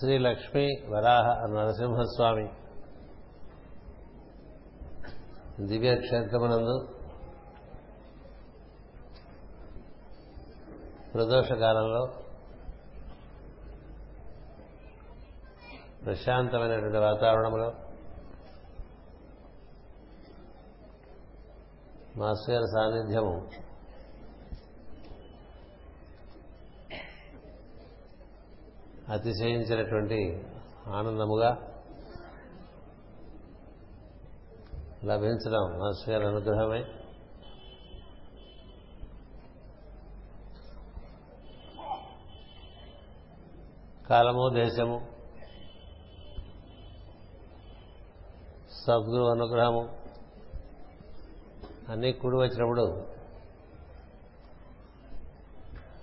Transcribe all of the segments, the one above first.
శ్రీ లక్ష్మీ వరాహ నరసింహస్వామి. దివ్యక్షేత్రమునందు ప్రదోషకాలంలో ప్రశాంతమైనటువంటి వాతావరణంలో మాస్టర్ గారి సాన్నిధ్యము అతిశయించినటువంటి ఆనందముగా లభించడం మాస్టర్ గారి అనుగ్రహమే. కాలము దేశము సద్గురు అనుగ్రహము అన్నీ కూడి వచ్చినప్పుడు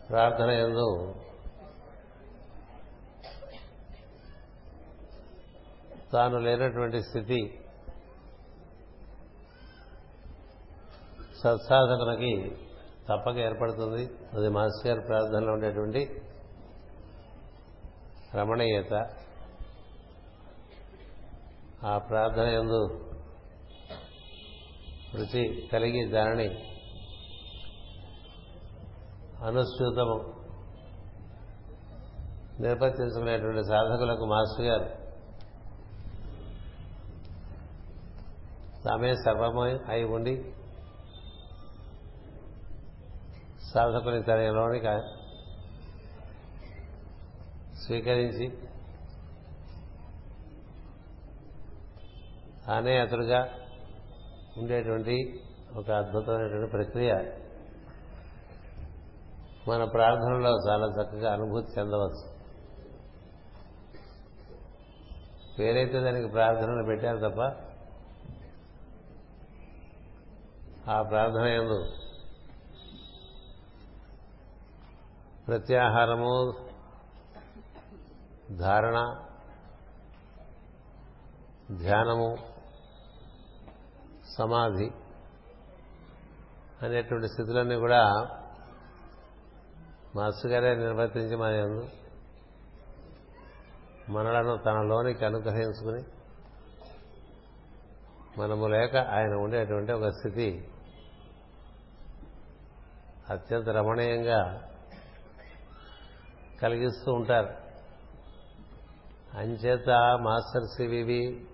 ప్రార్థన ఎందు తాను లేనటువంటి స్థితి సత్సాధనకి తప్పక ఏర్పడుతుంది. అది మాస్టర్ గారి ప్రార్థనలో ఉండేటువంటి రమణీయత. ఆ ప్రార్థన ఎందు రుచి కలిగి దానిని అనుసూతము. నిర్వర్తించుకునేటువంటి సాధకులకు మాస్టర్ గారు ఆమె సర్వమై అయి ఉండి సాధకుని తనలోనికి స్వీకరించి తానే అతడుగా ఉండేటువంటి ఒక అద్భుతమైనటువంటి ప్రక్రియ. మన ప్రార్థనలో చాలా చక్కగా అనుభూతి చెందవచ్చు. పేరైతే దానికి ప్రార్థనలు పెట్టారు తప్ప ఆ ప్రార్థన ఎందు ప్రత్యాహారము ధారణ ధ్యానము సమాధి అనేటువంటి స్థితులన్నీ కూడా మాస్టర్ గారే నిర్వర్తించి మన ఎందు మనలను తనలోనికి అనుగ్రహించుకుని మనము లేక ఆయన ఉండేటువంటి ఒక స్థితి అత్యంత రమణీయంగా కలిగిస్తూ ఉంటారు. అంచేత మాస్టర్ సివివి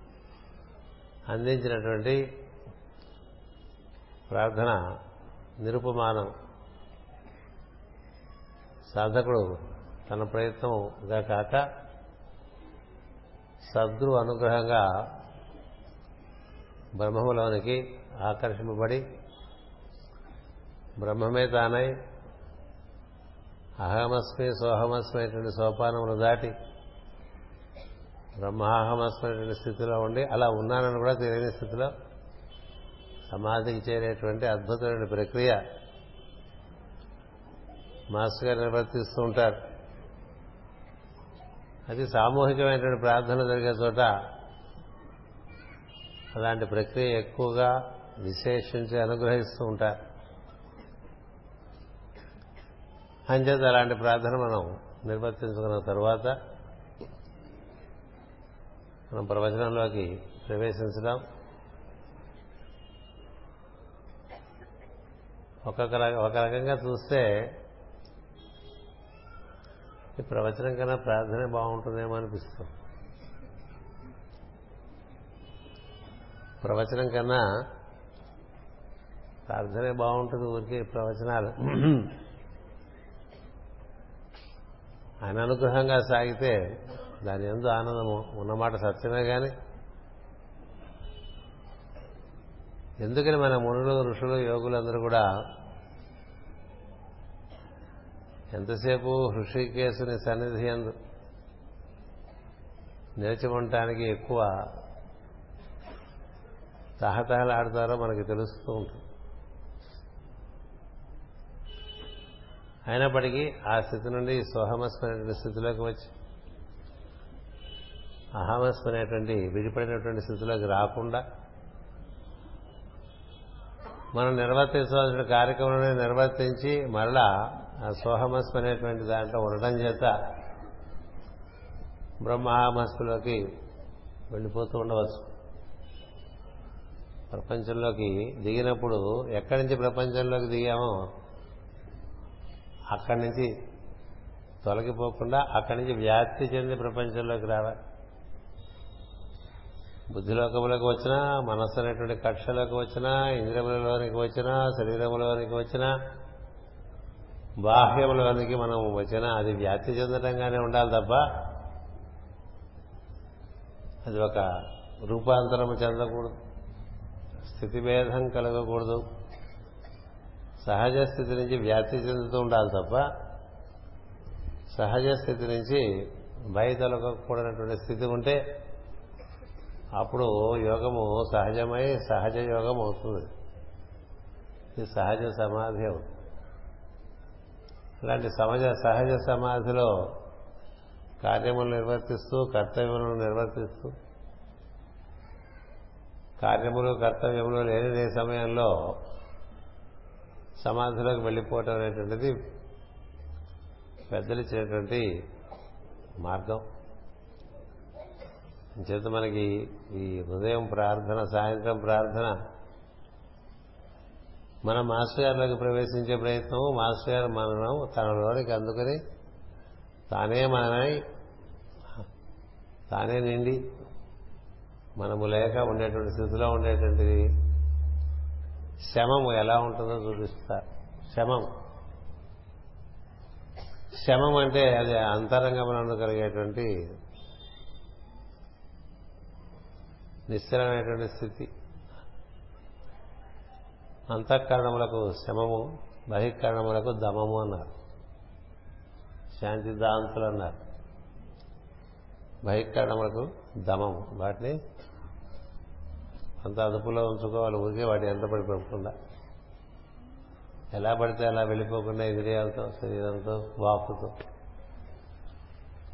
అందించినటువంటి ప్రార్థన నిరుపమానం. సాధకుడు తన ప్రయత్నంగా కాక సద్గురు అనుగ్రహంగా బ్రహ్మములోనికి ఆకర్షింపబడి బ్రహ్మమే తానై అహమస్మి సోహమస్మి సోపానములు దాటి బ్రహ్మాహమస్మైనటువంటి స్థితిలో ఉండి అలా ఉన్నానని కూడా తెలియని స్థితిలో సమాధికి చేరేటువంటి అద్భుతమైన ప్రక్రియ మాస్టర్ గారు నిర్వర్తిస్తూ ఉంటారు. అది సామూహికమైనటువంటి ప్రార్థన జరిగే చోట అలాంటి ప్రక్రియ ఎక్కువగా విశేషించి అనుగ్రహిస్తూ ఉంటారు. అంచేత అలాంటి ప్రార్థన మనం నిర్వర్తించుకున్న తరువాత మనం ప్రవచనంలోకి ప్రవేశించడం. ఒక్కొక్క ఒక రకంగా చూస్తే ఈ ప్రవచనం కన్నా ప్రార్థనే బాగుంటుందేమో అనిపిస్తుంది. ప్రవచనం కన్నా ప్రార్థనే బాగుంటుంది ఊరికే ప్రవచనాలు. ఆయన అనుగ్రహంగా సాగితే దాని ఎందు ఆనందము ఉన్నమాట సత్యమే కానీ ఎందుకని మన మునులు ఋషులు యోగులందరూ కూడా ఎంతసేపు హృషికేశుని సన్నిధి ఎందు నిలిచి ఉండటానికి ఎక్కువ తహతహలాడతారో మనకి తెలుస్తూ ఉంటుంది. అయినప్పటికీ ఆ స్థితి నుండి సోహమస్మైనటువంటి స్థితిలోకి వచ్చి అహమస్మైనటువంటి విడిపడినటువంటి స్థితిలోకి రాకుండా మనం నిర్వర్తించవలసిన కార్యక్రమాన్ని నిర్వర్తించి మరలా ఆ సోహమస్మైనటువంటి దాంట్లో ఉండడం చేత బ్రహ్మహామస్సులోకి వెళ్ళిపోతూ ఉండవచ్చు. ప్రపంచంలోకి దిగినప్పుడు ఎక్కడి నుంచి ప్రపంచంలోకి దిగామో అక్కడి నుంచి తొలగిపోకుండా అక్కడి నుంచి వ్యాప్తి చెంది ప్రపంచంలోకి రావాలి. బుద్ధిలోకములకు వచ్చినా మనస్సు అనేటువంటి కక్షలోకి వచ్చినా ఇంద్రియములలోనికి వచ్చినా శరీరములోనికి వచ్చినా బాహ్యములోనికి మనం వచ్చినా అది వ్యాప్తి చెందడంగానే ఉండాలి తప్ప అది ఒక రూపాంతరము చెందకూడదు. స్థితిభేదం కలగకూడదు. సహజ స్థితి నుంచి వ్యాప్తి చెందుతూ ఉండాలి తప్ప సహజ స్థితి నుంచి బయటలకూడనటువంటి స్థితి ఉంటే అప్పుడు యోగము సహజమై సహజ యోగం అవుతుంది. ఇది సహజ సమాధి అవుతుంది. అలాంటి సహజ సహజ సమాధిలో కార్యములు నిర్వర్తిస్తూ కర్తవ్యములను నిర్వర్తిస్తూ కార్యములు కర్తవ్యములు లేని సమయంలో సమాధిలోకి వెళ్ళిపోవటం అనేటువంటిది పెద్దలు ఇచ్చినటువంటి మార్గం. చేత మనకి ఈ ఉదయం ప్రార్థన సాయంత్రం ప్రార్థన మన మాస్టర్ గారిలోకి ప్రవేశించే ప్రయత్నం మాస్టర్ గారు మనం తనలోనికి అందుకని తానే మనమై తానే నిండి మనము లేక ఉండేటువంటి స్థితిలో ఉండేటువంటిది శమము ఎలా ఉంటుందో చూపిస్తారు శమం. శమం అంటే అది అంతరంగమునందు కలిగేటువంటి నిశ్చలమైనటువంటి స్థితి. అంతఃకరణములకు శమము బహిష్కరణములకు దమము అన్నారు. శాంతి దాంతులు అన్నారు. బహిష్కరణములకు దమము. వాటిని అంత అదుపులో ఉంచుకోవాలి. ఊరికే వాటి ఎంత పడి పడిపోకుండా ఎలా పడితే అలా వెళ్ళిపోకుండా ఇంద్రియాలతో శరీరంతో వాపుతో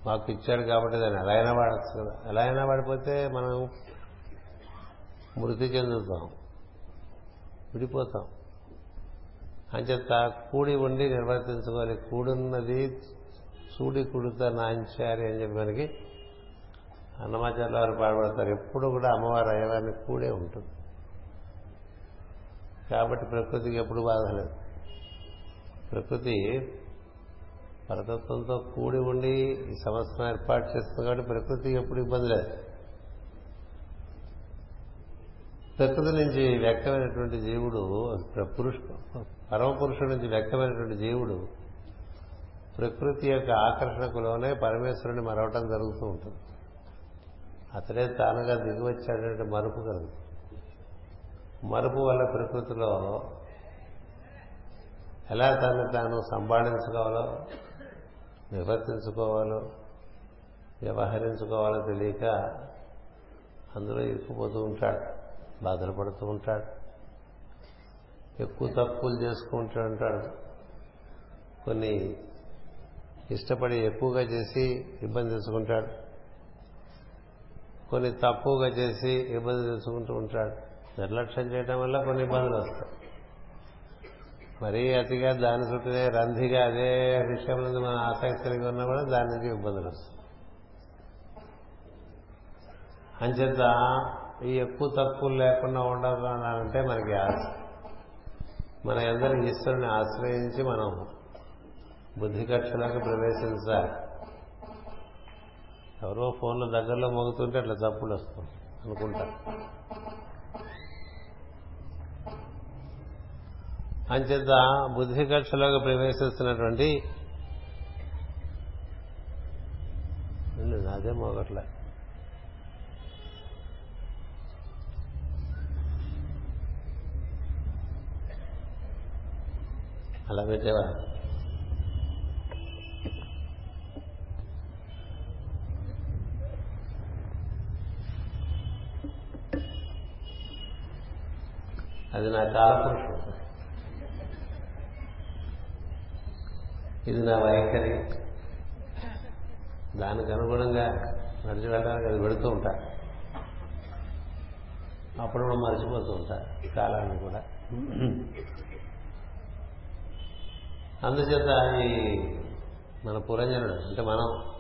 మాకు ఇచ్చాడు కాబట్టి దాన్ని ఎలా అయినా వాడచ్చు కదా. ఎలా అయినా పడిపోతే మనం మృతి చెందుతాం. విడిపోతాం. అంచేత కూడి ఉండి నిర్వర్తించుకోవాలి. కూడున్నది చూడి కుడుత నాంచారి అని చెప్పి మనకి అన్నమాచార్య వారు పాడబడతారు. ఎప్పుడు కూడా అమ్మవారు అయ్యవారిని కూడే ఉంటుంది. కాబట్టి ప్రకృతికి ఎప్పుడు బాధ లేదు. ప్రకృతి పరతత్వంతో కూడి ఉండి ఈ సంవత్సరం ఏర్పాటు చేస్తుంది కాబట్టి ప్రకృతికి ఎప్పుడు ఇబ్బంది లేదు. ప్రకృతి నుంచి వ్యక్తమైనటువంటి జీవుడు పురుష పరమపురుషుడి నుంచి వ్యక్తమైనటువంటి జీవుడు ప్రకృతి యొక్క ఆకర్షణకులోనే పరమేశ్వరుని మరవటం జరుగుతూ ఉంటుంది. అతడే తానుగా దిగి వచ్చాడంటే మరుపు కలదు. మరుపు వల్ల ప్రకృతిలో ఎలా తను తాను సంపాదించుకోవాలో నిర్వర్తించుకోవాలో వ్యవహరించుకోవాలో తెలియక అందులో ఇరుక్కుపోతూ ఉంటాడు బాధలు పడుతూ ఉంటాడు ఎక్కువ తప్పులు చేసుకుంటూ ఉంటాడు. కొన్ని ఇష్టపడి ఎక్కువగా చేసి ఇబ్బంది తెచ్చుకుంటాడు కొన్ని తక్కువగా చేసి ఇబ్బంది తెచ్చుకుంటూ ఉంటాడు. నిర్లక్ష్యం చేయడం వల్ల కొన్ని ఇబ్బందులు వస్తాయి. మరీ అతిగా దాని చుట్టూనే రంధిగా అదే విషయం నుంచి మనం ఆసక్తి కలిగి ఉన్నా కూడా దాని నుంచి ఇబ్బందులు వస్తాయి. అంచేత ఈ ఎక్కువ తక్కువలు లేకుండా ఉండాలంటే మనకి ఆశ. మన అందరి ఈశ్వరుని ఆశ్రయించి మనం బుద్ధి కక్షలోకి ప్రవేశించాలి. ఎవరో ఫోన్లో దగ్గరలో మోగుతుంటే అట్లా తప్పులు వస్తాం అనుకుంటా. అంచేత బుద్ధి కక్షలోకి ప్రవేశిస్తున్నటువంటి అదే మోగట్లే. అలా పెట్టేవా? అది నా కాలపురుషుడు ఇది నా వైఖరి. దానికి అనుగుణంగా నడిచి వెళ్ళడానికి అది పెడుతూ ఉంటా. అప్పుడు మనం మర్చిపోతూ ఉంటా కాలాన్ని కూడా. అందుచేత ఈ మన పురంజనుడు అంటే మనం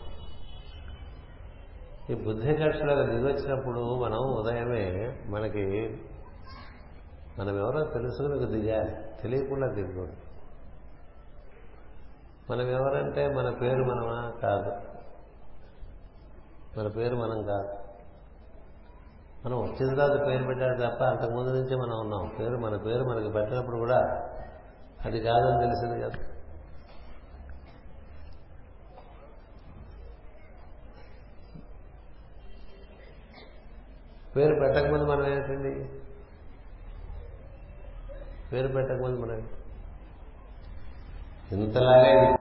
ఈ బుద్ధి కక్షలో దిగొచ్చినప్పుడు మనం ఉదయమే మనకి మనం ఎవరో తెలుసుకుని దిగాలి. తెలియకుండా దిగకూడదు. మనం ఎవరంటే మన పేరు మనమా? కాదు. మన పేరు మనం కాదు. మనం వచ్చిన తర్వాత పేరు పెట్టాడు తప్ప అంతకుముందు నుంచే మనం ఉన్నాం. పేరు మన పేరు మనకి పెట్టినప్పుడు కూడా అది కాదని తెలిసింది కదా. పేరు పెట్టకముందు మనం ఏంటండి? పేరు పెట్టకముందు మనం ఇంతలాగా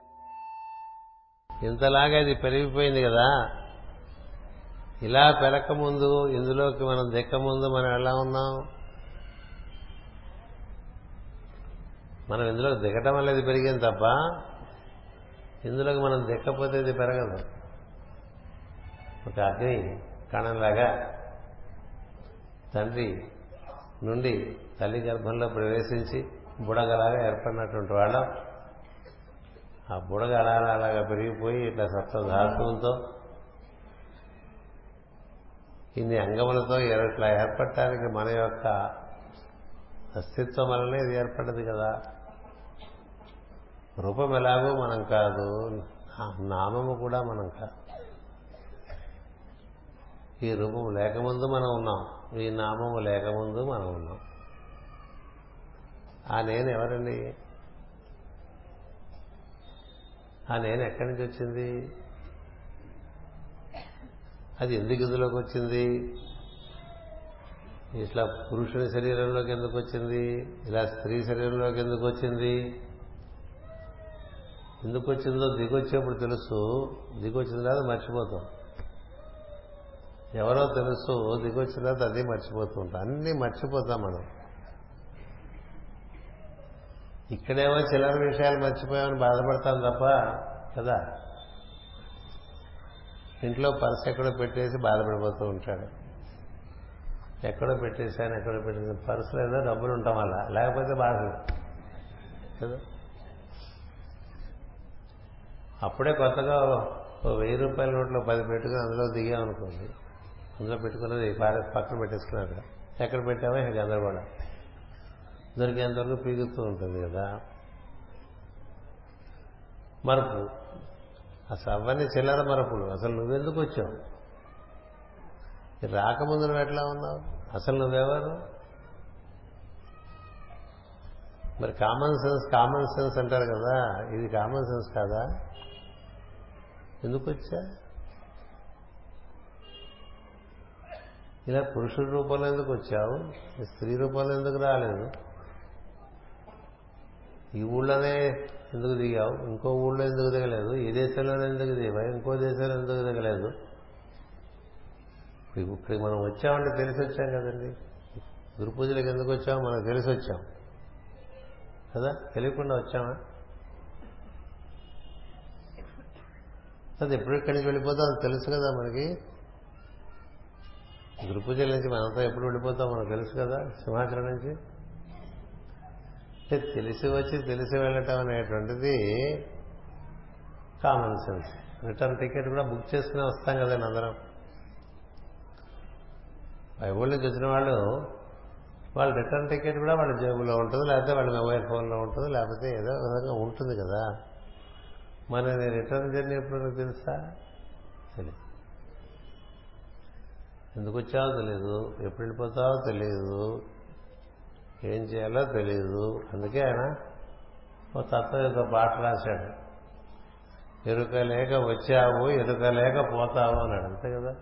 ఇంతలాగా ఇది పెరిగిపోయింది కదా. ఇలా పెరగకముందు ఇందులోకి మనం దిక్కముందు మనం ఎలా ఉన్నాం? మనం ఇందులో దిగటం వల్ల ఇది పెరిగింది తప్ప ఇందులోకి మనం దిక్కపోతే ఇది పెరగదు. ఒక అగ్ని కణంలాగా తండ్రి నుండి తల్లి గర్భంలో ప్రవేశించి బుడగలాగా ఏర్పడినటువంటి వాళ్ళం. ఆ బుడగ అలా అలాగా పెరిగిపోయి ఇట్లా సప్తధాతువులతో ఇన్ని అంగములతో ఇట్లా ఏర్పడటానికి మన యొక్క అస్తిత్వం వలనే ఇది ఏర్పడ్డది కదా. రూపం ఎలాగో మనం కాదు నామము కూడా మనం కాదు. ఈ రూపము లేకముందు మనం ఉన్నాం ఈ నామము లేకముందు మనం ఉన్నాం. ఆ నేను ఎవరండి? ఆ నేను ఎక్కడి నుంచి వచ్చింది? అది ఎందుకు ఇందులోకి వచ్చింది? ఇట్లా పురుషుని శరీరంలోకి ఎందుకు వచ్చింది? ఇలా స్త్రీ శరీరంలోకి ఎందుకు వచ్చింది? ఎందుకు వచ్చిందో దిగొచ్చేప్పుడు తెలుసు. దిగొచ్చిన తర్వాత మర్చిపోతాం. ఎవరో తెలుసు దిగొచ్చిన తర్వాత అదే మర్చిపోతూ ఉంటాం. అన్నీ మర్చిపోతాం మనం. ఇక్కడేమో చిల్లర విషయాలు మర్చిపోయామని బాధపడతాం తప్ప కదా? ఇంట్లో పర్స్ ఎక్కడో పెట్టేసి బాధపడిపోతూ ఉంటాడు. ఎక్కడో పెట్టేశాను ఎక్కడో పెట్టేసాను పర్సు లేదా డబ్బులు ఉంటాం అలా. లేకపోతే బాధ కదా? అప్పుడే కొత్తగా ఓ వెయ్యి రూపాయల నోట్లో పది పెట్టుకుని అందులో దిగామనుకోండి అందులో పెట్టుకున్నది పక్కన పెట్టేసుకున్నారు ఎక్కడ పెట్టామో ఇక గందరగోళం. దొరికేంతవరకు పీగుతూ ఉంటుంది కదా. మరపు. అసలు అవన్నీ చిల్లర మరపులు. అసలు నువ్వెందుకు వచ్చావు? రాకముందు నువ్వు ఎట్లా ఉన్నావు? అసలు నువ్వెవరు? మరి కామన్ సెన్స్ కామన్ సెన్స్ అంటారు కదా. ఇది కామన్ సెన్స్ కాదా? ఎందుకు వచ్చా? ఇలా పురుషుడి రూపంలో ఎందుకు వచ్చావు? స్త్రీ రూపంలో ఎందుకు రాలేదు? ఈ ఊళ్ళోనే ఎందుకు దిగావు? ఇంకో ఊళ్ళో ఎందుకు దిగలేదు? ఈ దేశంలోనే ఎందుకు దిగావు? ఇంకో దేశంలో ఎందుకు దిగలేదు? ఇప్పుడు మనం వచ్చామంటే తెలిసి వచ్చాం కదండి. గురు పూజలకు ఎందుకు వచ్చామో మనకు తెలిసి వచ్చాం కదా? తెలియకుండా వచ్చామా? అది ఎప్పుడు ఇక్కడి నుంచి వెళ్ళిపోతాం అది తెలుసు కదా మనకి. గురు పూజల నుంచి మనంతా ఎప్పుడు వెళ్ళిపోతాం మనకు తెలుసు కదా సింహాచలం నుంచి. తెలిసి వచ్చి తెలిసి వెళ్ళటం అనేటువంటిది కామన్ సెన్స్ రిటర్న్ టికెట్ కూడా బుక్ చేసుకుని వస్తాం కదండి అందరం. బైబుల్ నుంచి వచ్చిన వాళ్ళు వాళ్ళ రిటర్న్ టికెట్ కూడా వాళ్ళ జేబులో ఉంటుంది లేకపోతే వాళ్ళ మొబైల్ ఫోన్లో ఉంటుంది లేకపోతే ఏదో విధంగా ఉంటుంది కదా. మన రిటర్న్ జర్నీ ఎప్పుడు తెలుసా? తెలియదు ఎందుకు వచ్చావో తెలియదు ఎప్పుడు వెళ్ళిపోతావో తెలియదు ఏం చేయాలో తెలియదు అందుకే ఆయన ఓ తత్వ పాట రాశాడు. ఎరుక లేక వచ్చావు ఎరుక లేక పోతావు అన్నాడు. అంతే కదా?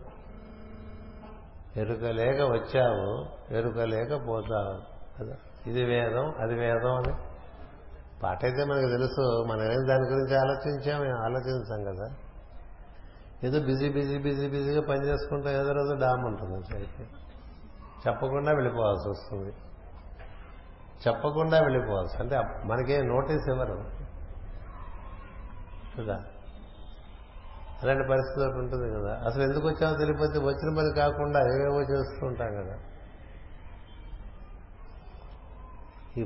ఎరుక లేక వచ్చావు ఎరుక లేక పోతావు. కదా? ఇది వేదం అది వేదం అని. పాట అయితే మనకు తెలుసు. మనం ఏం దాని గురించి ఆలోచించాం మేము ఆలోచించాం కదా? ఏదో బిజీ బిజీ బిజీ బిజీగా పని చేసుకుంటాం ఏదో రోజు డామ్ ఉంటుంది. అయితే చెప్పకుండా వెళ్ళిపోవాల్సి వస్తుంది. చెప్పకుండా వెళ్ళిపోవచ్చు అంటే మనకే నోటీస్ ఇవ్వరు కదా. అలాంటి పరిస్థితి ఒకటి ఉంటుంది కదా. అసలు ఎందుకు వచ్చామో తెలియపోతే వచ్చిన పని కాకుండా ఏవేవో చేస్తూ ఉంటాం కదా. ఈ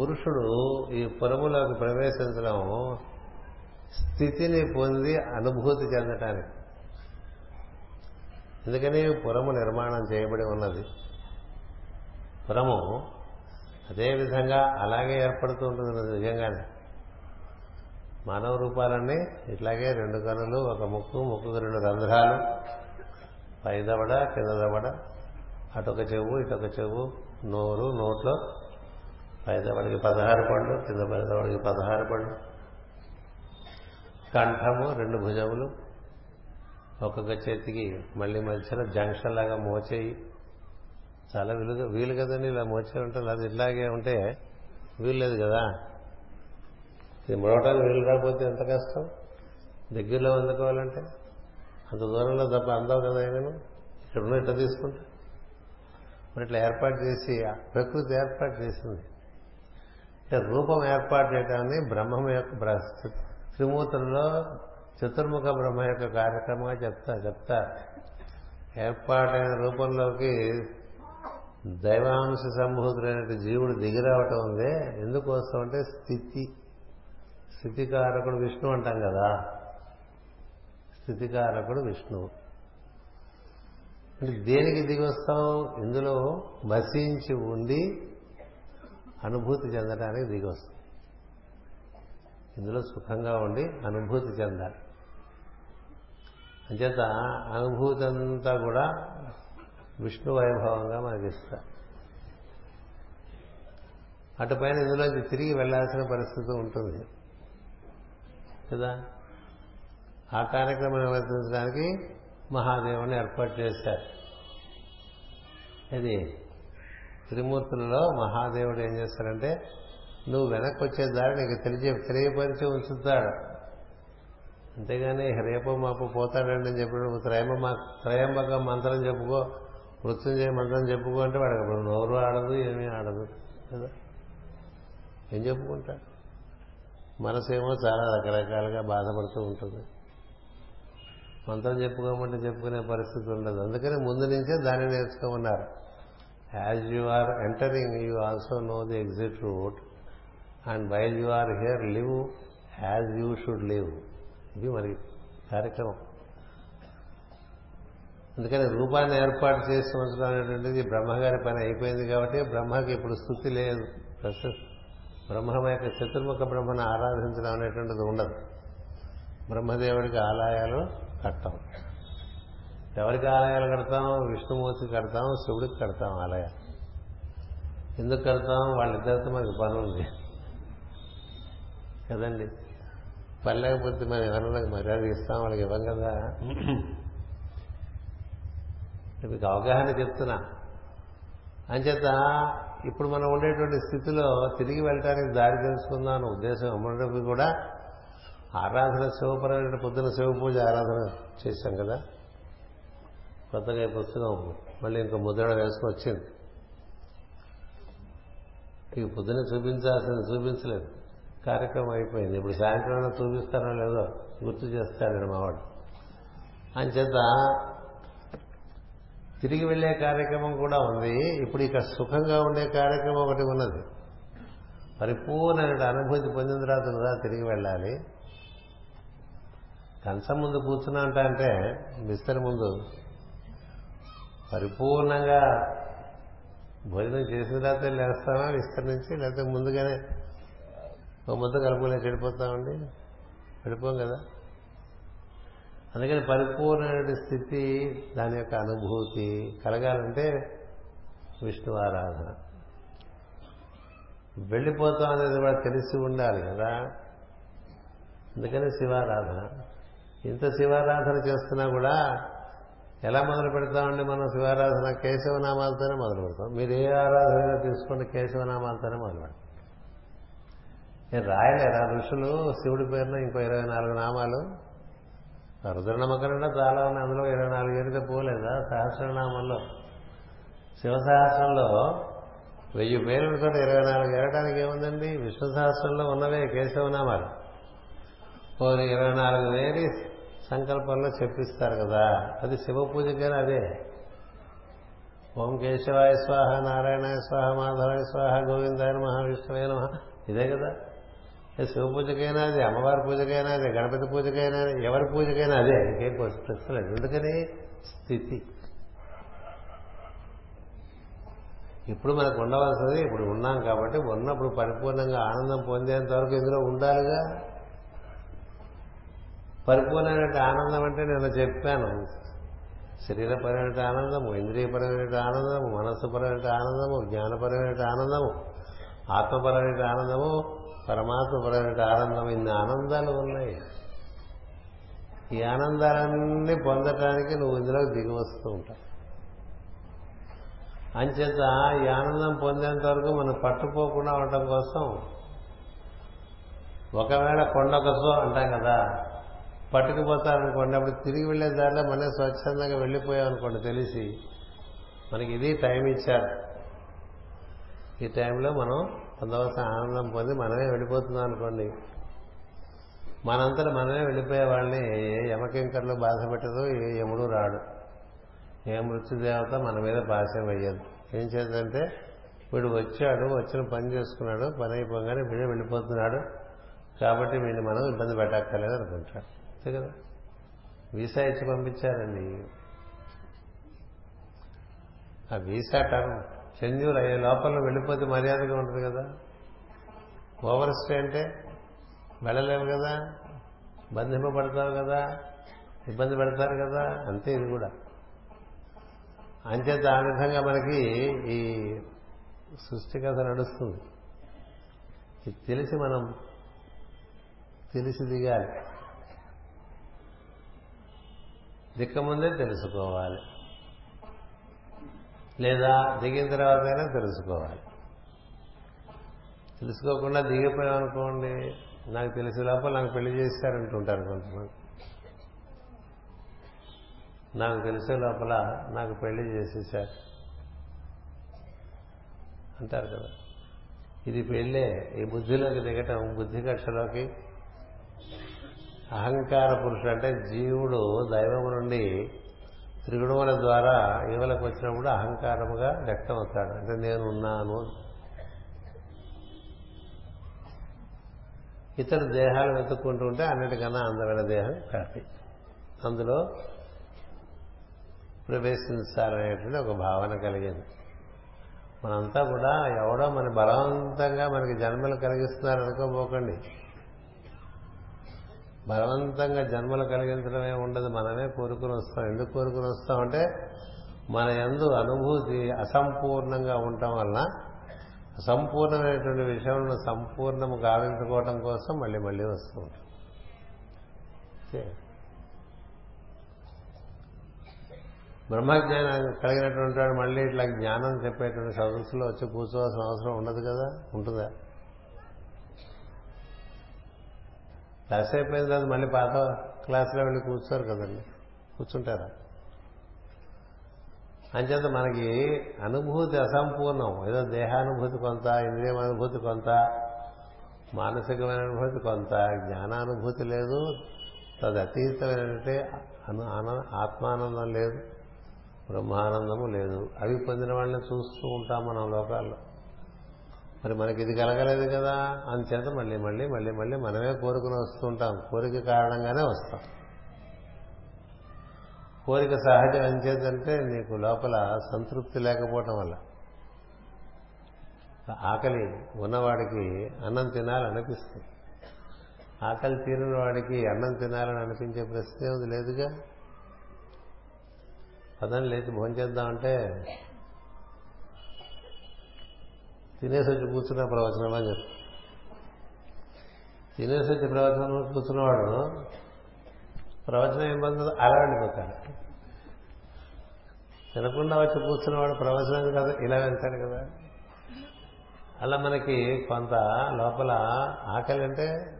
పురుషుడు ఈ పురములోకి ప్రవేశించడం స్థితిని పొంది అనుభూతి చెందటానికి. ఎందుకని? పురము నిర్మాణం చేయబడి ఉన్నది. పురము అదే విధంగా అలాగే ఏర్పడుతూ ఉంటుంది నిజంగానే. మానవ రూపాలన్నీ ఇట్లాగే రెండు కనులు ఒక ముక్కు ముక్కుకు రెండు రంధ్రాలు. పై దవడ కింద దవడ అటొక చెవు ఇటొక చెవు నోరు నోట్లో. పైదవడికి పదహారు పళ్ళు కింద పై దవడికి పదహారు పండ్లు కంఠము రెండు భుజములు. ఒక్కొక్క చేతికి మళ్ళీ మధ్యలో జంక్షన్ లాగా మోచేయి. చాలా వీలుగా వీలు కదండి ఇలా మోచే ఉంటుంది అది ఇట్లాగే ఉంటే వీలు లేదు కదా. ఇది మొడవటానికి వీలు రాకపోతే ఎంత కష్టం? దగ్గరలో అందుకోవాలంటే అంత దూరంలో తప్ప అందవు కదా నేను ఇక్కడ ఉన్న ఇట్లా తీసుకుంటా. మరి ఇట్లా ఏర్పాటు చేసి ప్రకృతి ఏర్పాటు చేసింది. అంటే రూపం ఏర్పాటు చేయటాన్ని బ్రహ్మం యొక్క త్రిమూర్తుల్లో చతుర్ముఖ బ్రహ్మ యొక్క కార్యక్రమంగా చెప్తా చెప్తా. ఏర్పాటైన రూపంలోకి దైవాంశ సంభూతుడైన జీవుడు దిగిరావటం ఉందే ఎందుకోసం అంటే స్థితి. స్థితికారకుడు విష్ణు అంటాం కదా. స్థితికారకుడు విష్ణువు. అంటే దేనికి దిగి వస్తాం? ఇందులో మసించి ఉండి అనుభూతి చెందడానికి దిగి వస్తాం. ఇందులో సుఖంగా ఉండి అనుభూతి చెందాలి. అంచేత అనుభూతి అంతా కూడా విష్ణు వైభవంగా మనకి ఇస్తారు అటుపైన ఇందులోంచి తిరిగి వెళ్ళాల్సిన పరిస్థితి ఉంటుంది. కదా? ఆ కార్యక్రమం నిర్వర్తించడానికి మహాదేవుని ఏర్పాటు చేశారు. ఇది త్రిమూర్తులలో మహాదేవుడు ఏం చేస్తారంటే నువ్వు వెనక్కి వచ్చే దారి నీకు తెలియ తెలియపరిచి ఉంచుతాడు. అంతేగాని రేపు మాపు పోతాడండి అని చెప్పినప్పుడు త్రయంబ త్రయంబక మంత్రం చెప్పుకో. నృత్యం మంత్రం చెప్పుకుంటే వాడికి అప్పుడు నోరు ఆడదు ఏమీ ఆడదు కదా? ఏం చెప్పుకుంటాడు? మనసేమో చాలా రకరకాలుగా బాధపడుతూ ఉంటుంది. మంత్రం చెప్పుకోమంటే చెప్పుకునే పరిస్థితి ఉండదు. అందుకని ముందు నుంచే దాన్ని నేర్చుకోమన్నారు. As you are entering you also know the exit route and while you are here live as you should live ఇది మరి కార్యక్రమం. అందుకని రూపాన్ని ఏర్పాటు చేసి ఉంచడం అనేటువంటిది బ్రహ్మగారి పని అయిపోయింది కాబట్టి బ్రహ్మకి ఇప్పుడు స్థుతి లేదు. ప్రస్తుతం బ్రహ్మ యొక్క చతుర్ముఖ బ్రహ్మను ఆరాధించడం అనేటువంటిది ఉండదు. బ్రహ్మదేవుడికి ఆలయాలు కట్టం ఎవరికి ఆలయాలు కడతాం విష్ణుమూర్తికి కడతాం శివుడికి కడతాం ఆలయాలు. ఎందుకు కడతాం? వాళ్ళిద్దరితో మనకి పని కదండి? పని లేకపోతే మనం ఎవరైనా మర్యాద ఇస్తాం? వాళ్ళకి ఇవ్వం కదా. మీకు అవగాహన చెప్తున్నా. అంచేత ఇప్పుడు మనం ఉండేటువంటి స్థితిలో తిరిగి వెళ్ళటానికి దారి తెలుసుకుందాం అన్న ఉద్దేశం అమ్మడానికి కూడా ఆరాధన శివపరమైన పొద్దున శివ పూజ ఆరాధన చేశాం కదా. కొత్తగా ఈ పుస్తకం మళ్ళీ ఇంకో ముద్రణ వేసుకుని వచ్చింది. ఈ పొద్దున చూపించాల్సింది చూపించలేదు. కార్యక్రమం అయిపోయింది. ఇప్పుడు సాయంత్రం చూపిస్తానో లేదో గుర్తు చేస్తాడు మావాడు అంచేత తిరిగి వెళ్ళే కార్యక్రమం కూడా ఉంది ఇప్పుడు ఇక సుఖంగా ఉండే కార్యక్రమం ఒకటి ఉన్నది. పరిపూర్ణ అనుభూతి పొందిన తర్వాత కదా తిరిగి వెళ్ళాలి. కంచం ముందు కూర్చున్నా అంటే బిస్తరి ముందు పరిపూర్ణంగా భోజనం చేసిన తర్వాత లేస్తామా విస్తరి నుంచి? లేకపోతే ముందుగానే ఓ ముద్ద కలుపులే చెడిపోతామండి చెడిపోం కదా? అందుకని పరిపూర్ణమైన స్థితి దాని యొక్క అనుభూతి కలగాలంటే విష్ణు ఆరాధన వెళ్ళిపోతాం అనేది కూడా తెలిసి ఉండాలి కదా. అందుకని శివారాధన. ఇంత శివారాధన చేస్తున్నా కూడా ఎలా మొదలు పెడతామండి మనం శివారాధన? కేశవనామాలతోనే మొదలు పెడతాం. మీరు ఏ ఆరాధన తీసుకుంటే కేశవనామాలతోనే మొదలు పెడతాం. నేను రాయలేరా ఋషులు శివుడి పేరున ఇంకో ఇరవై నాలుగు నామాలు రుద్రనమ్మకం చాలా ఉన్నాయి. అందులో ఇరవై నాలుగు ఏరితే పోలేదా? సహస్రనామంలో. శివ సహస్రంలో వెయ్యి పేర్లతో ఇరవై నాలుగు ఏరడానికి ఏముందండి? విష్ణు సహస్రంలో ఉన్నవే కేశవనామాలు. పోనీ ఇరవై నాలుగు వేరి సంకల్పంలో చెప్పిస్తారు కదా. అది శివ పూజకైనా అదే. ఓం కేశవాయ స్వాహ నారాయణాయ స్వాహ మాధవాయ స్వాహ గోవిందాయ మహావిష్ణువే నమ. ఇదే కదా. శివ పూజకైనా అది అమ్మవారి పూజకైనా అది గణపతి పూజకైనా ఎవరి పూజకైనా అదే ఇంకేం ప్రశ్న లేదు ఎందుకని? స్థితి. ఇప్పుడు మనకు ఉండవలసింది ఇప్పుడు ఉన్నాం కాబట్టి ఉన్నప్పుడు పరిపూర్ణంగా ఆనందం పొందేంత వరకు ఇందులో ఉండాలిగా? పరిపూర్ణమైన ఆనందం అంటే నేను చెప్పాను. శరీరపరమైన ఆనందము ఇంద్రియపరమైన ఆనందము మనస్సుపరమైన ఆనందము జ్ఞానపరమైన ఆనందము ఆత్మపరమైన ఆనందము పరమాత్మపరమైన ఆనందం ఇన్ని ఆనందాలు ఉన్నాయి. ఈ ఆనందాలన్నీ పొందటానికి నువ్వు ఇందులో దిగి వస్తూ ఉంటావు. అంచేత ఈ ఆనందం పొందేంత వరకు మనం పట్టుకోకుండా ఉండటం కోసం ఒకవేళ కొండకొసో అంటాం కదా పట్టుకుపోతారనుకోండి అప్పుడు తిరిగి వెళ్ళే దారిలో మనమే స్వచ్ఛందంగా వెళ్ళిపోయాం అనుకోండి తెలిసి మనకి ఇది టైం ఇచ్చారు. ఈ టైంలో మనం పొందవలసిన ఆనందం పొంది మనమే వెళ్ళిపోతున్నాం అనుకోండి. మనంతట మనమే వెళ్ళిపోయే వాళ్ళని ఏ యమకింకర్లు బాధ పెట్టదు ఏ యముడు రాడు. ఏ మృత్యుదేవత మన మీద పాశం వేయదు. ఏం చేద్దంటే వీడు వచ్చాడు వచ్చిన పని చేసుకున్నాడు పని అయిపోగానే వీడే వెళ్ళిపోతున్నాడు. కాబట్టి వీడిని మనం ఇబ్బంది పెట్టక్కర్లేదు అనుకుంటాడు అంతే కదా? వీసా ఇచ్చి పంపించారండి. ఆ వీసా టర్మ్ చెంజూర్ అయ్యే లోపల వెళ్ళిపోతే మర్యాదగా ఉంటుంది కదా? ఓవర్ స్టే అంటే వెళ్ళలేవు కదా? బంధింపబడతావు కదా? ఇబ్బంది పెడతారు కదా? అంతే ఇది కూడా. అంచేత ఆ విధంగా మనకి ఈ సృష్టి కథ నడుస్తుంది. ఇది తెలిసి మనం తెలిసి దిగాలి దిక్కముందే తెలుసుకోవాలి. లేదా దిగిన తర్వాతైనా తెలుసుకోవాలి. తెలుసుకోకుండా దిగిపోయాం అనుకోండి నాకు తెలిసే లోపల నాకు పెళ్ళి చేశారంటుంటారు కొంతమంది. నాకు తెలిసే లోపల నాకు పెళ్ళి చేసేసారు అంటారు కదా. ఇది పెళ్ళే ఈ బుద్ధిలోకి దిగటం బుద్ధి కక్షలోకి. అహంకార పురుషుడు అంటే జీవుడు దైవం నుండి త్రిగుణముల ద్వారా ఈవలకు వచ్చినప్పుడు అహంకారముగా వ్యక్తమవుతాడు. అంటే నేను ఉన్నాను ఇతర దేహాలు వెతుక్కుంటూ ఉంటే అన్నిటికన్నా అందమైన దేహం కాఫీ. అందులో ప్రవేశించాలనేటువంటి ఒక భావన కలిగింది. మనంతా కూడా ఎవడో మన బలవంతంగా మనకి జన్మలు కలిగిస్తున్నారు అనుకోబోకండి బలవంతంగా జన్మలు కలిగించడమే ఉండదు మనమే కోరుకుని వస్తాం. ఎందుకు కోరుకుని వస్తామంటే మన ఎందు అనుభూతి అసంపూర్ణంగా ఉండటం వలన అసంపూర్ణమైనటువంటి విషయంలో సంపూర్ణము గావించుకోవటం కోసం మళ్ళీ మళ్ళీ వస్తూ ఉంటాం. బ్రహ్మజ్ఞానం కలిగినటువంటి వాడు మళ్ళీ ఇట్లా జ్ఞానం చెప్పేటువంటి సదస్సులో వచ్చి కూర్చోవాల్సిన అవసరం ఉండదు కదా? ఉంటుందా? క్లాస్ అయిపోయిన తర్వాత మళ్ళీ పాత క్లాసులో వెళ్ళి కూర్చోరు కదండి. కూర్చుంటారా? అంచేత మనకి అనుభూతి అసంపూర్ణం. ఏదో దేహానుభూతి కొంత ఇంద్రియం అనుభూతి కొంత మానసికమైన అనుభూతి కొంత జ్ఞానానుభూతి లేదు తదతీతమైనటువంటి అను ఆత్మానందం లేదు బ్రహ్మానందము లేదు. అవి పొందిన వాళ్ళని చూస్తూ ఉంటాం మనం లోకాల్లో. మరి మనకి ఇది కలగలేదు కదా. అందుచేత మళ్ళీ మళ్ళీ మళ్ళీ మళ్ళీ మనమే కోరుకుని వస్తుంటాం. కోరిక కారణంగానే వస్తాం. కోరిక సహజం అంచేతంటే నీకు లోపల సంతృప్తి లేకపోవటం వల్ల. ఆకలి ఉన్నవాడికి అన్నం తినాలనిపిస్తుంది. ఆకలి తీరిన వాడికి అన్నం తినాలని అనిపించే ప్రశ్న ఏది లేదుగా? పదని లేచి భోంచేద్దామంటే తినేసి వచ్చి కూర్చున్న ప్రవచనం అని చెప్పి? తినేసి వచ్చి ప్రవచనం కూర్చున్నవాడు ప్రవచనం ఏం పొందదు అలా వెళ్ళిపోతాడు తినకుండా వచ్చి కూర్చున్నవాడు ప్రవచనం కదా? ఇలా వెళ్తాడు కదా. అలా మనకి కొంత లోపల ఆకలి అంటే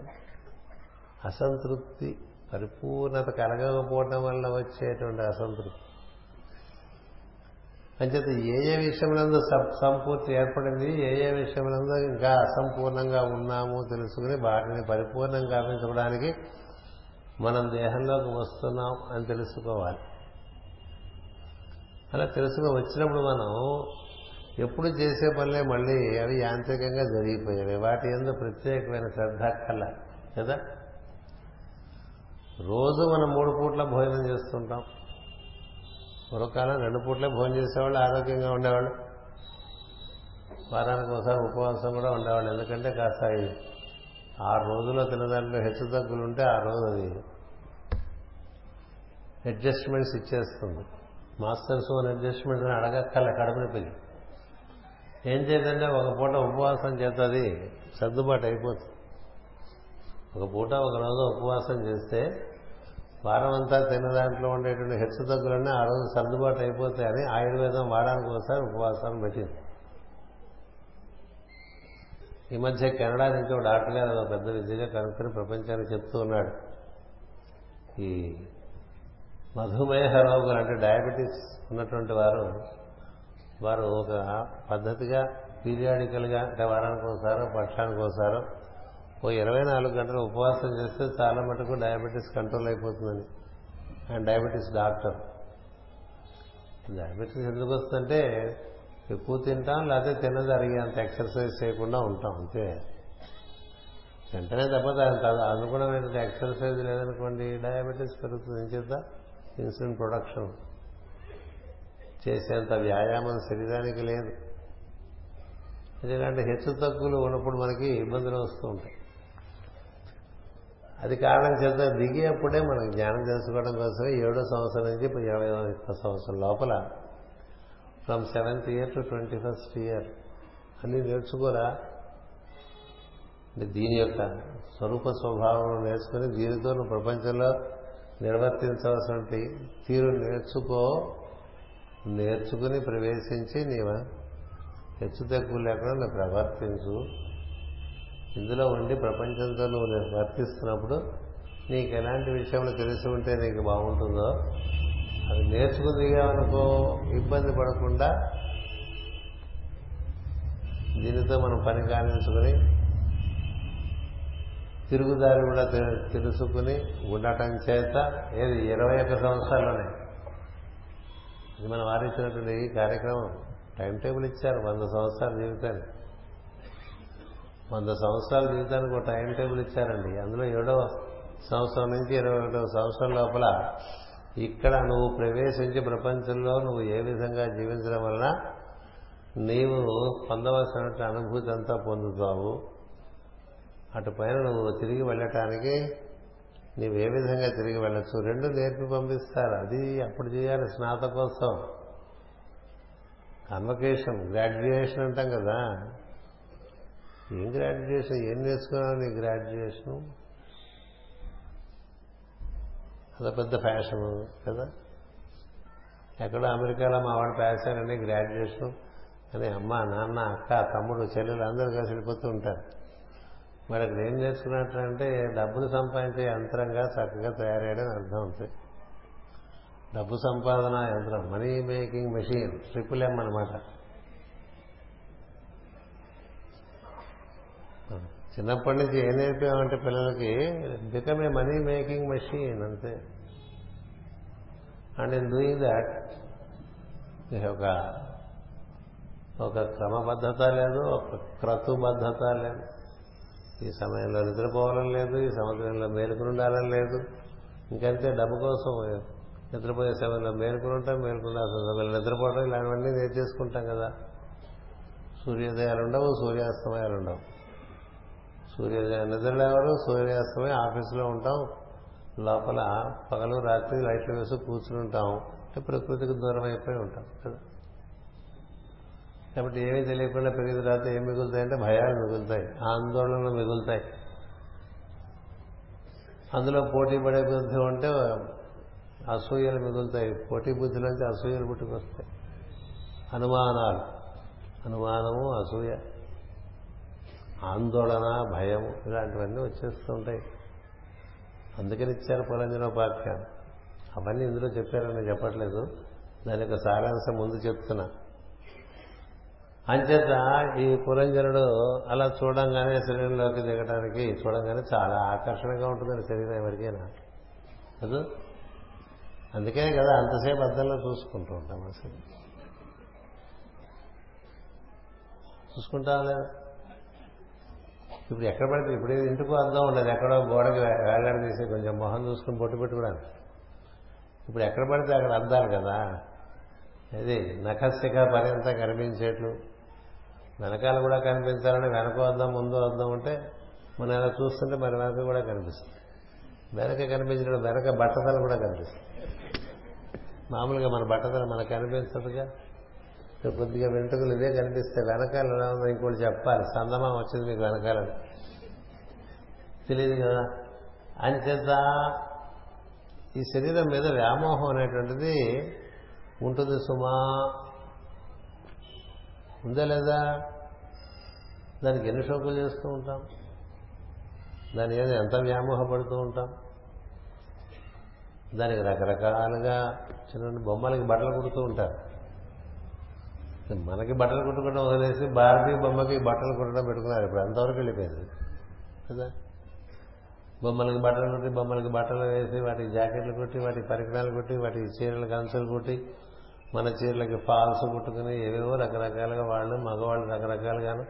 అసంతృప్తి పరిపూర్ణత కలగకపోవటం వల్ల వచ్చేటువంటి అసంతృప్తి. అంచేత ఏ ఏ విషయములందు సంపూర్తి ఏర్పడింది ఏ ఏ విషయములందు ఇంకా అసంపూర్ణంగా ఉన్నామో తెలుసుకుని వాటిని పరిపూర్ణం గావించుకోవడానికి మనం దేహంలోకి వస్తున్నాం అని తెలుసుకోవాలి. అలా తెలుసుకుని వచ్చినప్పుడు మనం ఎప్పుడు చేసే పనులే మళ్ళీ అవి యాంత్రికంగా జరిగిపోయేవి. వాటి ఎందు ప్రత్యేకమైన శ్రద్ధ కల కదా? రోజు మనం మూడు పూట్ల భోజనం చేస్తుంటాం. పూర్వకాలం రెండు పూట్లే భోజనం చేసేవాళ్ళు ఆరోగ్యంగా ఉండేవాళ్ళు. వారానికి ఒకసారి ఉపవాసం కూడా ఉండేవాళ్ళు. ఎందుకంటే కాస్త ఆరు రోజుల్లో తినదాంట్లో హెచ్చు తగ్గులు ఉంటే ఆ రోజు అది అడ్జస్ట్మెంట్స్ ఇచ్చేస్తుంది. మాస్టర్స్ ఓన్ అడ్జస్ట్మెంట్స్ అని అడగక్కల కడుపు పెరిగి ఏం చేద్దంటే ఒక పూట ఉపవాసం చేస్తుంది సర్దుబాటు అయిపోతుంది. ఒక పూట ఒక రోజు ఉపవాసం చేస్తే వారం అంతా తిన్న దాంట్లో ఉండేటువంటి హెచ్చు తగ్గులన్నీ ఆ రోజు సర్దుబాటు అయిపోతాయని ఆయుర్వేదం వారానికి ఒకసారి ఉపవాసం పెట్టింది. ఈ మధ్య కెనడా నుంచి ఒక డాక్టర్ గారు ఒక పెద్ద విద్యగా కనుక్కొని ప్రపంచానికి చెప్తూ ఉన్నాడు. ఈ మధుమేహ రోగులు అంటే డయాబెటీస్ ఉన్నటువంటి వారు వారు ఒక పద్ధతిగా పీరియాడికల్గా అంటే వారానికి ఒకసారో పక్షానికి ఒకసారో ఓ ఇరవై నాలుగు గంటలు ఉపవాసం చేస్తే చాలా మటుకు డయాబెటీస్ కంట్రోల్ అయిపోతుందని. ఆయన డయాబెటీస్ డాక్టర్. డయాబెటీస్ ఎందుకు వస్తుందంటే ఎక్కువ తింటాం లేకపోతే తిన్నది అరిగేంత ఎక్సర్సైజ్ చేయకుండా ఉంటాం అంతే. వెంటనే తప్ప దానికి అనుగుణమైన ఎక్సర్సైజ్ లేదనుకోండి డయాబెటీస్ పెరుగుతుంది. చేత ఇన్సులిన్ ప్రొడక్షన్. చేసేంత వ్యాయామం శరీరానికి లేదు. ఎందుకంటే హెచ్చు తగ్గులు ఉన్నప్పుడు మనకి ఇబ్బందులు వస్తూ ఉంటాయి. అది కారణం చేత దిగేప్పుడే మనం జ్ఞానం తెలుసుకోవడం కోసమే ఏడో సంవత్సరం నుంచి ఇరవై సంవత్సరం లోపల from seventh year to twenty first year. అన్ని నేర్చుకోరా? దీని యొక్క స్వరూప స్వభావం నేర్చుకుని దీనితో నువ్వు ప్రపంచంలో నిర్వర్తించవలసినటువంటి తీరు నేర్చుకో నేర్చుకుని ప్రవేశించి నీవ హెచ్చు తక్కువ లేకుండా నువ్వు ప్రవర్తించు. ఇందులో ఉండి ప్రపంచంతో నువ్వు వర్తిస్తున్నప్పుడు నీకు ఎలాంటి విషయంలో తెలిసి ఉంటే నీకు బాగుంటుందో అది నేర్చుకుందిగామనుకో ఇబ్బంది పడకుండా దీనితో మనం పని కానించుకుని తిరుగుదారి కూడా తెలుసుకుని ఉండటం చేత ఏది ఇరవై ఒక్క సంవత్సరాల్లోనే. ఇది మనం వారించినటువంటి ఈ కార్యక్రమం. టైం టేబుల్ ఇచ్చారు వంద సంవత్సరాల జీవితానికి వంద సంవత్సరాల జీవితానికి ఒక టైం టేబుల్ ఇచ్చారండి. అందులో ఏడో సంవత్సరం నుంచి ఇరవై ఒకటో సంవత్సరం లోపల ఇక్కడ నువ్వు ప్రవేశించి ప్రపంచంలో నువ్వు ఏ విధంగా జీవించడం వలన నీవు పొందవలసినటువంటి అనుభూతి అంతా పొందుతావు. అటు పైన నువ్వు తిరిగి వెళ్ళటానికి నీవు ఏ విధంగా తిరిగి వెళ్ళచ్చు? రెండు నేర్పి పంపిస్తారు. అది అప్పుడు చేయాలి స్నాతకోత్సవం. కన్వకేషన్ గ్రాడ్యుయేషన్ అంటాం కదా. ఏం గ్రాడ్యుయేషన్ ఏం నేర్చుకున్నావు? నీ గ్రాడ్యుయేషన్ అదో పెద్ద ఫ్యాషన్ కదా? ఎక్కడో అమెరికాలో మా వాడు ప్యాసారండి గ్రాడ్యుయేషన్ అని అమ్మ నాన్న అక్క తమ్ముడు చెల్లెలు అందరూ కలిసి వెళ్ళిపోతూ ఉంటారు. మరి అక్కడ ఏం నేర్చుకున్నట్లంటే డబ్బులు సంపాదించే యంత్రంగా చక్కగా తయారయ్యాడని అర్థం అవుతుంది డబ్బు సంపాదన యంత్రం money making machine triple M అనమాట చిన్నప్పటి నుంచి ఏం నేర్పామంటే పిల్లలకి become a money making machine అంతే. అండ్ ఇన్ డూయింగ్ దాట్ ఒక ఒక క్రమబద్ధత లేదు ఒక క్రతుబద్ధత లేదు. ఈ సమయంలో నిద్రపోవాలని లేదు ఈ సమయంలో మేలుకుని ఉండాలని లేదు. ఇంకంతే డబ్బు కోసం నిద్రపోయే సమయంలో మేలుకుని ఉంటాం మేలుకుండాల్సిన సమయంలో నిద్రపోవడం ఇలాంటివన్నీ నేర్చేసుకుంటాం కదా. సూర్యోదయాలు ఉండవు సూర్యాస్తమయాలు ఉండవు. సూర్యోదయం నిద్రలేవరు సూర్యాస్తమయం ఆఫీసులో ఉంటాం. లోపల పగలు రాత్రి లైట్లు వేసి కూర్చుని ఉంటాం. అంటే ప్రకృతికి దూరం అయిపోయి ఉంటాం. కదా? కాబట్టి ఏమీ తెలియకుండా పెరిగిన తర్వాత ఏం మిగులుతాయంటే భయాలు మిగులుతాయి. ఆందోళనలు మిగులుతాయి. అందులో పోటీ పడే బుద్ధి ఉంటే అసూయలు మిగులుతాయి. పోటీ బుద్ధిలోంచి అసూయలు పుట్టుకొస్తాయి. అనుమానాలు. అనుమానము అసూయ. ఆందోళన భయం ఇలాంటివన్నీ వచ్చేస్తూ ఉంటాయి. అందుకని ఇచ్చారు పురంజనోపాఖ్యానం అవన్నీ ఇందులో చెప్పారని చెప్పట్లేదు. దాని యొక్క సారాంశం ముందు చెప్తున్నా. అంచేత ఈ పురంజనుడు అలా చూడంగానే శరీరంలోకి దిగడానికి చూడంగానే చాలా ఆకర్షణగా ఉంటుందని శరీరం ఎవరికైనా. కదా? అందుకనే కదా అంతసేపు అద్దంలో చూసుకుంటూ ఉంటాం అసలు. చూసుకుంటాం లేదా? ఇప్పుడు ఎక్కడ పడితే ఇప్పుడు ఇంటికి అర్థం ఉండదు. ఎక్కడో గోడకి వేలాడి తీసి కొంచెం మొహం చూసుకుని బొట్టు పెట్టుకోవడానికి. ఇప్పుడు ఎక్కడ పడితే అక్కడ అద్దాలు కదా. ఇది నఖశిఖ పర్యంతం కనిపించేట్లు. వెనకాల కూడా కనిపించాలని వెనక వద్దాం ముందు వద్దాం ఉంటే మనం ఎలా చూస్తుంటే మరి వెనక కూడా కనిపిస్తుంది. వెనక కనిపించడం వెనక బట్టతల కూడా కనిపిస్తుంది. మామూలుగా మన బట్టతల మనకు కనిపించదుగా. కొద్దిగా వెంట్రుకలు ఇదే కనిపిస్తే వెనకాల ఎలా ఉందో ఇంకోటి చెప్పాలి. సందమం వచ్చింది మీకు వెనకాలని. తెలియదు కదా? అంచేత ఈ శరీరం మీద వ్యామోహం అనేటువంటిది ఉంటుంది సుమా. ఉందా లేదా? దానికి ఎన్ని షోకులు చేస్తూ ఉంటాం? దాని మీద ఎంత వ్యామోహపడుతూ ఉంటాం? దానికి రకరకాలుగా చిన్న బొమ్మలకి బట్టలు కుడుతూ ఉంటారు. మనకి బట్టలు కుట్టుకోవడం వదిలేసి భారతీయ బొమ్మకి బట్టలు కుట్టడం పెట్టుకున్నారు ఇప్పుడు. అంతవరకు వెళ్ళిపోయింది. కదా? బొమ్మలకి బట్టలు కుట్టి బొమ్మలకి బట్టలు వేసి వాటికి జాకెట్లు కుట్టి వాటికి పరికరాలు కుట్టి వాటికి చీరలకు అంచులు కుట్టి మన చీరలకి ఫాల్స్ కుట్టుకుని ఏవేవో రకరకాలుగా వాళ్ళు మగవాళ్ళు రకరకాలుగాను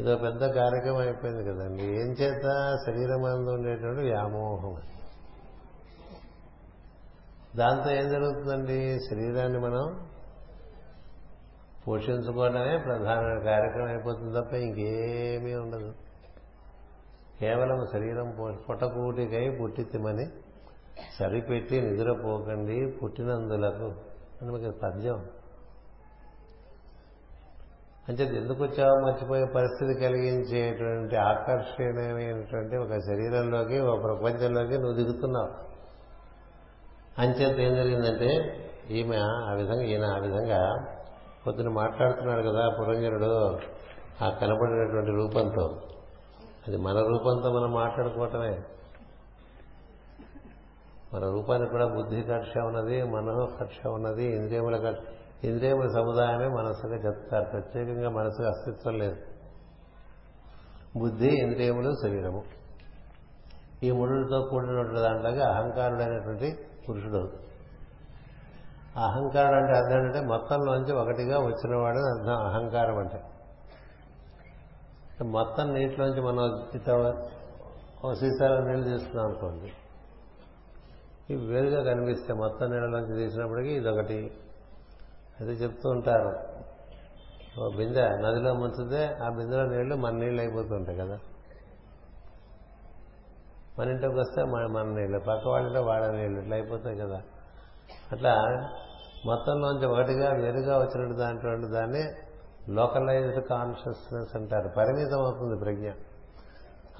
ఇదో పెద్ద కార్యక్రమం అయిపోయింది కదండి ఏం చేత శరీరం అందు ఉండేటువంటి వ్యామోహం దాంతో ఏం జరుగుతుందండి? శరీరాన్ని మనం పోషించుకోవడమే ప్రధాన కార్యక్రమం అయిపోతుంది తప్ప ఇంకేమీ ఉండదు. కేవలం శరీరం పుట్టకూటికై పుట్టితిమని సరిపెట్టి నిద్రపోకండి పుట్టినందులకు అని మీకు పద్యం అంటే ఎందుకు వచ్చావో మర్చిపోయే పరిస్థితి కలిగించేటువంటి ఆకర్షణీయమైనటువంటి ఒక శరీరంలోకి ఒక ప్రపంచంలోకి నువ్వు దిగుతున్నావు. అంచేత ఏం జరిగిందంటే ఈమె ఆ విధంగా ఈయన ఆ విధంగా పొద్దున మాట్లాడుతున్నాడు కదా పురంజనుడు ఆ కనపడినటువంటి రూపంతో. అది మన రూపంతో మనం మాట్లాడుకోవటమే. మన రూపానికి కూడా బుద్ధి కక్ష ఉన్నది మనో కక్ష ఉన్నది ఇంద్రియముల కక్ష ఇంద్రియముల సముదాయమే మనసుగా చెప్తారు. ప్రత్యేకంగా మనసుకు అస్తిత్వం లేదు. బుద్ధి ఇంద్రియములు శరీరము. ఈ ముడులతో కూడినటువంటి దాంట్లో అహంకారుడైనటువంటి పురుషుడు అహంకారం అంటే అర్థం ఏంటంటే మొత్తంలోంచి ఒకటిగా వచ్చినవాడు అర్థం అహంకారం అంటే. మొత్తం నీటిలోంచి మనం ఓ ఒక సీసాలో నీళ్ళు తీసుకున్నాం అనుకోండి ఇవి వేరుగా కనిపిస్తే మొత్తం నీళ్ళలోంచి తీసినప్పటికీ ఇదొకటి. అది చెప్తూ ఉంటారు. ఓ బిందె నదిలో ముంచితే ఆ బిందెలో నీళ్ళు మన నీళ్ళు అయిపోతుంటాయి కదా. మన ఇంటికి వస్తే మన మన నీళ్ళు పక్క వాళ్ళంటే వాళ్ళ నీళ్ళు ఇట్లా అయిపోతాయి కదా. అట్లా మొత్తంలోంచి ఒకటిగా వేరుగా వచ్చినట్టు దాంట్లో దాన్ని లోకలైజ్డ్ కాన్షియస్నెస్ అంటారు. పరిమితం అవుతుంది ప్రజ్ఞ.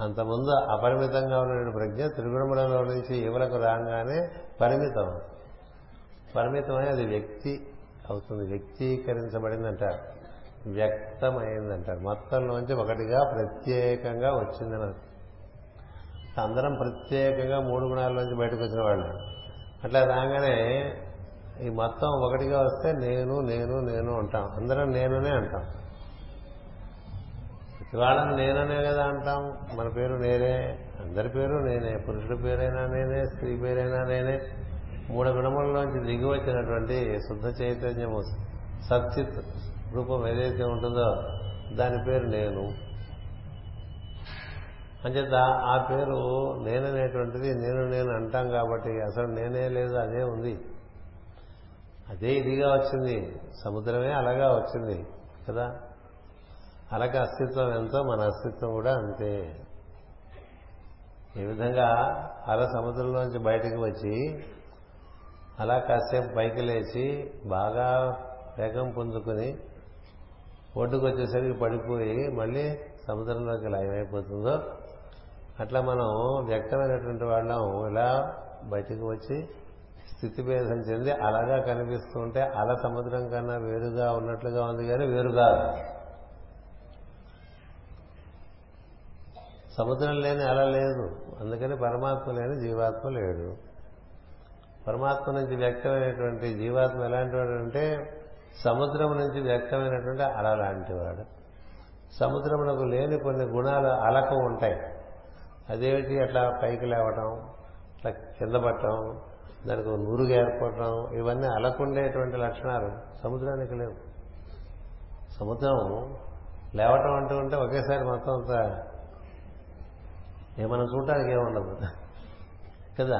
అంతకుముందు అపరిమితంగా ఉన్న ప్రజ్ఞ త్రిగుణములలో నుంచి యువలకు రాగానే పరిమితం. పరిమితమై అది వ్యక్తి అవుతుంది. వ్యక్తీకరించబడిందంటారు. వ్యక్తమైందంటారు. మొత్తంలోంచి ఒకటిగా ప్రత్యేకంగా వచ్చిందని అందరం ప్రత్యేకంగా మూడు గుణాల్లోంచి బయటకు వచ్చిన వాళ్ళు. అట్లా రాగానే ఈ మొత్తం ఒకటిగా వస్తే నేను నేను నేను అంటాం. అందరం నేనునే అంటాం. వాళ్ళని నేననే కదా అంటాం. మన పేరు నేనే అందరి పేరు నేనే పురుషుడి పేరైనా నేనే స్త్రీ పేరైనా నేనే. మూడు గుణములలోంచి దిగి వచ్చినటువంటి శుద్ధ చైతన్యము సచ్చిత్ రూపం ఏదైతే ఉంటుందో దాని పేరు నేను. అంచేత ఆ పేరు నేననేటువంటిది నేను నేను అంటాం కాబట్టి అసలు నేనే లేదు అదే ఉంది. అదే ఇదిగా వచ్చింది. సముద్రమే అలాగా వచ్చింది కదా? అలాగే అస్తిత్వం ఎంతో మన అస్తిత్వం కూడా అంతే. ఈ విధంగా అల సముద్రంలోంచి బయటకు వచ్చి అలా కాసేపు పైకి లేచి బాగా వేగం పొందుకుని ఒడ్డుకు వచ్చేసరికి పడిపోయి మళ్ళీ సముద్రంలోకి లయమైపోతుందో అట్లా మనం వ్యక్తమైనటువంటి వాళ్ళం. ఇలా బయటకు వచ్చి స్థితిభేదం చెంది అలాగా కనిపిస్తూ ఉంటే అల సముద్రం కన్నా వేరుగా ఉన్నట్లుగా ఉంది కానీ వేరు కాదు. సముద్రం లేని అల లేదు. అందుకని పరమాత్మ లేని జీవాత్మ లేడు పరమాత్మ నుంచి వ్యక్తమైనటువంటి జీవాత్మ ఎలాంటి వాడు అంటే సముద్రం నుంచి వ్యక్తమైనటువంటి అల లాంటి వాడు సముద్రమునకు లేని కొన్ని గుణాలు అలకు ఉంటాయి. అదేమిటి అట్లా పైకి లేవటం అట్లా కింద పట్టడం దానికి నూరుగా ఏర్పడటం ఇవన్నీ అలకుండేటువంటి లక్షణాలు సముద్రానికి లేవు. సముద్రం లేవటం అంటూ ఉంటే ఒకేసారి మొత్తం అంత మనం చూడటానికి ఏముండదు కదా?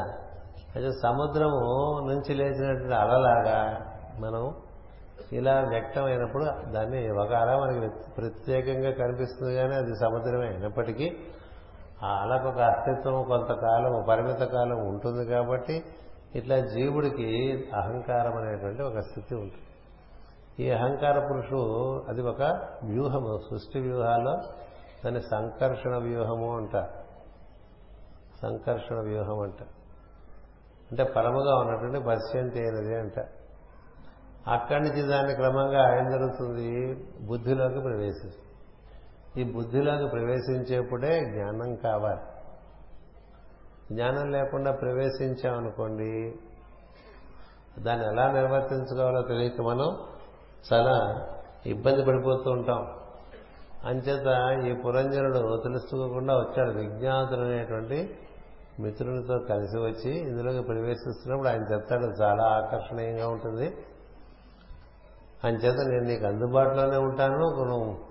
అయితే సముద్రము నుంచి లేచినటువంటి అలలాగా మనం ఇలా వ్యక్తమైనప్పుడు దాన్ని ఒక అల మనకి ప్రత్యేకంగా కనిపిస్తుంది కానీ అది సముద్రమే అయినప్పటికీ ఆ అలకు ఒక అస్తిత్వం కొంతకాలం పరిమిత కాలం ఉంటుంది కాబట్టి ఇట్లా జీవుడికి అహంకారం అనేటువంటి ఒక స్థితి ఉంటుంది. ఈ అహంకార పురుషుడు అది ఒక వ్యూహము సృష్టి వ్యూహాల్లో దాన్ని సంకర్షణ వ్యూహము అంటారు సంకర్షణ వ్యూహం అంట. అంటే పరముగా ఉన్నటువంటి పశ్యంతి అయినది అంట. అక్కడి నుంచి దాన్ని క్రమంగా ఏం జరుగుతుంది? బుద్ధిలోకి ప్రవేశిస్తుంది. ఈ బుద్ధిలోకి ప్రవేశించేప్పుడే జ్ఞానం కావాలి. జ్ఞానం లేకుండా ప్రవేశించామనుకోండి దాన్ని ఎలా నిర్వర్తించుకోవాలో తెలియక మనం చాలా ఇబ్బంది పడిపోతూ ఉంటాం. అంచేత ఈ పురంజనుడు తెలుసుకోకుండా వచ్చాడు. విజ్ఞాతులు అనేటువంటి మిత్రునితో కలిసి వచ్చి ఇందులోకి ప్రవేశిస్తున్నప్పుడు ఆయన చెప్తాడు చాలా ఆకర్షణీయంగా ఉంటుంది. అంచేత నేను నీకు అందుబాటులోనే ఉంటాను. నువ్వు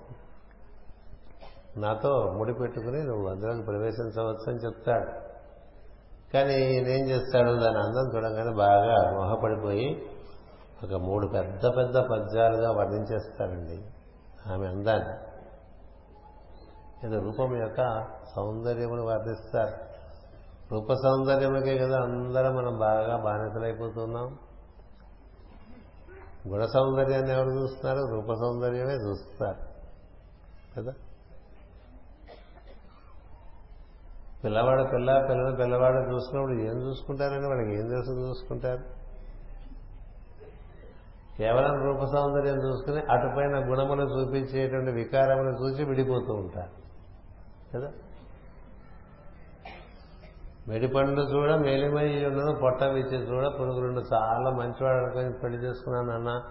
నాతో ముడి పెట్టుకుని నువ్వు అందులోకి ప్రవేశించవచ్చు అని చెప్తాడు. కానీ నేనేం చేస్తాడు? దాని అందం చూడగానే బాగా మోహపడిపోయి ఒక మూడు పెద్ద పెద్ద పద్యాలుగా వర్ణించేస్తాడండి ఆమె అందాన్ని. ఇది రూపం యొక్క సౌందర్యమును వర్ణిస్తారు. రూప సౌందర్యముకే కదా అందరం మనం బాగా బానిసలైపోతున్నాం. గుణ సౌందర్యాన్ని ఎవరు చూస్తున్నారు? రూప సౌందర్యమే చూస్తారు. కదా? పిల్లవాడు పిల్ల పిల్లలు పిల్లవాడు చూసుకున్నప్పుడు ఏం చూసుకుంటారని వాళ్ళకి ఏం తెలుసు చూసుకుంటారు? కేవలం రూప సౌందర్యం చూసుకుని అటుపైన గుణములు చూపించేటువంటి వికారములు చూసి విడిపోతూ ఉంటారు. కదా? మెడిపండు చూడ మేలిమై ఉండను పొట్ట విచ్చి చూడ పురుగులుండు చాలా మంచివాడు అనుకొని పెళ్ళి చేసుకున్నాను అన్న.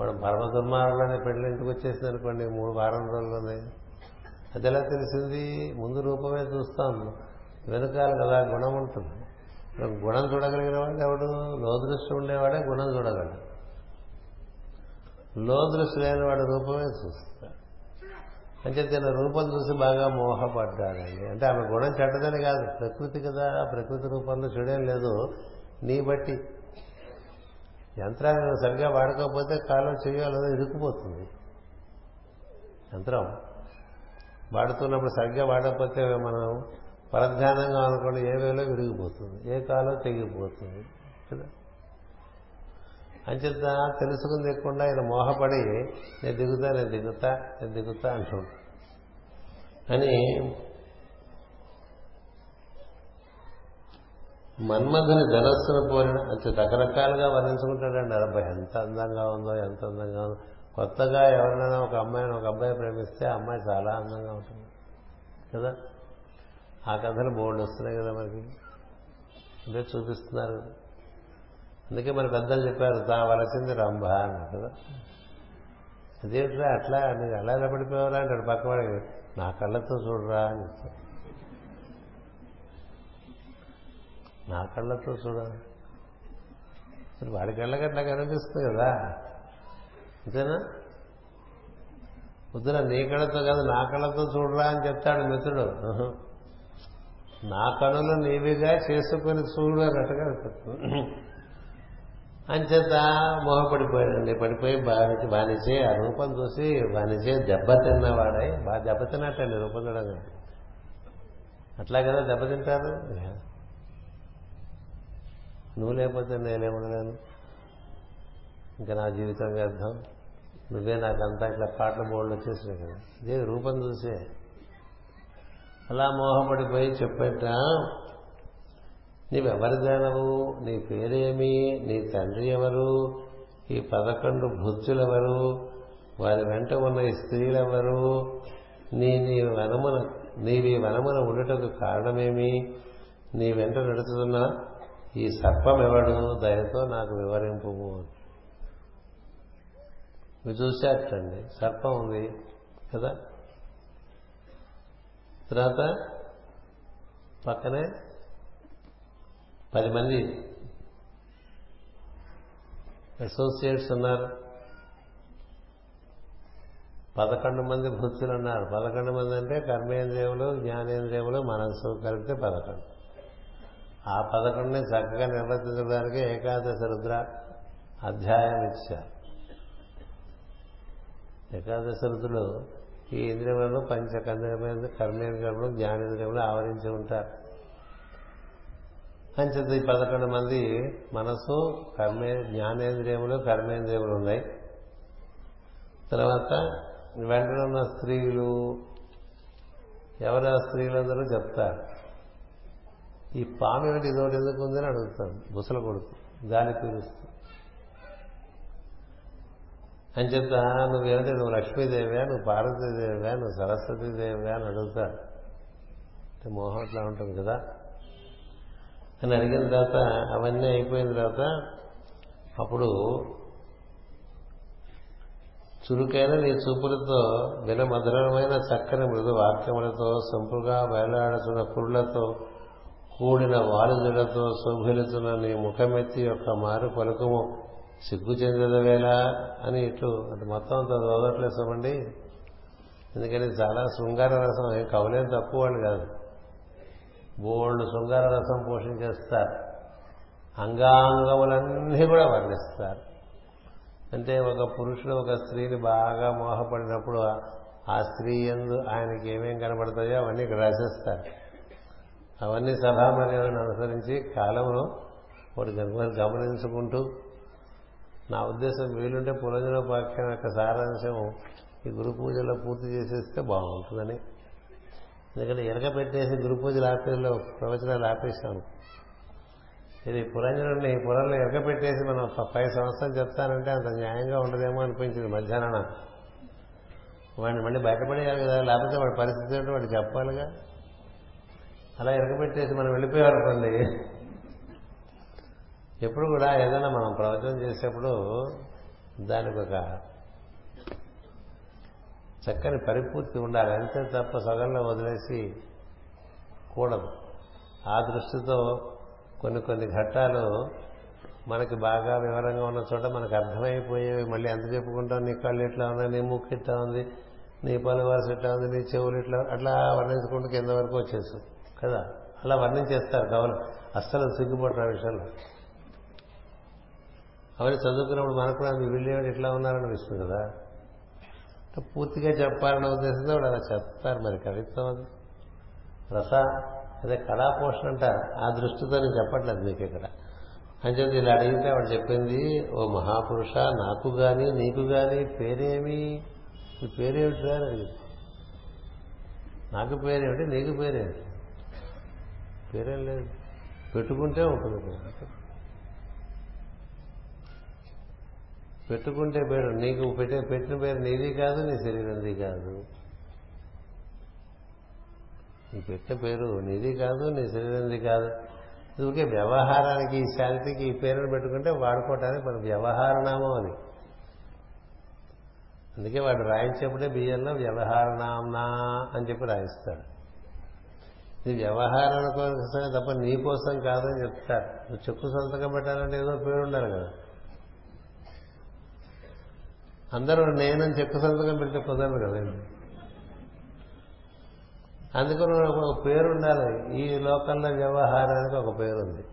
వాడు పరమ దుర్మార్గులనే పెళ్ళి ఇంటికి వచ్చేసింది అనుకోండి మూడు వారం రోజుల్లోనే అది ఎలా తెలిసింది? ముందు రూపమే చూస్తాం వెనుకాల కదా గుణం ఉంటుంది. గుణం చూడగలిగిన వాడు ఎవడు? లోదృష్టి ఉండేవాడే గుణం చూడగలడు. లోదృష్టి లేనివాడు రూపమే చూస్తాడు. అంటే తన రూపం చూసి బాగా మోహపడ్డాడండి. అంటే ఆమె గుణం చెడ్డదని కాదు. ప్రకృతి కదా ఆ ప్రకృతి రూపంలో చెడేం లేదు. నీ బట్టి. యంత్రాన్ని సరిగ్గా వాడుకోకపోతే కాలం చేయాలో ఇరుక్కుపోతుంది. యంత్రం. వాడుతున్నప్పుడు సరిగ్గా వాడకపోతే మనం పరధ్యానంగా అనుకోండి ఏ వేలో విరిగిపోతుంది ఏ కాలో తెగిపోతుంది కదా? అంచేత తెలుసుకుని దిగకుండా ఆయన మోహపడి నేను దిగుతా నేను దిగుతా నేను దిగుతా అంటుంటా అని మన్మధుని ధనస్సును పోలిన అంటే రకరకాలుగా వర్ణించుకుంటాడండి. అబ్బాయి ఎంత అందంగా ఉందో ఎంత అందంగా ఉందో. కొత్తగా ఎవరినైనా ఒక అమ్మాయిని ఒక అబ్బాయి ప్రేమిస్తే ఆ అమ్మాయి చాలా అందంగా ఉంటుంది. కదా? ఆ కథలు బోర్డు వస్తున్నాయి కదా మనకి? అంటే చూపిస్తున్నారు అందుకే మన పెద్దలు చెప్పారు తా వలసింది రంభ అన్నారు కదా? అదేంట్రా అట్లా? నీకు అలా ఎలా పడిపోయారా అంటాడు పక్కవాడికి నా కళ్ళతో చూడరా అని చెప్తాడు. నా కళ్ళతో చూడరా? మరి వాడి కళ్ళకి అట్లా కనిపిస్తుంది కదా. అంతేనా? వద్దున నీ కళ్ళతో కాదు నా కళ్ళతో చూడరా అని చెప్తాడు మిత్రుడు. నా కనులు నీవిగా చేసుకుని చూడు అన్నట్టుగా అంచేత మోహపడిపోయాడండి. పడిపోయి బానిచి బానిసే ఆ రూపం చూసి బానిసే దెబ్బ తిన్నవాడై బాగా దెబ్బతిన్నట్టండి రూపం చూడగా అట్లా కదా దెబ్బతింటారు నువ్వు లేకపోతే నేనేముండలేను ఇంకా నా జీవితం వ్యర్థం నువ్వే నాకంతా ఇట్లా పాటలు బోర్డు వచ్చేసినాయి కదా. ఇదే రూపం చూసే. అలా మోహపడిపోయి చెప్పేట నీవెవరిదానవు నీ పేరేమి? నీ తండ్రి ఎవరు? ఈ పదకొండు భృత్యులెవరు వారి వెంట ఉన్న ఈ స్త్రీలెవరు? నీ నీ వనమున నీవి వనమున ఉండటకు కారణమేమి? నీ వెంట నడుచుతున్న ఈ సర్పం ఎవడు? దయతో నాకు వివరింపు మీరు చూసేటండి సర్పం ఉంది కదా? తర్వాత పక్కనే పది మంది అసోసియేట్స్ ఉన్నారు. పదకొండు మంది భృత్యులు ఉన్నారు. పదకొండు మంది అంటే కర్మేంద్రియములు జ్ఞానేంద్రియములు మనస్సు కలిపితే పదకొండు. ఆ పదకొండుని చక్కగా నిర్వర్తించడానికి ఏకాదశ రుద్ర అధ్యాయం ఇచ్చారు. ఏకాదశరుతులు ఈ ఇంద్రియములను పంచ కర్మేంద్రియములు జ్ఞానేంద్రియములు ఆవరించి ఉంటారు. అంచేత ఈ పదకొండు మంది మనసు కర్మే జ్ఞానేంద్రియములు కర్మేంద్రియములు ఉన్నాయి. తర్వాత వెంటనే ఉన్న స్త్రీలు ఎవరు ఆ స్త్రీలందరూ చెప్తారు. ఈ పాము ఏమిటి ఇదోటి ఎందుకు ఉందని అడుగుతాను బుసల కొడుకు గాలి పీలుస్తూ. అని చెప్తా నువ్వేమిటి? నువ్వు లక్ష్మీదేవియా నువ్వు పార్వతీదేవియా నువ్వు సరస్వతీదేవియా అని అడుగుతారు మోహం అట్లా ఉంటుంది కదా? అని అడిగిన తర్వాత అవన్నీ అయిపోయిన తర్వాత అప్పుడు చురుకైన నీ చూపులతో వినమధురమైన చక్కని మృదు వాక్యములతో సొంపుగా వేలాడుతున్న కురులతో కూడిన వాలుజులతో శోభిలుతున్న నీ ముఖమెత్తి యొక్క మారు పలుకుము సిగ్గు చెందదవేళ అని ఇట్లు అంటే మొత్తం అంత చదవట్లేసామండి ఎందుకంటే చాలా శృంగార రసం ఏం కవులేం తక్కువ వాళ్ళు కాదు. బోల్డ్ శృంగార రసం పోషించేస్తారు. అంగాంగములన్నీ కూడా వర్ణిస్తారు. అంటే ఒక పురుషుడు ఒక స్త్రీని బాగా మోహపడినప్పుడు ఆ స్త్రీ ఎందు ఆయనకి ఏమేం కనబడతాయో అవన్నీ ఇక్కడ రాసేస్తారు. అవన్నీ సభామర్యాలను అనుసరించి కాలంలో వాటి గమనించుకుంటూ నా ఉద్దేశం వీలుంటే పురంజనోపాఖ్యానం యొక్క సారాంశం ఈ గురు పూజలో పూర్తి చేసేస్తే బాగుంటుందని. ఎందుకంటే ఎరక పెట్టేసి గురు పూజలు ఆపేలో ప్రవచనాలు ఆపేశాను ఇది పురంజనుడిని పురంలో ఎరక పెట్టేసి మనం పై సంవత్సరం చెప్తానంటే అంత న్యాయంగా ఉండదేమో అనిపించింది మధ్యాహ్నం. వాడిని మళ్ళీ బయటపడేయాలి కదా లేకపోతే వాడి పరిస్థితి ఏంటో వాడు చెప్పాలిగా. అలా ఎరకపెట్టేసి మనం వెళ్ళిపోయారనుకోండి. ఎప్పుడు కూడా ఏదైనా మనం ప్రవచనం చేసేప్పుడు దానికి ఒక చక్కని పరిపూర్తి ఉండాలి. అంతే తప్ప సగంలో వదిలేసి కూడదు. ఆ దృష్టితో కొన్ని కొన్ని ఘట్టాలు మనకి బాగా వివరంగా ఉన్న చోట మనకు అర్థమైపోయేవి. మళ్ళీ ఎంత చెప్పుకుంటాం? నీ కళ్ళు ఇట్లా ఉన్నాయి? నీ ముక్కు ఇట్లా ఉంది? నీ పలువాసు ఇట్లా ఉంది? నీ చెవులు ఇట్లా అట్లా వర్ణించుకుంటూ కింద వరకు వచ్చేస్తుంది కదా? అలా వర్ణించేస్తారు. కవులు అస్సలు సిగ్గుపడిన విషయంలో. అవన్నీ చదువుకున్నప్పుడు మనకు కూడా వీళ్ళేమిటి ఇట్లా ఉన్నారనిపిస్తుంది కదా. పూర్తిగా చెప్పాలనే ఉద్దేశంతో వాడు అలా చెప్తారు మరి కవిత్వం అది. రస అదే కళాపోషణ అంటారు ఆ దృష్టితో నేను చెప్పట్లేదు మీకు ఇక్కడ. అంచేత ఇలా అడిగితే వాడు చెప్పింది ఓ మహాపురుష నాకు గాని నీకు గాని పేరేమి? నీ పేరేమిటి అని అడిగింది. నాకు పేరేమిటి? నీకు పేరేమిటి? పేరేం లేదు. పెట్టుకుంటే ఉంటుంది. పెట్టుకుంటే పేరు నీకు పెట్టే పెట్టిన పేరు నీది కాదు నీ శరీరంది కాదు. నీ పెట్టిన పేరు నీది కాదు నీ శరీరంది కాదు. ఇది వ్యవహారానికి ఈ శాంతికి ఈ పేరును పెట్టుకుంటే వాడుకోవటానికి మన వ్యవహారనామం అని అందుకే వాడు రాయించేప్పుడే బియ్యంలో వ్యవహారనామనా అని చెప్పి రాయిస్తాడు. ఇది వ్యవహారాల కోసమే తప్ప నీ కోసం కాదని చెప్తారు నువ్వు చెక్కు సంతకం పెట్టాలంటే ఏదో పేరు ఉండాలి కదా. అందరూ నేనని చెక్కు సంతకం పెడితే కుదరదు కదండి అందుకని ఒక పేరు ఉండాలి. ఈ లోకంలో వ్యవహారానికి ఒక పేరు ఉంది.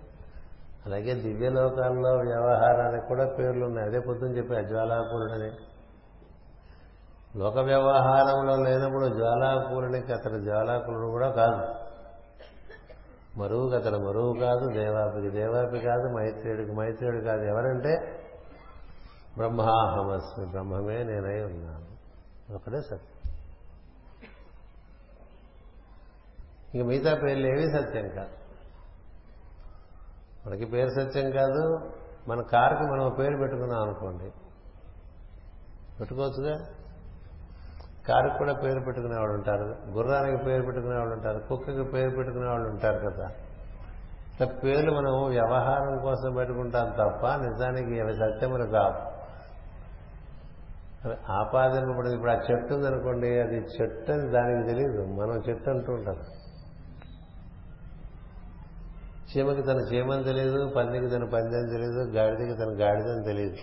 అలాగే దివ్య లోకాల్లో వ్యవహారానికి కూడా పేర్లు ఉన్నాయి. అదే పొద్దున చెప్పి జ్వాలాపూరుడని లోక వ్యవహారంలో లేనప్పుడు జ్వాలాపూరునికి అతని జ్వాలాకులుడు కూడా కాదు. మరువుకి అతను మరువు కాదు. దేవాపికి దేవాపి కాదు. మైత్రేయుడికి మైత్రేయుడు కాదు. ఎవరంటే బ్రహ్మాహమస్మి బ్రహ్మమే నేనై ఉన్నాను. ఒకటే సత్యం ఇంక మిగతా పేర్లు ఏవి సత్యం కాదు. మనకి పేరు సత్యం కాదు. మన కారుకి మనం పేరు పెట్టుకున్నాం అనుకోండి. పెట్టుకోవచ్చుగా? కారుకి కూడా పేరు పెట్టుకునే వాళ్ళు ఉంటారు. గుర్రానికి పేరు పెట్టుకునే వాళ్ళు ఉంటారు. కుక్కకి పేరు పెట్టుకునే వాళ్ళు ఉంటారు కదా. ఇట్లా పేర్లు మనం వ్యవహారం కోసం పెట్టుకుంటాం తప్ప నిజానికి అవి సత్యములు కావు. ఆపాదింపబడి ఇప్పుడు ఆ చెట్టు ఉందనుకోండి అది చెట్టు అని దానికి తెలియదు మనం చెట్టు అంటూ ఉంటాం. చీమకి తన చీమని తెలియదు పందికి తన పందని తెలియదు గాడిదకి తన గాడిదని తెలియదు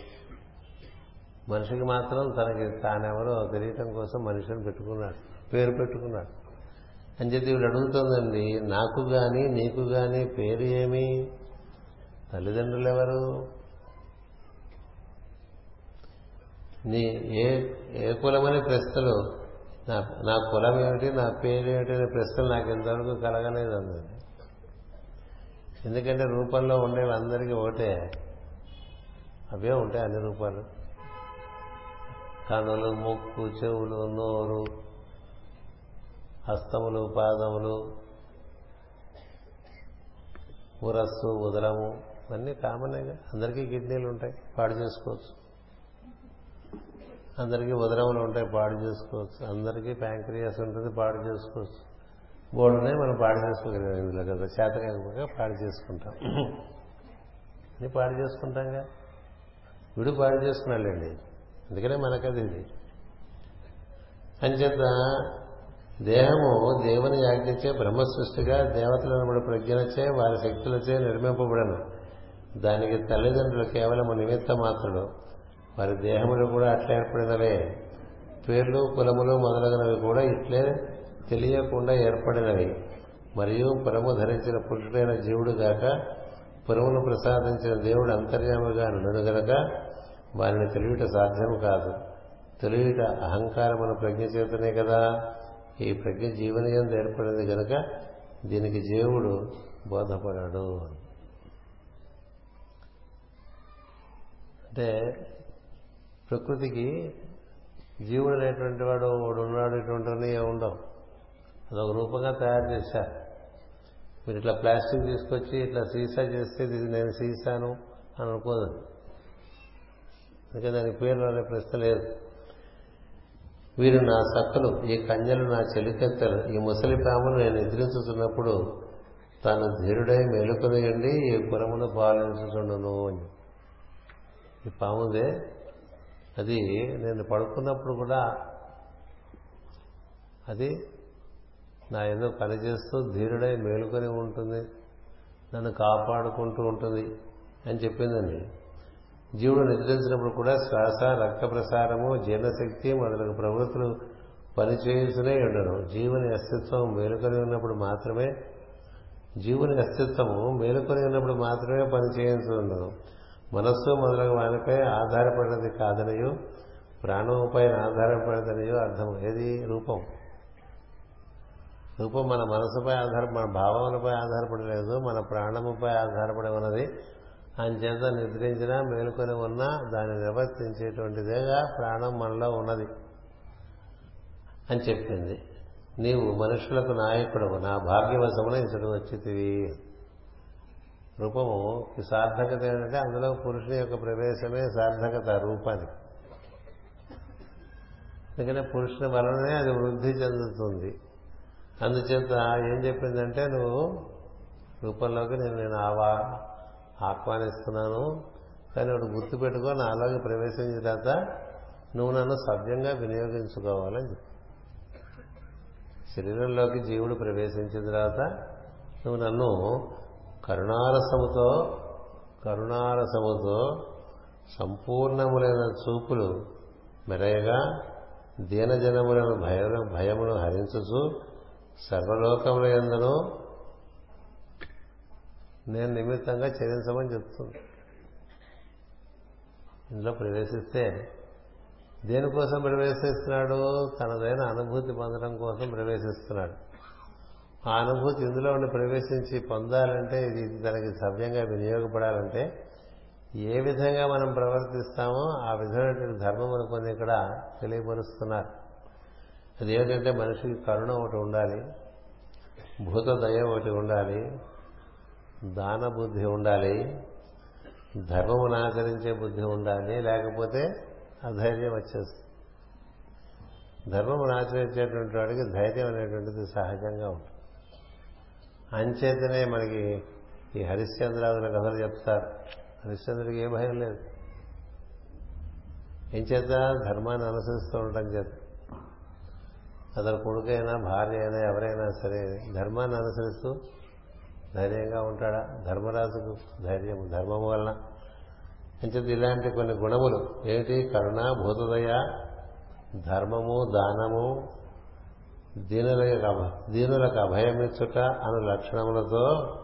మనిషికి మాత్రం తనకి తానెవరో తెలియటం కోసం మనిషిని పెట్టుకున్నాడు పేరు పెట్టుకున్నాడు. అని చెప్పి వీడు అడుగుతుందండి నాకు కానీ నీకు కానీ పేరు ఏమి? తల్లిదండ్రులు ఎవరు నీ ఏ ఏ కులమనే ప్రశ్నలు? నా నా కులం ఏమిటి నా పేరు ఏమిటి అనే ప్రశ్నలు నాకు ఇంతవరకు కలగలేదు అన్నది ఎందుకంటే రూపంలో ఉండేవి అందరికీ ఒకటే. అవే ఉంటాయి అన్ని రూపాలు. కనులు ముక్కు చెవులు నోరు హస్తములు పాదములు ఉరస్సు ఉదరము అన్నీ కామన్గా అందరికీ కిడ్నీలు ఉంటాయి. పాడు చేసుకోవచ్చు. అందరికీ ఉదరములు ఉంటాయి పాడు చేసుకోవచ్చు. అందరికీ ప్యాంక్రియాస్ ఉంటుంది పాడు చేసుకోవచ్చు. బోర్డునే మనం పాడు చేసుకోగలిగాం ఇందులో కదా. చేత కాకపోతే పాడు చేసుకుంటాం. అని పాడు చేసుకుంటాంగా. విడు పాడు చేసుకున్నాళ్ళండి అందుకనే మనకది ఇది. అంచేత దేహము దేవుని యాజ్ఞచే బ్రహ్మ సృష్టిగా దేవతలను ప్రజ్ఞలచే వారి శక్తులచే నిర్మింపబడను. దానికి తల్లిదండ్రులు కేవలం నిమిత్త మాత్రుడు వారి దేహములు కూడా అట్లా ఏర్పడినవే. పేర్లు కులములు మొదలగునవి కూడా ఇట్లే తెలియకుండా ఏర్పడినవి. మరియు పురము ధరించిన పురుషుడైన జీవుడు గాక పురమును ప్రసాదించిన దేవుడు అంతర్యాముగా నుండు గనక వారిని తెలియట సాధ్యం కాదు. తెలియట అహంకారమును ప్రజ్ఞ చేతనే కదా. ఈ ప్రజ్ఞ జీవనీయం ఏర్పడింది గనక దీనికి జీవుడు బోధపడాడు. అంటే ప్రకృతికి జీవుడు అనేటువంటి వాడు వాడు ఉన్నాడు ఇటువంటివన్నీ ఉండవు. అదొక రూపంగా తయారు చేశారు. మీరు ఇట్లా ప్లాస్టిక్ తీసుకొచ్చి ఇట్లా సీసా చేస్తే ఇది నేను సీసాను అని అనుకోదు. అందుకే దానికి పేరు అనే ప్రశ్న లేదు. వీరు నా సక్కలు ఈ కన్యలు నా చెలికెత్తలు ఈ ముసలి పామును నేను నిద్రించుతున్నప్పుడు తాను ధీరుడై మెలుకునియండి ఈ పురమును పాలించుతుండను అని. ఈ పాముదే అది నేను పడుకున్నప్పుడు కూడా అది నా ఏదో పనిచేస్తూ ధీరుడై మేలుకొని ఉంటుంది నన్ను కాపాడుకుంటూ ఉంటుంది అని చెప్పిందండి. జీవుడు నిద్రించినప్పుడు కూడా శ్వాస రక్త ప్రసారము జీర్ణశక్తి మొదలగు ప్రవృత్తులు పనిచేయుతూనే ఉండను జీవుని అస్తిత్వం మేలుకొని ఉన్నప్పుడు మాత్రమే జీవుని అస్తిత్వము మేలుకొని ఉన్నప్పుడు మాత్రమే పనిచేయాల్సి ఉండదు. మనస్సు మొదలగు వానిపై ఆధారపడినది కాదనియో ప్రాణముపై ఆధారపడదనియో అర్థం ఏది? రూపం. రూపం మన మనసుపై ఆధార మన భావములపై ఆధారపడలేదు మన ప్రాణముపై ఆధారపడి ఉన్నది. అంచేత నిద్రించినా మేలుకొని ఉన్నా దాన్ని నిర్వర్తించేటువంటిదేగా ప్రాణం మనలో ఉన్నది అని చెప్పింది. నీవు మనుషులకు నాయకుడు నా భాగ్యవశమున ఇతడు వచ్చితివి. రూపము సార్థకత ఏంటంటే అందులో పురుషుని యొక్క ప్రవేశమే సార్థకత రూపానికి ఎందుకంటే పురుషుని వలననే అది వృద్ధి చెందుతుంది. అందుచేత ఏం చెప్పిందంటే నువ్వు రూపంలోకి నేను నేను ఆవా ఆహ్వానిస్తున్నాను కానీ ఒకటి గుర్తుపెట్టుకో నాలోకి ప్రవేశించిన తర్వాత నువ్వు నన్ను సవ్యంగా వినియోగించుకోవాలని చెప్పి. శరీరంలోకి జీవుడు ప్రవేశించిన తర్వాత నువ్వు నన్ను కరుణారసముతో కరుణారసముతో సంపూర్ణములైన చూపులు మెరయగా దీనజనములను భయ భయమును హరించుచు సర్వలోకముల ఎందును నేను నిమిత్తంగా చెల్లించమని చెప్తుంది. ఇందులో ప్రవేశిస్తే దేనికోసం ప్రవేశిస్తున్నాడు? తనదైన అనుభూతి పొందడం కోసం ప్రవేశిస్తున్నాడు. ఆ అనుభూతి ఇందులో ఉండి ప్రవేశించి పొందాలంటే ఇది తనకి సవ్యంగా వినియోగపడాలంటే ఏ విధంగా మనం ప్రవర్తిస్తామో ఆ విధమైనటువంటి ధర్మములు కొన్ని ఇక్కడ తెలియపరుస్తున్నారు. అదేమిటంటే మనిషికి కరుణ ఒకటి ఉండాలి భూత దయ ఒకటి ఉండాలి దాన బుద్ధి ఉండాలి ధర్మమును ఆచరించే బుద్ధి ఉండాలి లేకపోతే అధైర్యం వచ్చేస్తుంది. ధర్మమును ఆచరించేటువంటి వాడికి ధైర్యం అనేటువంటిది సహజంగా ఉంటుంది. అంచేతనే మనకి ఈ హరిశ్చంద్రాదుల కథలు చెప్తారు. హరిశ్చంద్రుడికి ఏ భయం లేదు. ఏం చేత? ధర్మాన్ని అనుసరిస్తూ ఉండటం చేత. అతను కొడుకైనా భార్య అయినా ఎవరైనా సరే ధర్మాన్ని అనుసరిస్తూ ధైర్యంగా ఉంటాడా? ధర్మరాజుకు ధైర్యం ధర్మం వలన. అంచేత ఇలాంటి కొన్ని గుణములు. ఏమిటి? కరుణ భూతదయ ధర్మము దానము దీనులకు దీనులకు అభయమిచ్చుట అను లక్షణములతో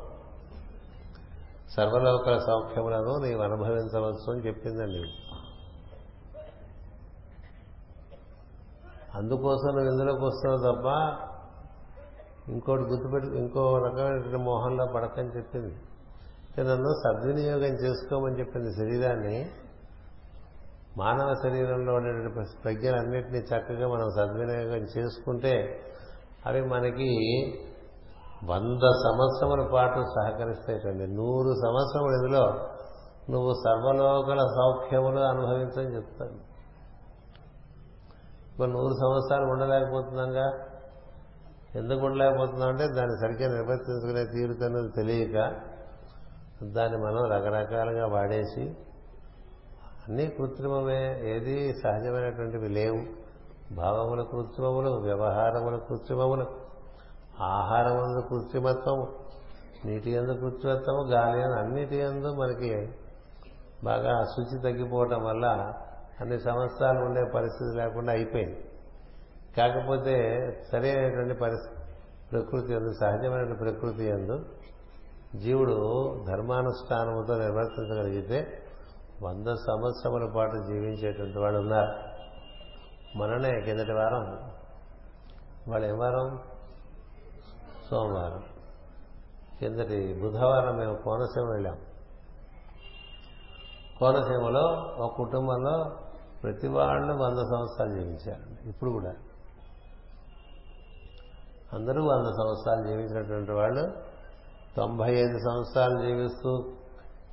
సర్వలోకల సౌఖ్యములను నీవు అనుభవించవచ్చు అని చెప్పిందండి. అందుకోసం నువ్వు ఇందులోకి వస్తున్నావు తప్ప ఇంకోటి గుర్తుపెట్టు ఇంకో రకమైన మోహంలో పడకని చెప్పింది. నన్ను సద్వినియోగం చేసుకోమని చెప్పింది శరీరాన్ని మానవ శరీరంలో ఉండేటువంటి ప్రజ్ఞలన్నింటినీ చక్కగా మనం సద్వినియోగం చేసుకుంటే అవి మనకి వంద సంవత్సరముల పాటు సహకరిస్తాయిటండి. నూరు సంవత్సరములు ఇందులో నువ్వు సర్వలోకల సౌఖ్యములు అనుభవించని చెప్తాను. ఇప్పుడు నూరు సంవత్సరాలు ఉండలేకపోతున్నాగా? ఎందుకు ఉండలేకపోతున్నాం అంటే దాన్ని సరిగ్గా నిర్వర్తించుకునే తీరుతున్నది తెలియక దాన్ని మనం రకరకాలుగా వాడేసి అన్నీ కృత్రిమమే. ఏది సహజమైనటువంటివి లేవు. భావముల కృత్రిమములు వ్యవహారముల కృత్రిమములు ఆహారం అందు కృత్రిమత్వము నీటి ఎందు కృత్రిమత్వము గాలి అని అన్నిటి ఎందు మనకి బాగా శుచి తగ్గిపోవటం వల్ల అన్ని సంవత్సరాలు ఉండే పరిస్థితి లేకుండా అయిపోయింది. కాకపోతే సరైనటువంటి పరిస్థితి ప్రకృతి ఎందు సహజమైనటువంటి ప్రకృతి ఎందు జీవుడు ధర్మానుష్ఠానముతో నిర్వర్తించగలిగితే వంద సంవత్సరముల పాటు జీవించేటువంటి వాళ్ళు ఉన్నారు. మననే కిందటి వారం. వాళ్ళు ఏం వారం సోమవారం. కిందటి బుధవారం మేము కోనసీమ వెళ్ళాం. కోనసీమలో ఒక కుటుంబంలో ప్రతి వాళ్ళు వంద సంవత్సరాలు జీవించారు. ఇప్పుడు కూడా. అందరూ వంద సంవత్సరాలు జీవించినటువంటి వాళ్ళు తొంభై ఐదు సంవత్సరాలు జీవిస్తూ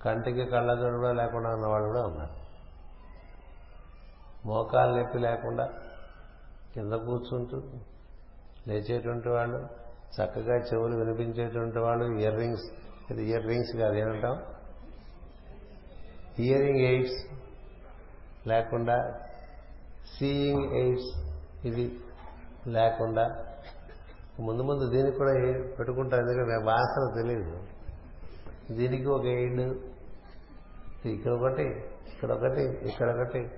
కంటికి కళ్ళజోడు కూడా లేకుండా ఉన్నవాళ్ళు కూడా ఉన్నారు. మోకాలు నొప్పి లేకుండా కింద కూర్చుంటూ లేచేటువంటి వాళ్ళు చక్కగా చెవులు వినిపించేటువంటి వాళ్ళు ఇయర్ రింగ్స్ ఇది ఇయర్ రింగ్స్ కాదు ఏమంటాం? హియరింగ్ ఎయిడ్స్ లేకుండా సీయింగ్ ఎయిడ్స్ ఇది లేకుండా ముందు ముందు దీనికి కూడా పెట్టుకుంటారు ఎందుకంటే వాసన తెలియదు. దీనికి ఒక ఎయిడ్ ఇక్కడ ఒకటి ఇక్కడ ఒకటి ఇక్కడ ఒకటి.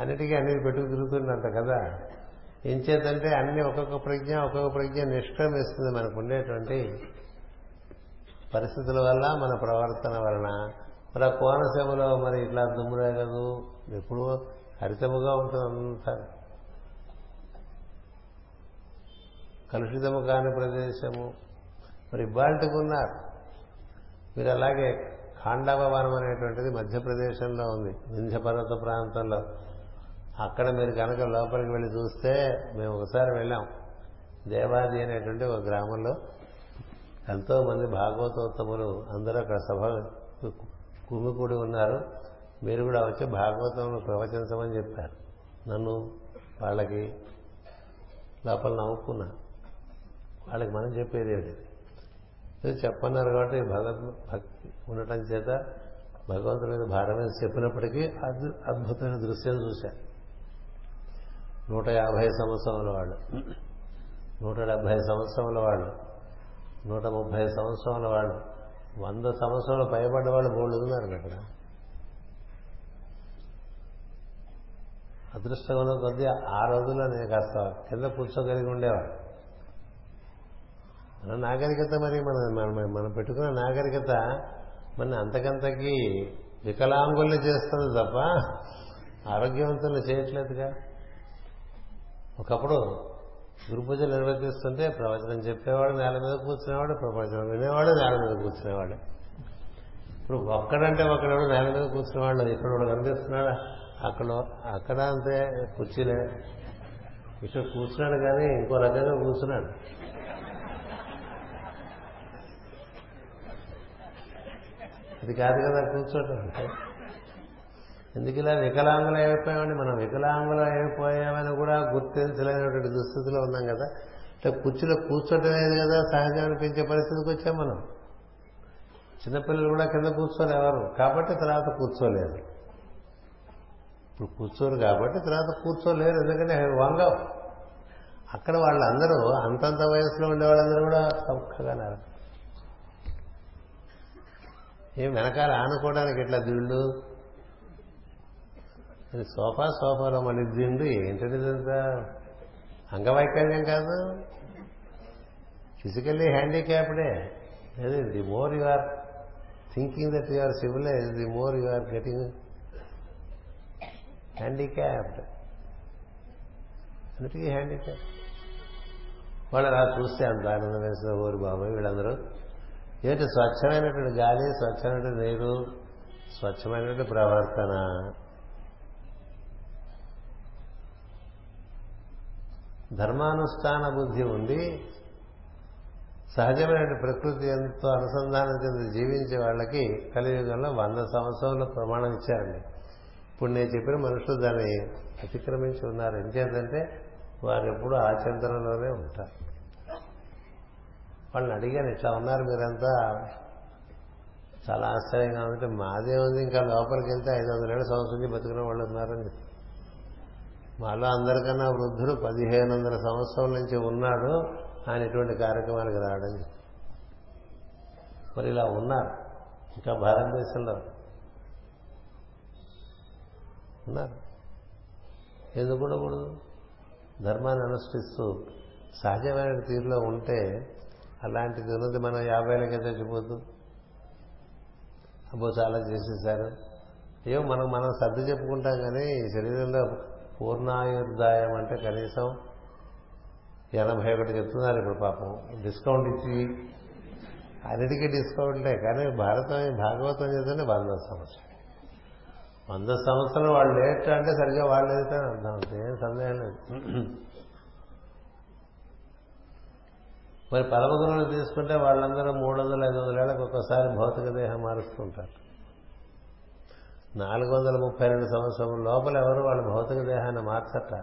అన్నిటికీ అన్నిటి పెట్టుకు తిరుగుతుందంట కదా? ఏం చేతంటే అన్ని ఒక్కొక్క ప్రజ్ఞ ఒక్కొక్క ప్రజ్ఞ నిష్క్రమిస్తుంది మనకు ఉండేటువంటి పరిస్థితుల వల్ల మన ప్రవర్తన వలన. మరి ఆ కోనసీమలో మరి ఇట్లా దుమ్మురేగదు ఎప్పుడు హరితముగా ఉంటుంది అంతా. కలుషితము కాని ప్రదేశము. మరి ఇబ్బాల్టికి ఉన్నారు. మీరు అలాగే ఖాండాభవనం అనేటువంటిది మధ్యప్రదేశంలో ఉంది వింధ్య పర్వత ప్రాంతంలో. అక్కడ మీరు కనుక లోపలికి వెళ్ళి చూస్తే మేము ఒకసారి వెళ్ళాం. దేవాది అనేటువంటి ఒక గ్రామంలో ఎంతో మంది భాగవతోత్తములు అందరూ అక్కడ సభ కుమికూడి ఉన్నారు. మీరు కూడా వచ్చి భాగవతంలో ప్రవచించమని చెప్పారు. నన్ను వాళ్ళకి లోపల నవ్వుకున్నా. వాళ్ళకి మనం చెప్పేది ఏమిటి? చెప్పన్నారు కాబట్టి భగవద్ భక్తి ఉండటం చేత భగవంతుడి మీద భారం చెప్పినప్పటికీ అది అద్భుతమైన దృశ్యం చూశాను నూట యాభై సంవత్సరముల వాళ్ళు. నూట డెబ్భై సంవత్సరముల వాళ్ళు. నూట ముప్పై సంవత్సరముల వాళ్ళు. వంద సంవత్సరాలు పైబడ్డ వాళ్ళు బోళ్ళు ఉన్నారు అక్కడ. అదృష్టంలో కొద్దీ ఆ రోజుల్లో నేను కాస్త కింద కూర్చోగలిగి ఉండేవాడు మన నాగరికత మరి మన మనం పెట్టుకున్న నాగరికత మన అంతకంతకి వికలాంగుల్ని చేస్తుంది తప్ప ఆరోగ్యవంతులు చేయట్లేదుగా. ఒకప్పుడు గురు పూజలు నిర్వర్తిస్తుంటే ప్రవచనం చెప్పేవాడు నేల మీద కూర్చునేవాడు ప్రవచనం వినేవాడు నేల మీద కూర్చునేవాడు. ఇప్పుడు ఒక్కడంటే ఒకడెవడు నేల మీద కూర్చునేవాడు ఇక్కడ కనిపిస్తున్నాడు? అక్కడ అక్కడ అంతే కుర్చీలే. ఇక్కడ కూర్చున్నాడు కానీ ఇంకో రకంగా కూర్చున్నాడు. ఇది కాదు కదా కూర్చోటం. అంటే ఎందుకు ఇలా వికలాంగులు అయిపోయామండి? మనం వికలాంగులు అయిపోయామని కూడా గుర్తించలేనటువంటి దుస్థితిలో ఉన్నాం కదా. ఇట్లా కుర్చీలో కూర్చోటమేది కదా సహజం అనిపించే పరిస్థితికి వచ్చాం మనం. చిన్నపిల్లలు కూడా కింద కూర్చోలేవారు కాబట్టి తర్వాత కూర్చోలేరు ఇప్పుడు కూర్చోరు కాబట్టి తర్వాత కూర్చోలేరు ఎందుకంటే వంగ అక్కడ వాళ్ళందరూ అంతంత వయసులో ఉండే వాళ్ళందరూ కూడా చక్కగా నరక ఏం వెనకాల ఆనుకోవడానికి ఎట్లా దిండు అది సోఫా సోఫాలో మళ్ళీ దిండు ఏంటంటే ఇదంతా? అంగవైకల్యం కాదు. ఫిజికల్లీ హ్యాండిక్యాప్డే అది the more you are thinking that you are civilise the more you are getting handicapped అన్నిటికీ హ్యాండిక్యాప్ వాళ్ళు అలా చూస్తే అంత ఆనందం వేసిన ఊరు బాబాయ్ వీళ్ళందరూ. ఏంటి స్వచ్ఛమైనటువంటి గాలి స్వచ్ఛమైనటువంటి నీరు స్వచ్ఛమైనటువంటి ప్రవర్తన? ధర్మానుష్ఠాన బుద్ధి ఉండి సహజమైన ప్రకృతి ఎంతో అనుసంధానం చెంది జీవించే వాళ్ళకి కలియుగంలో వంద సంవత్సరాల ప్రమాణం ఇచ్చారండి. ఇప్పుడు నేను చెప్పిన మనుషులు దాన్ని అతిక్రమించి ఉన్నారు. ఎంచేతంటే వారు ఎప్పుడు ఆచంతనంలోనే ఉంటారు. వాళ్ళని అడిగాను ఇట్లా ఉన్నారు మీరంతా? చాలా ఆశ్చర్యంగా ఉందంటే మాదే ఉంది ఇంకా లోపలికి వెళ్తే ఐదు వందల సంవత్సరం నుంచి బతుకున్న వాళ్ళు ఉన్నారని మాలో అందరికన్నా వృద్ధుడు పదిహేను వందల సంవత్సరం నుంచి ఉన్నాడు ఆయన ఇటువంటి కార్యక్రమాలకు రావడం మరి ఇలా ఉన్నారు ఇంకా భారతదేశంలో ఉన్నారు. ఎందుకు ఉండకూడదు? ధర్మాన్ని అనుష్ఠిస్తూ సహజమైన తీరులో ఉంటే అలాంటిది ఉన్నది మనం యాభైలకే చచ్చిపోతూ. అబ్బో చాలా చేసేసారు. ఏమో మనం మనం సర్ది చెప్పుకుంటాం కానీ ఈ శరీరంలో పూర్ణాయుర్దాయం అంటే కనీసం ఎనభై ఒకటి చెప్తున్నారు ఇప్పుడు పాపం. డిస్కౌంట్ ఇచ్చి అన్నిటికీ డిస్కౌంట్లే కానీ భారతం భాగవతం చేస్తే వంద సంవత్సరం వంద సంవత్సరం వాళ్ళు లేట్ అంటే సరిగ్గా వాళ్ళు లేట్ అర్థం. ఏం సందేహం లేదు. మరి పరమగురువులు తీసుకుంటే వాళ్ళందరూ మూడు వందల ఐదు వందల ఏళ్ళకి ఒక్కసారి భౌతిక దేహం మారుస్తుంటారు. నాలుగు వందల ముప్పై రెండు సంవత్సరం లోపల ఎవరు వాళ్ళ భౌతిక దేహాన్ని మార్చట?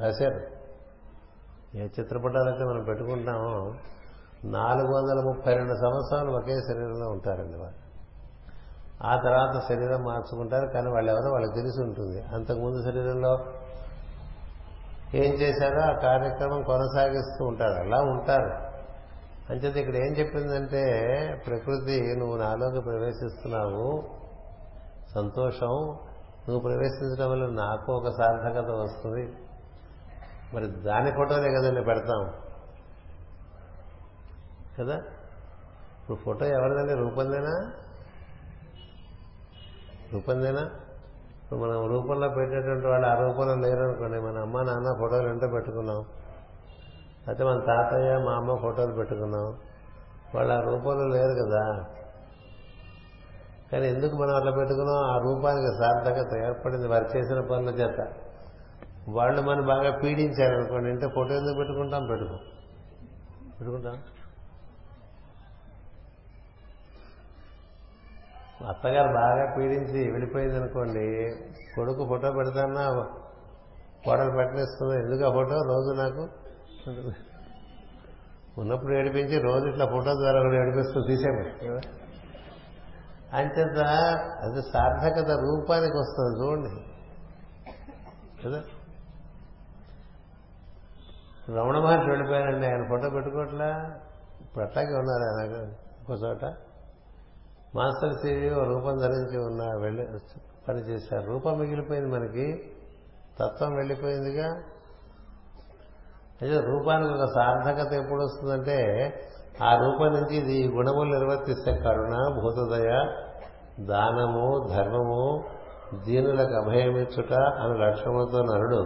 రాశారు. ఏ చిత్రపటాలైతే మనం పెట్టుకుంటామో నాలుగు వందల ముప్పై రెండు సంవత్సరాలు ఒకే శరీరంలో ఉంటారండి వాళ్ళు. ఆ తర్వాత శరీరం మార్చుకుంటారు కానీ వాళ్ళు ఎవరో వాళ్ళకి తెలిసి ఉంటుంది. అంతకుముందు శరీరంలో ఏం చేశారో ఆ కార్యక్రమం కొనసాగిస్తూ ఉంటారు. అలా ఉంటారు. అంచేది ఇక్కడ ఏం చెప్పిందంటే ప్రకృతి నువ్వు నాలోకి ప్రవేశిస్తున్నావు సంతోషం నువ్వు ప్రవేశించడం వల్ల నాకు ఒక సార్థకత వస్తుంది. మరి దాని ఫోటోనే కదండి పెడతాం. కదా? ఇప్పుడు ఫోటో ఎవరిదండి? రూపందేనా? రూపందేనా? మనం రూపంలో పెట్టేటువంటి వాళ్ళు ఆ రూపంలో లేరు అనుకోండి మన అమ్మ నాన్న ఫోటోలు ఎంతో పెట్టుకున్నాం? అయితే మన తాతయ్య మా అమ్మ ఫోటోలు పెట్టుకున్నాం. వాళ్ళు ఆ రూపంలో లేరు కదా. కానీ ఎందుకు మనం అట్లా పెట్టుకున్నాం? ఆ రూపానికి సార్థకత ఏర్పడింది వారు చేసిన పనుల చేత. వాళ్ళు మనం బాగా పీడించారు అనుకోండి అంటే ఫోటో ఎందుకు పెట్టుకుంటాం? పెట్టుకో. పెట్టుకుంటాం. అత్తగారు బాగా పీడించి వెళ్ళిపోయింది అనుకోండి కొడుకు ఫోటో పెడతానా కోడలు పెట్టనిస్తుంది ఎందుకు ఆ ఫోటో రోజు నాకు? ఉన్నప్పుడు ఏడిపించి రోజు ఇట్లా ఫోటో ద్వారా కూడా ఏడిపిస్తూ తీసాము అంచేత అది సార్థకత రూపానికి వస్తుంది చూడండి. కదా? రమణ మహర్షి వెళ్ళిపోయారండి ఆయన ఫోటో పెట్టుకోవట్లా? ఇప్పుడు అట్లాగే ఉన్నారు ఆయన? ఒక చోట? మాస్టర్ సిరి రూపం ధరించి ఉన్న వెళ్ళి పనిచేశారు రూపం మిగిలిపోయింది మనకి. తత్వం వెళ్ళిపోయిందిగా. అయితే రూపానికి ఒక సార్థకత ఎప్పుడు వస్తుందంటే ఆ రూపం నుంచి ఇది గుణములు నిర్వర్తిస్తే కరుణ భూతదయ దానము ధర్మము దీనులకు అభయమిచ్చుట అనే లక్ష్యములతో నరుడు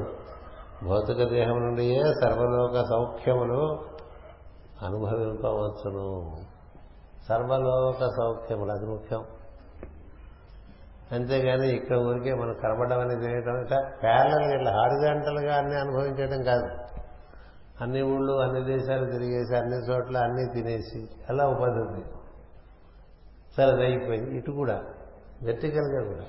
భౌతిక దేహం నుండియే సర్వలోక సౌఖ్యములు అనుభవింపవచ్చును. సర్వలోక సౌఖ్యములు అది ముఖ్యం. అంతేగాని ఇక్కడ ఊరికే మనం కనబడడం అనేది చేయటం ఇట్లా ప్యారలల్గా ఇట్లా హారిజాంటల్గా అన్ని అనుభవించడం కాదు. అన్ని ఊళ్ళు అన్ని దేశాలు తిరిగేసి అన్ని చోట్ల అన్నీ తినేసి అలా ఉపాధి? సరే అయిపోయింది. ఇటు కూడా వెర్టికల్గా కూడా.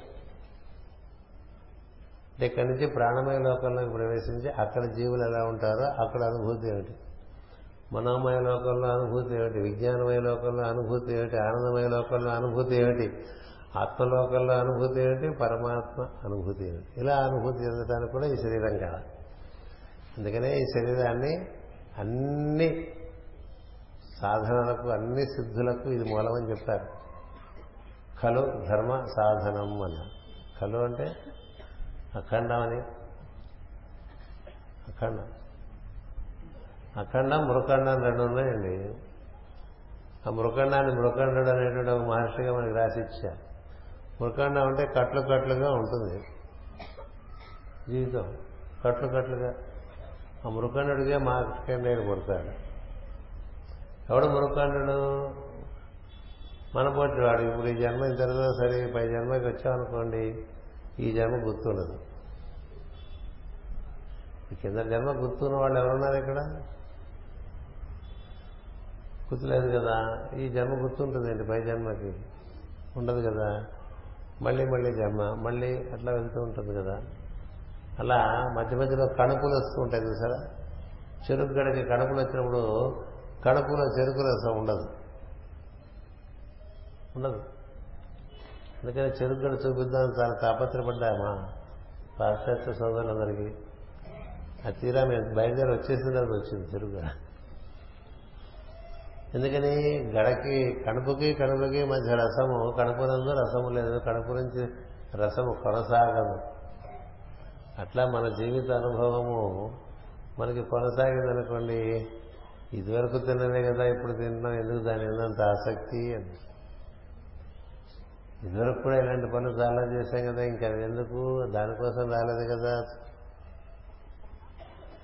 అంటే ఇక్కడి నుంచి ప్రాణమయ లోకంలోకి ప్రవేశించి అక్కడ జీవులు ఎలా ఉంటారో అక్కడ అనుభూతి ఏమిటి? మనోమయ లోకంలో అనుభూతి ఏమిటి? విజ్ఞానమయ లోకంలో అనుభూతి ఏమిటి? ఆనందమయ లోకంలో అనుభూతి ఏమిటి? ఆత్మలోకంలో అనుభూతి ఏమిటి? పరమాత్మ అనుభూతి ఏమిటి? ఇలా అనుభూతి చెందడానికి కూడా ఈ శరీరం కదా అందుకనే ఈ శరీరాన్ని అన్ని సాధనలకు అన్ని సిద్ధులకు ఇది మూలమని చెప్తారు. కలు ధర్మ సాధనం అన్న కలు అంటే అఖండం అని అఖండం. అఖండం మృఖండం రెండు ఉన్నాయండి. ఆ మృఖండాన్ని మృఖండుడు అనేటువంటి ఒక మహర్షిగా మనకి రాసి మృఖండం అంటే కట్లు కట్లుగా ఉంటుంది. జీవితం కట్లు కట్లుగా. ఆ మృకండుడిగా మార్కండేయుడు పుడతాడు. ఎవడు మృకండు మన పోటీ వాడు. ఇప్పుడు ఈ జన్మ ఇంత సరే పై జన్మకి వచ్చామనుకోండి ఈ జన్మ గుర్తుండదు. కింద జన్మ గుర్తున్న వాళ్ళు ఎవరున్నారు ఇక్కడ? గుర్తులేదు కదా? ఈ జన్మ గుర్తుంటుందండి పై జన్మకి. ఉండదు కదా? మళ్ళీ మళ్ళీ జన్మ మళ్ళీ అట్లా వెళ్తూ ఉంటుంది కదా? అలా మధ్య మధ్యలో కణుకులు వస్తూ ఉంటాయి చూసారా? చెరుకు గడకి కణుకులు వచ్చినప్పుడు కణుకులో చెరుకు రసం ఉండదు. ఉండదు. అందుకని చెరుకు గడ చూపిద్దాం చాలా తాపత్రపడ్డామా పాశ్చాత్య సోదరులందరికీ. ఆ తీరా మేము బయలుదేరి వచ్చేసిన తర్వాత వచ్చింది చెరుకు గడ. ఎందుకని గడకి కడుపుకి కడుపుకి మధ్య రసము కడుపునందు రసము లేదు కడుపు నుంచి రసము కొనసాగదు. అట్లా మన జీవిత అనుభవము మనకి కొనసాగిందనుకోండి ఇదివరకు తిన్నదే కదా ఇప్పుడు తింటున్నాం ఎందుకు దాని ఎంతంత ఆసక్తి అని. ఇదివరకు కూడా ఇలాంటి పనులు చాలా చేశాం కదా ఇంకా ఎందుకు? దానికోసం రాలేదు కదా.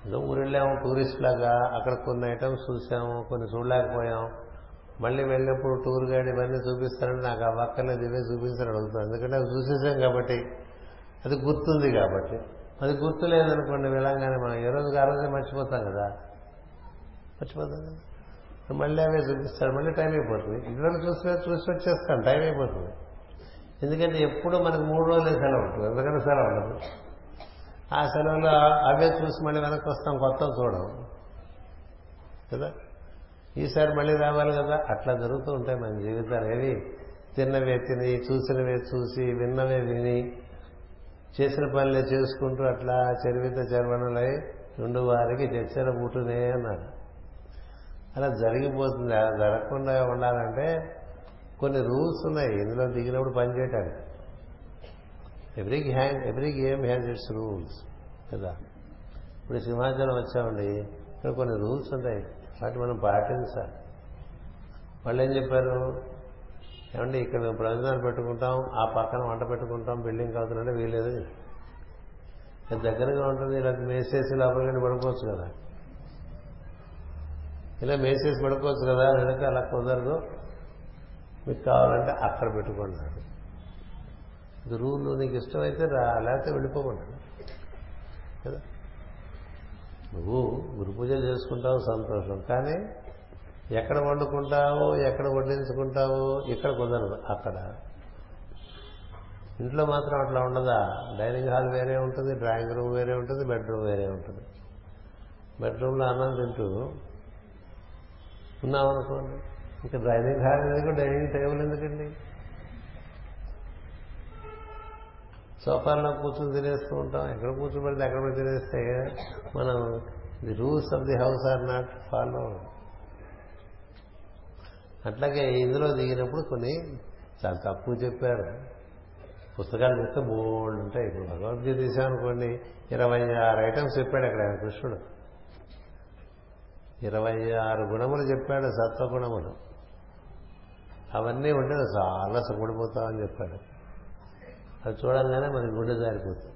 ఏదో ఊరెళ్ళాము టూరిస్ట్ లాగా. అక్కడ కొన్ని ఐటమ్స్ చూసాము కొన్ని చూడలేకపోయాం. మళ్ళీ వెళ్ళినప్పుడు టూర్ గైడ్ ఇవన్నీ చూపిస్తారని నాకు ఆ పక్కలేదు ఇవే చూపించని అడుగుతాను ఎందుకంటే అవి చూసేసాం కాబట్టి అది గుర్తుంది కాబట్టి. అది గుర్తు లేదనుకోండి వెళ్ళంగానే మనం ఏ రోజుకి ఆ రోజే మర్చిపోతాం కదా. మర్చిపోతాం కదా. మళ్ళీ అవే చూపిస్తాడు మళ్ళీ టైం అయిపోతుంది. ఇదివరకు చూసి చూసి వచ్చేస్తాను టైం అయిపోతుంది. ఎందుకంటే ఎప్పుడు మనకు మూడు రోజులే సెలవు ఉంటుంది. ఎందుకంటే సెలవు ఉండదు. ఆ సెలవులో అవే చూసి మళ్ళీ వెనక్కి వస్తాం కొత్త చూడం కదా? ఈసారి మళ్ళీ రావాలి కదా? అట్లా జరుగుతూ ఉంటాయి మన జీవితాలు. ఏవి? తిన్నవే తిని చూసినవే చూసి విన్నవే విని చేసిన పనులే చేసుకుంటూ అట్లా చరివిత చర్వణులై రెండు వారికి చచ్చర పుట్టునే అన్నారు. అలా జరిగిపోతుంది. అలా జరగకుండా ఉండాలంటే కొన్ని రూల్స్ ఉన్నాయి. ఇందులో దిగినప్పుడు పనిచేయటానికి every hang every game has its rules కదా? ఇప్పుడు సింహాచలం వచ్చామండి. ఇక్కడ కొన్ని రూల్స్ ఉంటాయి. వాటి మనం పాటించాలి వాళ్ళు ఏం చెప్పారు? ఏమండి ఇక్కడ మేము ప్రయోజనాలు పెట్టుకుంటాం ఆ పక్కన వంట పెట్టుకుంటాం బిల్డింగ్ అవుతుందంటే వీలేదు దగ్గరగా ఉంటుంది ఇలా మేసేసి లోపలికి పడుకోవచ్చు కదా? ఇలా మేసేసి పడుకోవచ్చు కదా? వెనక అలా కుదరదు. మీకు కావాలంటే అక్కడ పెట్టుకున్నాడు గురువులు నీకు ఇష్టమైతే రా లేకపోతే వెళ్ళిపోమన్నాడు కదా? నువ్వు గురు పూజలు చేసుకుంటావు సంతోషం. కానీ ఎక్కడ వండుకుంటావో ఎక్కడ వడ్డించుకుంటావో ఇక్కడ కుదరదు. అక్కడ. ఇంట్లో మాత్రం అట్లా ఉండదా? డైనింగ్ హాల్ వేరే ఉంటుంది డ్రాయింగ్ రూమ్ వేరే ఉంటుంది బెడ్రూమ్ వేరే ఉంటుంది. బెడ్రూమ్లో అన్నం తింటూ ఉన్నామనుకోండి ఇంకా డైనింగ్ హాల్ ఎందుకు డైనింగ్ టేబుల్ ఎందుకండి? సోఫాల్లో కూర్చొని తినేస్తూ ఉంటాం. ఎక్కడ కూర్చోబెడితే అక్కడ పెట్టి తినేస్తే మనం the rules of the house are not follow అట్లాగే ఇందులో దిగినప్పుడు కొన్ని చాలా తక్కువ చెప్పారు. పుస్తకాలు చూస్తే బోల్డ్ ఉంటాయి. ఇప్పుడు భగవద్గీత తీసామనుకోండి ఇరవై ఆరు ఐటమ్స్ చెప్పాడు అక్కడ కృష్ణుడు. ఇరవై ఆరు గుణములు చెప్పాడు సత్వగుణములు. అవన్నీ ఉంటే చాలా సుఖపడిపోతామని చెప్పాడు. అది చూడంగానే మనకి గుండె జారిపోతుంది.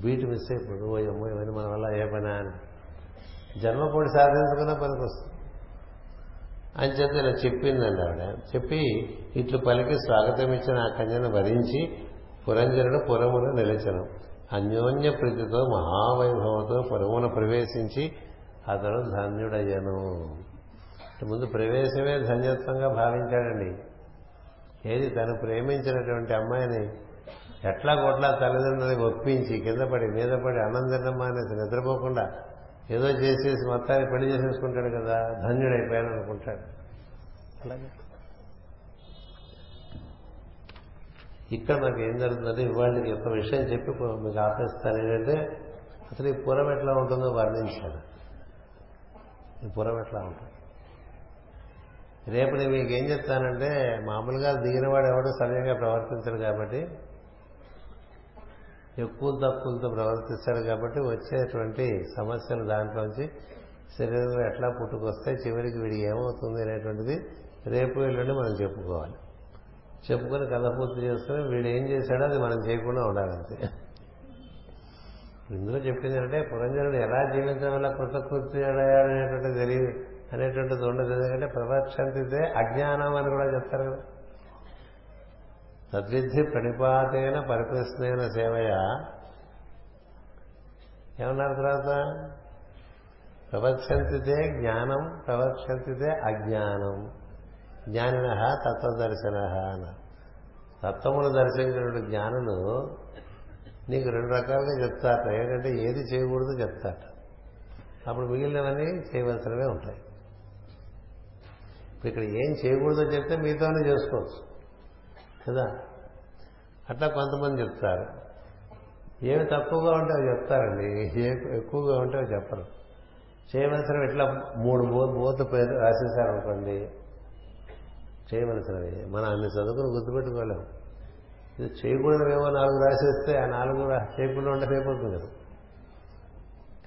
బీట్ మిస్ అయిపోతుంది ఓ అమ్మో ఇవన్నీ మన వల్ల ఏ పని అని. జన్మకోటి సాధించుకున్న పనికి వస్తుంది అని చెప్పి ఇలా చెప్పిందండి ఆవిడ. చెప్పి ఇట్లు పలికి స్వాగతం ఇచ్చిన ఆ కన్యను భరించి పురంజనుడు పురమును నిలిచను. అన్యోన్య ప్రీతితో మహావైభవంతో పురమున ప్రవేశించి అతడు ధన్యుడయ్యను. ముందు ప్రవేశమే ధన్యత్వంగా భావించాడండి. ఏది? తను ప్రేమించినటువంటి అమ్మాయిని ఎట్లా కొట్లా తల్లిదండ్రులని ఒప్పించి కింద పడి మీద పడి ఆనందమ్మా అనేసి నిద్రపోకుండా ఏదో చేసేసి మొత్తాన్ని పెళ్ళి చేసేసుకుంటాడు కదా ధన్యుడైపోయాను అనుకుంటాడు అలాగే. ఇక్కడ మనకి ఏం జరుగుతుందంటే ఇవాళ యొక్క విషయం చెప్పి మీకు ఆపేస్తాను. ఏంటంటే అసలు ఈ పురం ఎట్లా ఉంటుందో వర్ణించాడు ఈ పురం ఎట్లా ఉంటుంది. రేపు నేను మీకేం చెప్తానంటే మామూలుగా దిగినవాడు ఎవడో సవ్యంగా ప్రవర్తించడు కాబట్టి ఎక్కువ తక్కువలతో ప్రవర్తిస్తాడు కాబట్టి వచ్చేటువంటి సమస్యలు దాంట్లోంచి శరీరంలో ఎట్లా పుట్టుకొస్తే చివరికి వీడికి ఏమవుతుంది అనేటువంటిది రేపు ఎల్లుండి మనం చెప్పుకోవాలి. చెప్పుకొని కథ పూర్తి చేసుకుని వీడు ఏం చేశాడో అది మనం చేయకుండా ఉండాలంతే. ఇందులో చెప్పింది అంటే పురంజనుడు ఎలా జీవించడం వల్ల కృతకృత్యుడయ్యాడు అనేటువంటి తెలియదు. అనేటువంటిది ఉండదు. ఎందుకంటే ప్రవక్షంతితే అజ్ఞానం అని కూడా చెప్తారు కదా. తద్విద్ధి ప్రణిపాతైన పరిప్రశ్నైన సేవయ. ఏమన్నారు తర్వాత? ప్రవక్షంతితే జ్ఞానం ప్రవక్షంతితే అజ్ఞానం. జ్ఞానిన తత్వదర్శన అన్నారు తత్వమును దర్శించినటువంటి జ్ఞానులు నీకు రెండు రకాలుగా చెప్తారట ఏంటంటే ఏది చేయకూడదు చెప్తారట అప్పుడు మిగిలినవన్నీ చేయవలసినవే ఉంటాయి. ఇప్పుడు ఇక్కడ ఏం చేయకూడదో చెప్తే మీతోనే చేసుకోవచ్చు. కదా? అట్లా కొంతమంది చెప్తారు. ఏమి తక్కువగా ఉంటే అవి చెప్తారండి. ఏ ఎక్కువగా ఉంటే అవి చెప్పరు. చేయవలసినవి ఇట్లా మూడు మూత పేరు రాసేసారు అనుకోండి చేయవలసినవి. మనం అన్ని చదువుకుని గుర్తుపెట్టుకోలేము. ఇది చేయకూడదువేమో నాలుగు రాసేస్తే ఆ నాలుగు చేయకుండా ఉంటే అయిపోతుంది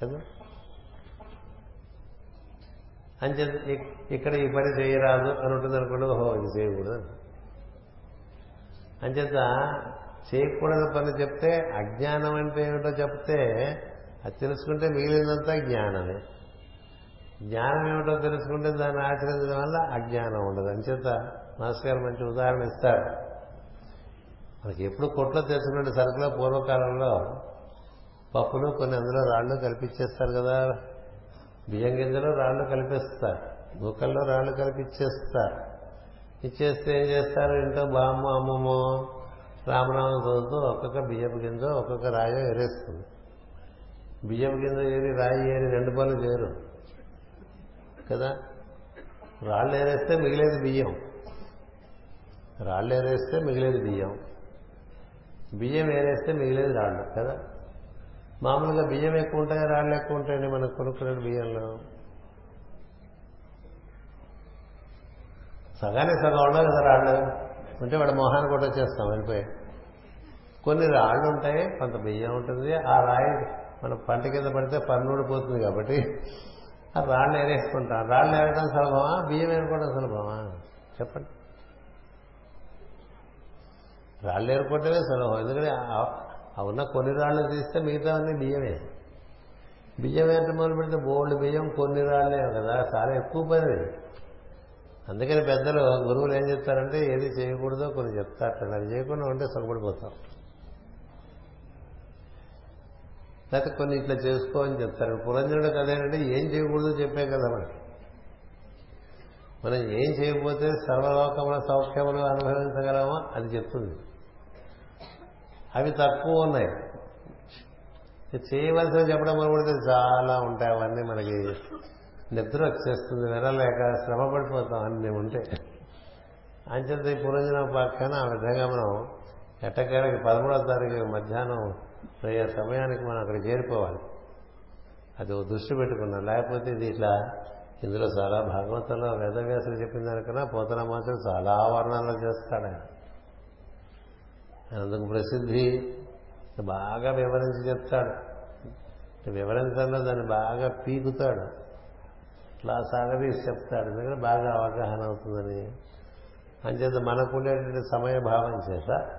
కదా? అని ఇక్కడ ఈ పని చేయరాదు అని ఉంటుంది అనుకోండి ఓహో ఇది చేయకూడదు అంచేత చేయకూడని పని చెప్తే అజ్ఞానం అంటే ఏమిటో చెప్తే అది తెలుసుకుంటే మిగిలినంతా జ్ఞానమే. జ్ఞానం ఏమిటో తెలుసుకుంటే దాన్ని ఆచరించడం వల్ల అజ్ఞానం ఉండదు అంచేత మాస్టర్ గారు మంచి ఉదాహరణ ఇస్తారు. మనకి ఎప్పుడు కొట్లో తెచ్చుకున్న సరుకులో పూర్వకాలంలో పప్పులు కొన్ని అందులో రాళ్ళు కల్పించేస్తారు కదా. బియ్యం గింజలో రాళ్ళు కలిపేస్తారు దూకల్లో రాళ్ళు కలిపిచ్చేస్తారు ఇచ్చేస్తే ఏం చేస్తారు? ఇంట్లో బామ్మ అమ్మమ్మో రామనామం చదువుతూ ఒక్కొక్క బియ్యపు గింజ ఒక్కొక్క రాయో ఎరేస్తుంది బియ్యం గింజ ఏరి రాయి ఏరి రెండు పనులు చేరు. కదా? రాళ్ళు ఏరేస్తే మిగిలేదు బియ్యం. రాళ్ళు ఏరేస్తే మిగిలేది బియ్యం. బియ్యం ఏరేస్తే మిగిలేది రాళ్ళు. కదా? మామూలుగా బియ్యం ఎక్కువ ఉంటాయి రాళ్ళు ఎక్కువ ఉంటాయండి మనం కొనుక్కునే బియ్యంలో? సగానే సగం ఉండవు కదా రాళ్ళు. ఉంటే వాడు మొహాన్ని కూడా వచ్చేస్తాం వెళ్ళిపోయి. కొన్ని రాళ్ళు ఉంటాయి కొంత బియ్యం ఉంటుంది. ఆ రాయి మన పంట కింద పడితే పన్నుడిపోతుంది కాబట్టి ఆ రాళ్ళు ఏరేసుకుంటాం రాళ్ళు ఏరడం సులభమా? బియ్యం ఏరుకోవడం సులభమా? చెప్పండి. రాళ్ళు ఏరుకోవటమే సులభం. ఎందుకంటే ఉన్న కొన్ని రాళ్ళు తీస్తే మిగతా అన్ని బియ్యమే. బియ్యం ఎంత మొదలు పెడితే బోల్డ్ బియ్యం కొన్ని రాళ్ళే కదా. చాలా ఎక్కువ పని. అందుకని పెద్దలు గురువులు ఏం చెప్తారంటే ఏది చేయకూడదో కొన్ని చెప్తారట అది చేయకుండా ఉంటే సుఖపడిపోతాం. లేకపోతే కొన్ని ఇట్లా చేసుకో అని చెప్తారు. పురంజనుడు కథ ఏంటంటే ఏం చేయకూడదో చెప్పే కదా మనకి. మనం ఏం చేయకపోతే సర్వలోకముల సౌఖ్యములు అనుభవించగలమో అది చెప్తుంది. అవి తక్కువ ఉన్నాయి. చేయవలసిన చెప్పడం మొదలుపెడితే చాలా ఉంటాయి అవన్నీ మనకి నిద్ర వచ్చేస్తుంది వినలేక శ్రమ పడిపోతాం అన్నీ ఉంటే. అంచేత ఈ పురంజన పక్కన ఆ విధంగా మనం ఎట్టకేళకి పదమూడవ తారీఖు మధ్యాహ్నం అయ్యే సమయానికి మనం అక్కడ చేరిపోవాలి అది దృష్టి పెట్టుకున్నాం. లేకపోతే ఇది ఇట్లా ఇందులో చాలా భాగవతంలో వేదవ్యాసులు చెప్పిన దానికన్నా పోతన మాత్రం చాలా వర్ణాలు చేస్తాడు ఆయన. అందుకు ప్రసిద్ధి. బాగా వివరించి చెప్తాడు. వివరించడంలో దాన్ని బాగా పీకుతాడు. ఇట్లా సాగదీసి చెప్తాడు. ఎందుకంటే బాగా అవగాహన అవుతుందని. అంచేత మనకుండేటువంటి సమయ భావం చేత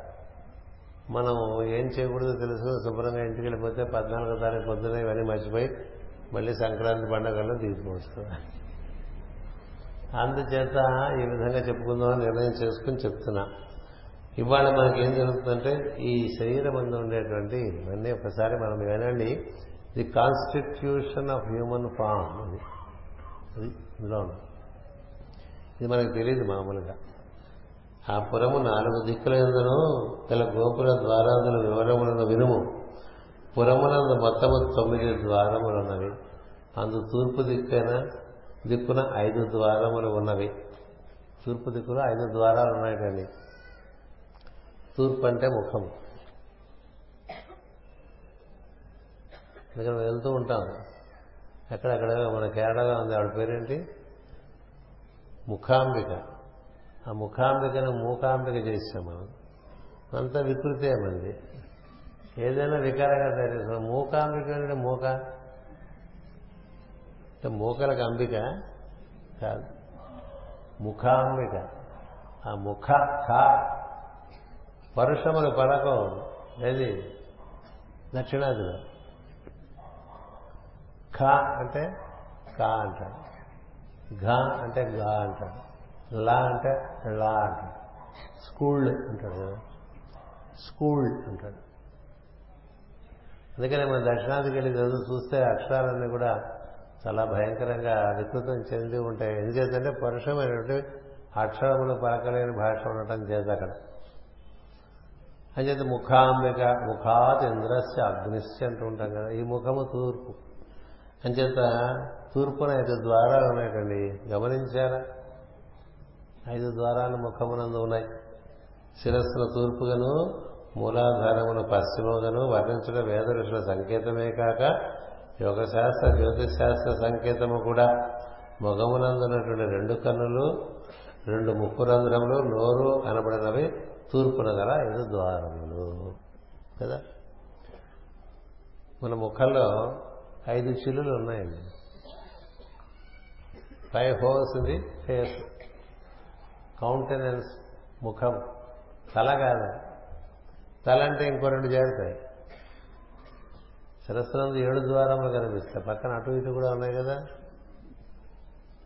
మనం ఏం చేయకూడదో తెలుసుకుని శుభ్రంగా ఇంటికి వెళ్ళిపోతే పద్నాలుగో తారీఖు పొద్దున ఇవన్నీ మర్చిపోయి మళ్ళీ సంక్రాంతి పండగల్లో తీసుకోవచ్చు అందుచేత ఈ విధంగా చెప్పుకుందామని నిర్ణయం చేసుకుని చెప్తున్నా. ఇవాళ మనకి ఏం జరుగుతుందంటే ఈ శరీరం అందు ఉండేటువంటి ఇవన్నీ ఒకసారి మనం వినండి the constitution of human form అది. అది ఇందులో ఇది మనకు తెలియదు మామూలుగా. ఆ పురము నాలుగు దిక్కులందును గల గోపుర ద్వారాదుల వివరములను వినుము. పురమునందు మొత్తము తొమ్మిది ద్వారములు ఉన్నవి అందు తూర్పు దిక్కున దిక్కున ఐదు ద్వారములు ఉన్నవి. తూర్పు దిక్కులో ఐదు ద్వారాలు ఉన్నాయటండి తూర్పు అంటే ముఖం. ఇక్కడ వెళ్తూ ఉంటాం. ఎక్కడెక్కడ మన కేరళలో ఉంది. ఆవిడ పేరేంటి? ముఖాంబిక. ఆ ముఖాంబికను మూకాంబిక చేసాం మనం. అంతా వికృతే మంది ఏదైనా వికారంగా తయారు మూకాంబిక అంటే మూక. అంటే మూకలకు అంబిక కాదు. ముఖాంబిక. ఆ ముఖ కా పరుషములు పడకం ఏది? దక్షిణాదిలో ఖ అంటే కా అంటాడు ఘ అంటే గా అంటాడు లా అంటే లా అంటాడు స్కూల్ అంటాడు కదా. స్కూల్ అంటాడు అందుకనే మన దక్షిణాదికి వెళ్ళి చదువు చూస్తే అక్షరాలన్నీ కూడా చాలా భయంకరంగా వికృతం చెంది ఉంటాయి. ఎందుకంటే పరుషమైనటువంటి అక్షరములు పలకలేని భాష ఉండటం చేత అక్కడ అంచేత ముఖాంబిక ముఖాత్ ఇంద్రస్య అగ్నిశ్య అంటూ ఉంటాం కదా ఈ ముఖము తూర్పు. అంచేత తూర్పున ఐదు ద్వారాలు ఉన్నాయండి గమనించారా? ఐదు ద్వారాలు ముఖమునందు ఉన్నాయి. శిరస్సుల తూర్పుగాను మూలాధారమును పశ్చిమగాను వర్ణించడం వేద ఋషుల సంకేతమే కాక యోగశాస్త్ర జ్యోతిశాస్త్ర సంకేతము కూడా. ముఖమునందున్నటువంటి రెండు కన్నులు రెండు ముక్కు రంధ్రములు నోరు అనబడినవి తూర్పున గల ఐదు ద్వారములు కదా? మన ముఖంలో ఐదు చిల్లులు ఉన్నాయండి. ఫైవ్ హోల్స్ ఇది ఫేస్. కౌంటెనెన్స్ ముఖం. తల కాదు. తల అంటే ఇంకో రెండు చేరుతాయి శిరస్సునందు ఏడు ద్వారములు కనిపిస్తాయి. పక్కన అటు ఇటు కూడా ఉన్నాయి కదా?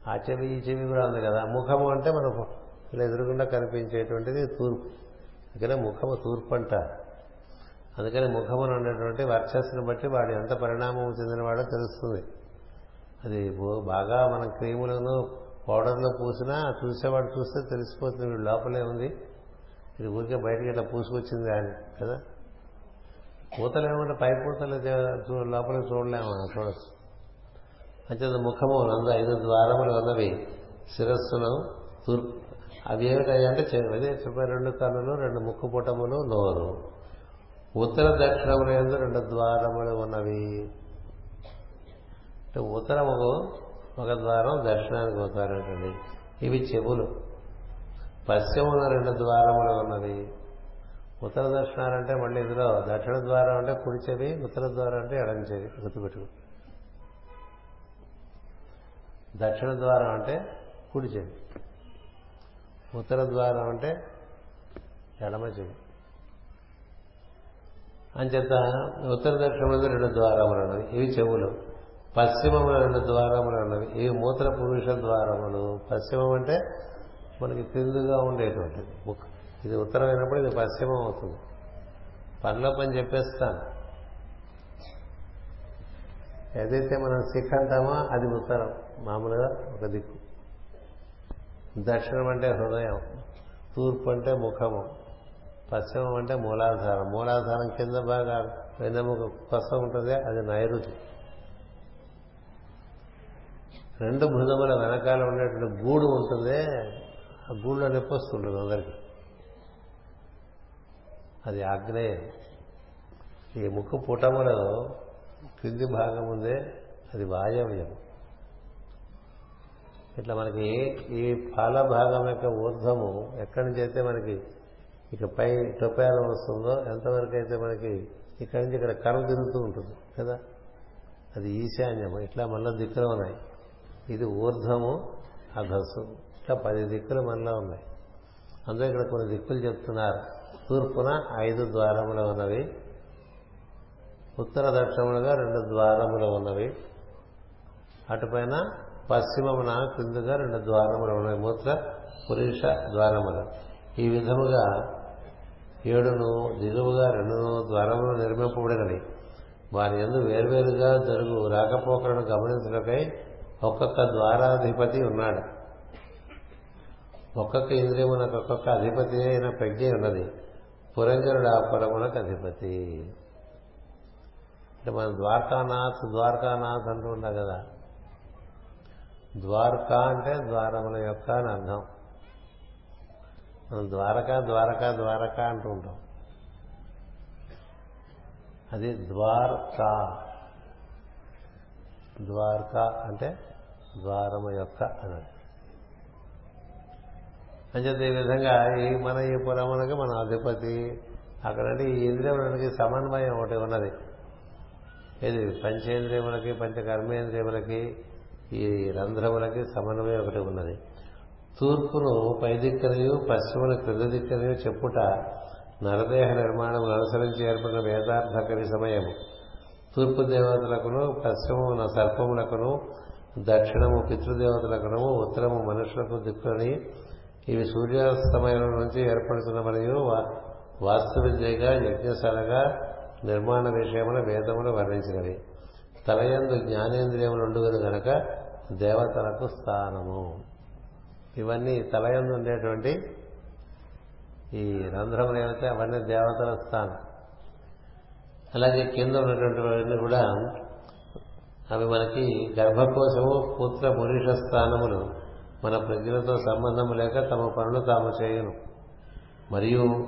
ఆ చెవి ఈ చెవి కూడా ఉంది కదా? ముఖము అంటే మనకు ఇలా ఎదురుగుండా కనిపించేటువంటిది తూర్పు. అందుకనే ముఖము తూర్పు అంటారు అందుకని ముఖమును ఉండేటువంటి వర్చస్సును బట్టి వాడు ఎంత పరిణామం చెందినవాడో తెలుస్తుంది. అది బాగా మనం క్రీములను పౌడర్లో పూసినా చూసేవాడు చూస్తే తెలిసిపోతుంది వీడు లోపలే ఉంది. ఇది ఊరికే బయటకి ఇట్లా పూసుకొచ్చింది అని కదా? పూతలు ఏమంటే పై పూతలు లోపల చూడలేము చూడచ్చు. అంచేత ముఖము నందు ఐదు ద్వారములు ఉన్నవి. శిరస్సును తూర్పు అవి ఏమిటంటే అదే చెప్పారు రెండు కన్నులు రెండు ముక్కు పుటములు నోరు. ఉత్తర దక్షిణములు ఎందు రెండు ద్వారములు ఉన్నవి. అంటే ఉత్తరము ఒక ద్వారం దక్షిణానికి ఒక ద్వారం ఉంటుంది ఇవి చెవులు. పశ్చిమున రెండు ద్వారములు ఉన్నవి. ఉత్తర దక్షిణాలంటే మళ్ళీ ఇందులో దక్షిణ ద్వారం అంటే కుడి చెవి ఉత్తర ద్వారం అంటే ఎడం చెవి గుర్తుపెట్టుకు. దక్షిణ ద్వారం అంటే కుడి చెవి. ఉత్తర ద్వారం అంటే ఎడమ చెవి అంచేత ఉత్తర దక్షిణంలో రెండు ద్వారములు ఉన్నవి. ఇవి చెవులు. పశ్చిమంలో రెండు ద్వారములు అన్నవి ఇవి మూత్ర పురుష ద్వారములు. పశ్చిమం అంటే మనకి తిందుగా ఉండేటువంటిది. ఇది ఉత్తరం అయినప్పుడు ఇది పశ్చిమం అవుతుంది. పనిలో పని చెప్పేస్తాను. ఏదైతే మనం సిక్ అంటామో అది ఉత్తరం. మామూలుగా ఒక దిక్కు. దక్షిణం అంటే హృదయం తూర్పు అంటే ముఖము పశ్చిమం అంటే మూలాధారం. మూలాధారం కింద బాగా వెన్నెముక కొసం ఉంటుంది అది నైరుతి. రెండు భుజముల వెనకాల ఉండేటువంటి గూడు ఉంటుంది ఆ గూడులో నొప్పి వస్తుంటుంది అందరికి. అది ఆగ్నేయం. ఈ ముక్కు పుటములలో క్రింది భాగం ఉందే అది వాయవ్యం. ఇట్లా మనకి ఈ ఫల భాగం యొక్క ఊర్ధము ఎక్కడి నుంచి అయితే మనకి ఇక పై టొపారం వస్తుందో ఎంతవరకు అయితే మనకి ఇక్కడి నుంచి ఇక్కడ కర్ర తిరుగుతూ ఉంటుంది కదా? అది ఈశాన్యము ఇట్లా మళ్ళీ దిక్కులు ఉన్నాయి. ఇది ఊర్ధము అధస్సు. ఇట్లా పది దిక్కులు మనలో ఉన్నాయి. అందులో ఇక్కడ కొన్ని దిక్కులు చెప్తున్నారు. తూర్పున ఐదు ద్వారములు ఉన్నవి ఉత్తర దక్షిణములుగా రెండు ద్వారములు ఉన్నవి అటుపైన పశ్చిమమున క్రిందుగా రెండు ద్వారములు ఉన్నాయి. మూత్ర పురుష ద్వారములు. ఈ విధముగా ఏడును దిగువగా రెండును ద్వారములు నిర్మింపబడినవి. వారి ఎందు వేర్వేరుగా జరుగు రాకపోకలను గమనించడకై ఒక్కొక్క ద్వారాధిపతి ఉన్నాడు. ఒక్కొక్క ఇంద్రియమునకు ఒక్కొక్క అధిపతి అయిన ప్రజ్ఞ ఉన్నది. పురంజనుడు ఆ పురమునకు అధిపతి. అంటే మనం ద్వారకానాథ్ ద్వారకానాథ్ అంటూ ఉంటాం కదా. ద్వారకా అంటే ద్వారముల యొక్క అని అర్థం. మనం ద్వారకా ద్వారకా ద్వారకా అంటూ ఉంటాం. అది ద్వారకా. ద్వారకా అంటే ద్వారము యొక్క అన్నది అంచేత ఈ విధంగా ఈ మన ఈ పురమునకి మన అధిపతి అక్కడంటే ఈ ఇంద్రియములకి సమన్వయం ఒకటి ఉన్నది. ఇది పంచేంద్రియములకి పంచకర్మేంద్రియములకి ఈ రంధ్రములకి సమన్వయం ఒకటి ఉన్నది. తూర్పును పైదిక్కనియు పశ్చిమను క్రింద దిక్కనియు చెప్పుట నరదేహ నిర్మాణం అనుసరించి ఏర్పడిన వేదార్థకరి సమయము. తూర్పు దేవతలకును పశ్చిమమున సర్పములకును దక్షిణము పితృదేవతలకును ఉత్తరము మనుషులకు దిక్కులని ఇవి సూర్యాస్తమయం నుంచి ఏర్పడుతున్న మరియు వాస్తు విద్యగా యజ్ఞశాలగా నిర్మాణ విషయమున వేదములు వర్ణించినవి. తలయందు జ్ఞానేంద్రియములు ఉండుగను కనుక దేవతలకు స్థానము. ఇవన్నీ తలయందు ఉండేటువంటి ఈ రంధ్రములు ఏమైతే అవన్నీ దేవతల స్థానం. అలాగే కింద ఉన్నటువంటి కూడా అవి మనకి గర్భకోశము పుత్ర పురుష స్థానములు. మన ప్రజలతో సంబంధము లేక తమ పనులు తాము చేయను. మరియు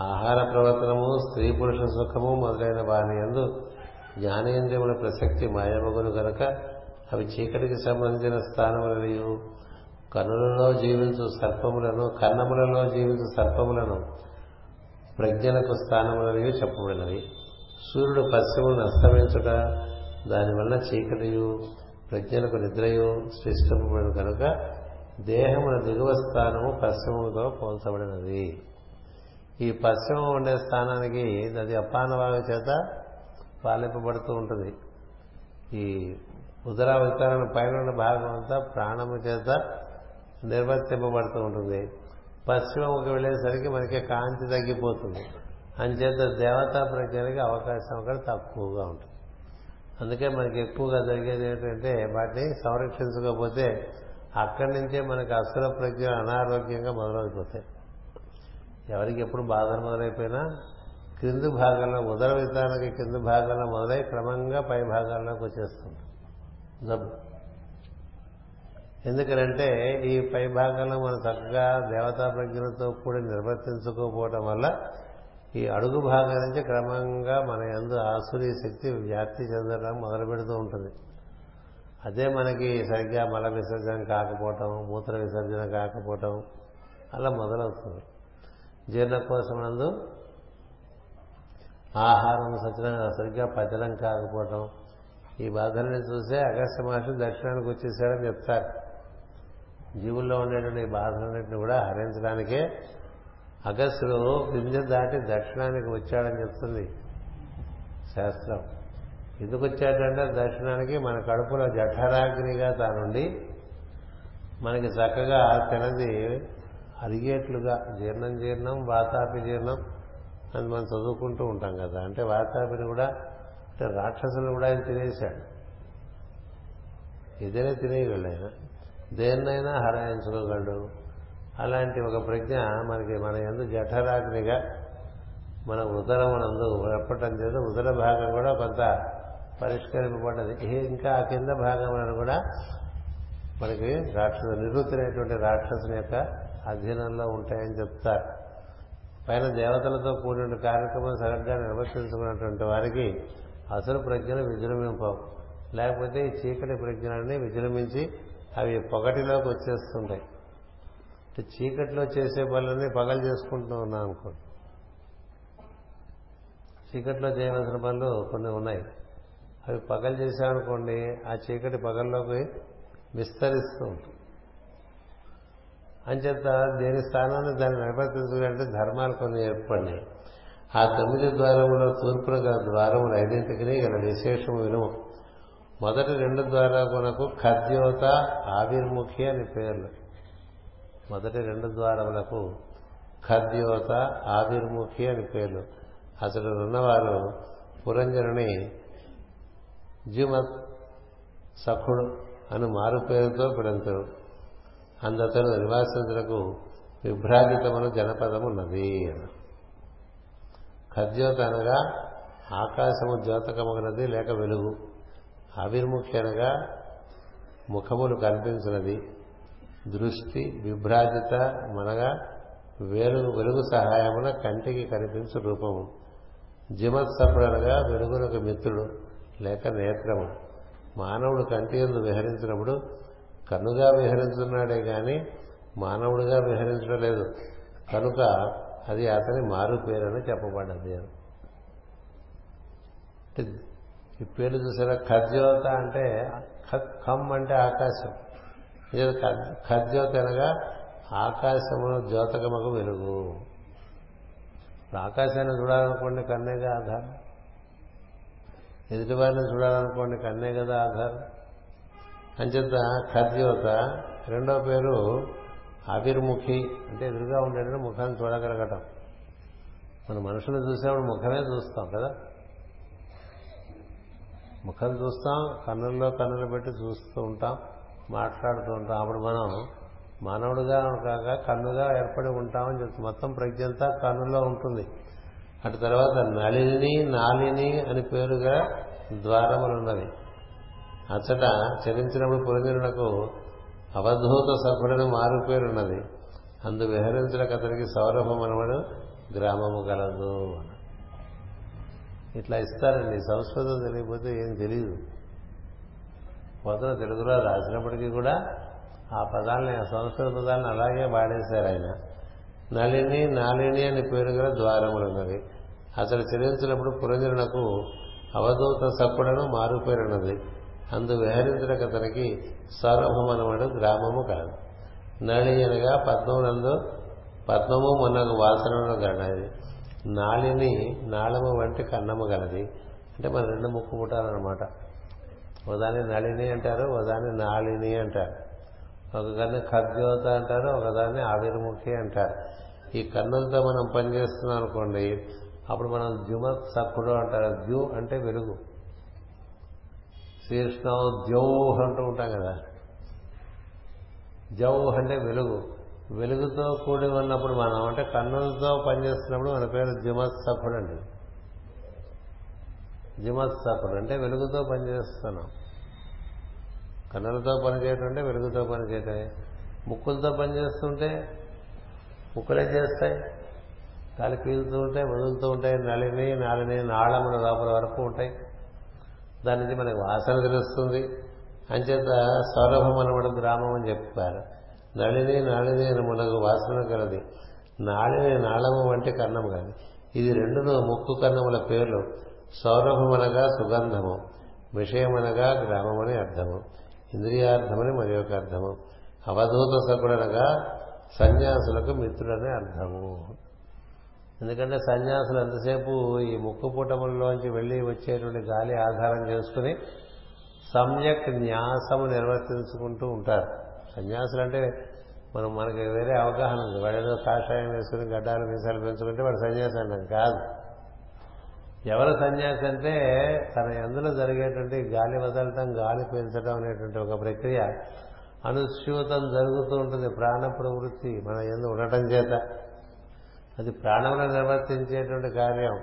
ఆహార ప్రవర్తనము స్త్రీ పురుష సుఖము మొదలైన వారి ఎందు జ్ఞానేంద్రియముల ప్రసక్తి మాయమగును కనుక అవి చీకటికి సంబంధించిన స్థానములనియు. కనులలో జీవించు సర్పములను కన్నములలో జీవించు సర్పములను ప్రజ్ఞలకు స్థానములనియు చెప్పబడినవి. సూర్యుడు పశ్చిమను అస్తమించుట దానివల్ల చీకటియు ప్రజ్ఞలకు నిద్రయు సృష్టింపబడిన కనుక దేహముల దిగువ స్థానము పశ్చిమముతో పోల్చబడినది. ఈ పశ్చిమం ఉండే స్థానానికి అది అపానవాగు చేత పాలింపబడుతూ ఉంటుంది. ఈ ఉదరా పైన భాగం అంతా ప్రాణము చేత నిర్వర్తింపబడుతూ ఉంటుంది. పశ్చిమముకి వెళ్ళేసరికి మనకి కాంతి తగ్గిపోతుంది. అంచేత దేవతా ప్రజ్ఞలకి అవకాశం అక్కడ తక్కువగా ఉంటుంది. అందుకే మనకి ఎక్కువగా జరిగేది ఏంటంటే వాటిని సంరక్షించకపోతే అక్కడి నుంచే మనకి అసుర ప్రజ్ఞ అనారోగ్యంగా మొదలైపోతాయి ఎవరికి ఎప్పుడు బాధలు మొదలైపోయినా క్రింది భాగంలో ఉదర విధానానికి కింది భాగంలో మొదలై క్రమంగా పై భాగాల్లోకి వచ్చేస్తుంది. జబ్బు ఎందుకనంటే ఈ పై భాగంలో మనం చక్కగా దేవతా ప్రజ్ఞలతో కూడా నిర్వర్తించుకోకపోవటం వల్ల ఈ అడుగు భాగం నుంచి క్రమంగా మన ఎందు ఆసురీ శక్తి వ్యాప్తి చెందడం మొదలు పెడుతూ ఉంటుంది. అదే మనకి సరిగ్గా మల విసర్జన కాకపోవటం మూత్ర విసర్జన కాకపోవటం అలా మొదలవుతుంది. జీర్ణకోశమునందు ఆహారం సచిన సరిగ్గా పచనం కాకపోవటం ఈ బాధల్ని చూసే అగస్త మహర్షి దక్షిణానికి వచ్చేసాడని చెప్తారు. జీవుల్లో ఉండేటువంటి బాధలన్నింటినీ కూడా హరించడానికే అగస్త్యుడు వింధ్య దాటి దక్షిణానికి వచ్చాడని చెప్తుంది శాస్త్రం. ఎందుకు వచ్చాడంటే దక్షిణానికి మన కడుపులో జఠరాగ్నిగా తానుండి మనకి చక్కగా తినది అరిగేట్లుగా జీర్ణం జీర్ణం వాతాపి జీర్ణం అని మనం చదువుకుంటూ ఉంటాం కదా. అంటే వాతాపిని కూడా అంటే రాక్షసులు కూడా ఆయన తినేశాడు. ఏదైనా తినేయగలడు ఆయన దేన్నైనా హరాయించుకోగలడు అలాంటి ఒక ప్రజ్ఞ మనకి మన ఎందు జఠరాగ్నిగా మన ఉదరమునందు ఎప్పటం చేత ఉదర భాగం కూడా కొంత పరిష్కరింపబడ్డది. ఇంకా ఆ కింద భాగం కూడా మనకి రాక్షసు నివృత్తినటువంటి రాక్షసుని యొక్క అధీనంలో ఉంటాయని చెప్తారు. పైన దేవతలతో కూడిన కార్యక్రమం సరిగ్గా నిర్వర్తించుకున్నటువంటి వారికి అసలు ప్రజ్ఞలు విజృంభింపవు. లేకపోతే ఈ చీకటి ప్రజ్ఞలన్నీ విజృంభించి అవి పొగటిలోకి వచ్చేస్తుంటాయి. చీకటిలో చేసే పనులన్నీ పగలు చేసుకుంటూ ఉన్నాం అనుకోండి. చీకటిలో చేయవలసిన పనులు కొన్ని ఉన్నాయి. అవి పగలు చేశామనుకోండి ఆ చీకటి పగల్లోకి విస్తరిస్తూ ఉంటుంది. అంచేత దేని స్థానాన్ని దాన్ని నిర్వర్తించాలంటే ధర్మాలు కొన్ని ఏర్పడినాయి. ఆ తొమ్మిది ద్వారములో తూర్పున గల ద్వారములు ఐదింటికి గల విశేషము వినుము. మొదటి రెండు ద్వారములకు ఖద్యోత ఆవిర్ముఖి అని పేర్లు. మొదటి రెండు ద్వారములకు ఖద్యోత ఆవిర్ముఖి అని పేర్లు. అసలు ఉన్నవారు పురంజనుని జిమత్ సఖుడు అని మారు పేరుతో పిడంతుడు అందతను నివాసించులకు విభ్రాజితమును జనపదం ఉన్నది ఖద్యోత అనగా ఆకాశము ద్యోతకమగినది లేక వెలుగు. ఆవిర్ముఖి అనగా ముఖములు కనిపించినది. దృష్టి విభ్రాజిత మనగా వెలుగు వెలుగు సహాయమున కంటికి కనిపించు రూపము. జిమత్సపుడు అనగా వెలుగునకు మిత్రుడు లేక నేత్రము. మానవుడు కంటి ఎందు విహరించినప్పుడు కన్నుగా విహరించున్నాడే కానీ మానవుడిగా విహరించడం లేదు కనుక అది అతని మారు పేరని చెప్పబడ్డది ఈ పేరు చూసారా? ఖద్యోత అంటే ఖమ్ అంటే ఆకాశం. ఖద్యోత అనగా ఆకాశమును జ్యోతకమకు వెలుగు. ఆకాశాన్ని చూడాలనుకోండి కన్నేగా ఆధారం. ఎదుటివారిని చూడాలనుకోండి కన్నే కదా ఆధారం. అంచేత ఖద్యోత రెండో పేరు ఆవిర్ముఖి అంటే ఎదురుగా ఉండేటప్పుడు ముఖాన్ని చూడగలగటం మన మనుషులు చూసేప్పుడు ముఖమే చూస్తాం కదా? ముఖం చూస్తాం కన్నుల్లో కన్నులు పెట్టి చూస్తూ ఉంటాం మాట్లాడుతూ ఉంటాం. అప్పుడు మనం మానవుడుగా కాక కన్నుగా ఏర్పడి ఉంటామని చెప్తాం మొత్తం ప్రజ్ఞంతా కన్నులో ఉంటుంది. అటు తర్వాత నళిని నాలిని అని పేరుగా ద్వారములు ఉన్నవి. అచ్చట చరించినప్పుడు పురంజనులకు అవధూత సఖుడని మారుపేరున్నది అందు విహరించడానికి అతనికి సౌరభం సౌరభమనవడు గ్రామము గలదు ఇట్లా ఇస్తారండి. సంస్కృతం తెలియకపోతే ఏం తెలియదు మొదట తెలుగులో రాసినప్పటికీ కూడా ఆ పదాలని ఆ సంస్కృత పదాలను అలాగే వాడేశారు ఆయన. నళిని నాలిని అని పేరు గల ద్వారములు ఉన్నవి. అతడు చెల్లించినప్పుడు పురంజనులకు అవధూత సప్పుడను మారుపేరున్నది అందు విహరించడానికి అతనికి సౌరభమనమడు గ్రామము కలదు నళి అనగా పద్మమునందు పద్మము మొన్నకు వాసనను గలది నాళిని నాళము వంటి కన్నము గలది. అంటే మన రెండు ముక్కు పుట్టాలన్నమాట ఒకదాన్ని నళిని అంటారు ఒకదాన్ని నాళిని అంటారు. ఒకదాన్ని ఖద్యోత అంటారు ఒకదాన్ని ఆవిర్ముఖి అంటారు. ఈ కన్నులతో మనం పనిచేస్తున్నాం అనుకోండి అప్పుడు మనం ద్యుమ సక్కుడు అంటారు. ద్యు అంటే వెలుగు. శ్రీకృష్ణం ద్యౌహ్ అంటూ ఉంటాం కదా. జౌహ్ అంటే వెలుగు. వెలుగుతో కూడి ఉన్నప్పుడు మనం అంటే కన్నులతో పనిచేస్తున్నప్పుడు మన పేరు జిమత్సకుడు అండి. జిమత్సకుడు అంటే వెలుగుతో పనిచేస్తున్నాం. కన్నులతో పనిచేయటం అంటే వెలుగుతో పనిచేయటమే. ముక్కులతో పనిచేస్తుంటే ముక్కులే చేస్తాయి. కాలు కీలుతూ ఉంటాయి వదులుతూ ఉంటాయి. నలిని నాలిని నాళముల లోపల వరకు ఉంటాయి. దాని నుంచి మనకి వాసన తెలుస్తుంది. అంచేత సౌరభం అనబడి గ్రామం అని చెప్పారు నళిని నాళిని అని మనకు వాసన కలది. నాళిని నాళము వంటి కన్నము కాదు. ఇది రెండును ముక్కు కన్నముల పేర్లు. సౌరభమనగా సుగంధము. విషయమనగా గ్రామమని అర్థము. ఇంద్రియార్థమని మరి ఒక అర్థము. అవధూత సకుడనగా సన్యాసులకు మిత్రుడనే అర్థము. ఎందుకంటే సన్యాసులు ఎంతసేపు ఈ ముక్కు పుటముల్లోంచి వెళ్ళి వచ్చేటువంటి గాలి ఆధారం చేసుకుని సమ్యక్ న్యాసము నిర్వర్తించుకుంటూ ఉంటారు. సన్యాసులు అంటే మనం మనకి వేరే అవగాహన ఉంది. వాడు కాషాయం వేసుకుని గడ్డాలు మీసాలు పెంచుకుంటే వాడు సన్యాసి అంటాం కాదు. ఎవరు సన్యాసి అంటే తన ఎందులో జరిగేటువంటి గాలి వదలటం గాలి పెంచడం అనేటువంటి ఒక ప్రక్రియ అనుస్యూతం జరుగుతూ ఉంటుంది. ప్రాణ ప్రవృత్తి మన ఎందు ఉండటం చేత. అది ప్రాణంలో నిర్వర్తించేటువంటి కార్యం.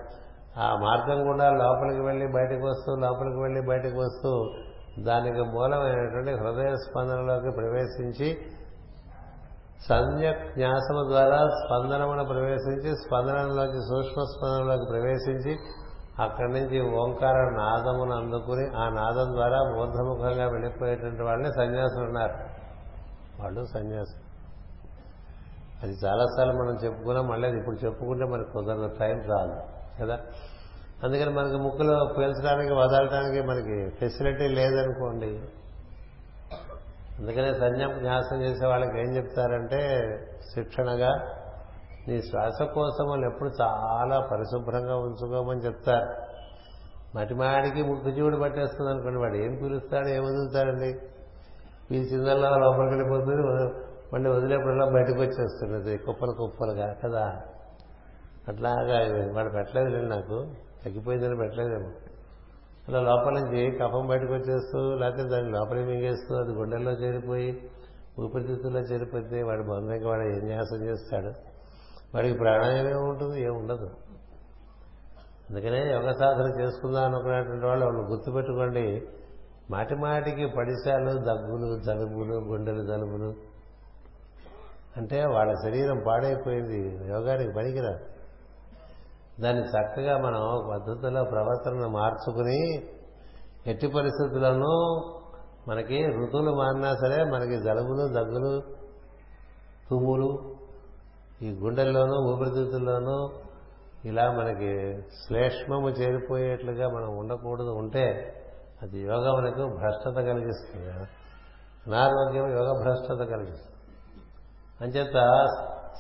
ఆ మార్గం కూడా లోపలికి వెళ్ళి బయటకు వస్తూ లోపలికి వెళ్ళి బయటకు వస్తూ దానికి మూలమైనటువంటి హృదయ స్పందనలోకి ప్రవేశించి సంజ్ఞక్ న్యాసము ద్వారా స్పందనమును ప్రవేశించి స్పందనలోకి సూక్ష్మ స్పందనలోకి ప్రవేశించి అక్కడి నుంచి ఓంకార నాదమును అందుకుని ఆ నాదం ద్వారా బోధముఖంగా వెళ్ళిపోయేటువంటి వాళ్ళని సన్యాసులు ఉన్నారు వాళ్ళు సన్యాసులు. అది చాలాసార్లు మనం చెప్పుకున్నాం మళ్ళీ అది ఇప్పుడు చెప్పుకుంటే మనకు కుదరదు టైం రాదు కదా? అందుకని మనకి ముక్కులో పీల్చడానికి వదలడానికి మనకి ఫెసిలిటీ లేదనుకోండి. అందుకనే సన్యాసం చేసే వాళ్ళకి ఏం చెప్తారంటే శిక్షణగా నీ శ్వాసకోశములు ఎప్పుడు చాలా పరిశుభ్రంగా ఉంచుకోమని చెప్తారు. మటిమాడికి ముక్కు జీవుడు పట్టేస్తుంది అనుకోండి వాడు ఏం పిలుస్తాడు ఏం వదులుతాడండి? పీల్చిందల్లా లోపలికి వెళ్ళిపోతుంది మళ్ళీ వదిలేప్పుడల్లా బయటకు వచ్చేస్తున్నది కుప్పలు కుప్పలుగా కదా? అట్లాగా వాడు పెట్టలేదు నాకు. తగ్గిపోయిందని పెట్టలేదేమో. అలా లోపల నుంచి కఫం బయటకు వచ్చేస్తూ లేకపోతే దాన్ని లోపలికి మింగేస్తూ అది గుండెల్లో చేరిపోయి ఊపిరితిత్తుల్లో చేరిపోతే వాడి బంధంగా వాడు ఏం న్యాసం చేస్తాడు? వాడికి ప్రాణాయామం ఉంటుంది ఏముండదు అందుకనే యోగ సాధన చేసుకుందాం అనుకునేటువంటి వాళ్ళు వాళ్ళు గుర్తుపెట్టుకోండి. మాటి మాటికి పడిశాలు దగ్గులు జలుబులు గుండెలు జలుబులు అంటే వాళ్ళ శరీరం పాడైపోయింది యోగానికి పనికిరాదు. దాన్ని చక్కగా మనం పద్ధతిలో ప్రవర్తనను మార్చుకుని ఎట్టి పరిస్థితుల్లోనూ మనకి ఋతువులు మారినా సరే మనకి జలుబులు దగ్గులు తుమ్ములు ఈ గుండెల్లోనూ ఊపిరితిత్తుల్లోనూ ఇలా మనకి శ్లేష్మము చేరిపోయేట్లుగా మనం ఉండకూడదు ఉంటే అది యోగ మనకు భ్రష్టత కలిగిస్తుంది. అనారోగ్యం యోగ భ్రష్టత కలిగిస్తుంది. అంచేత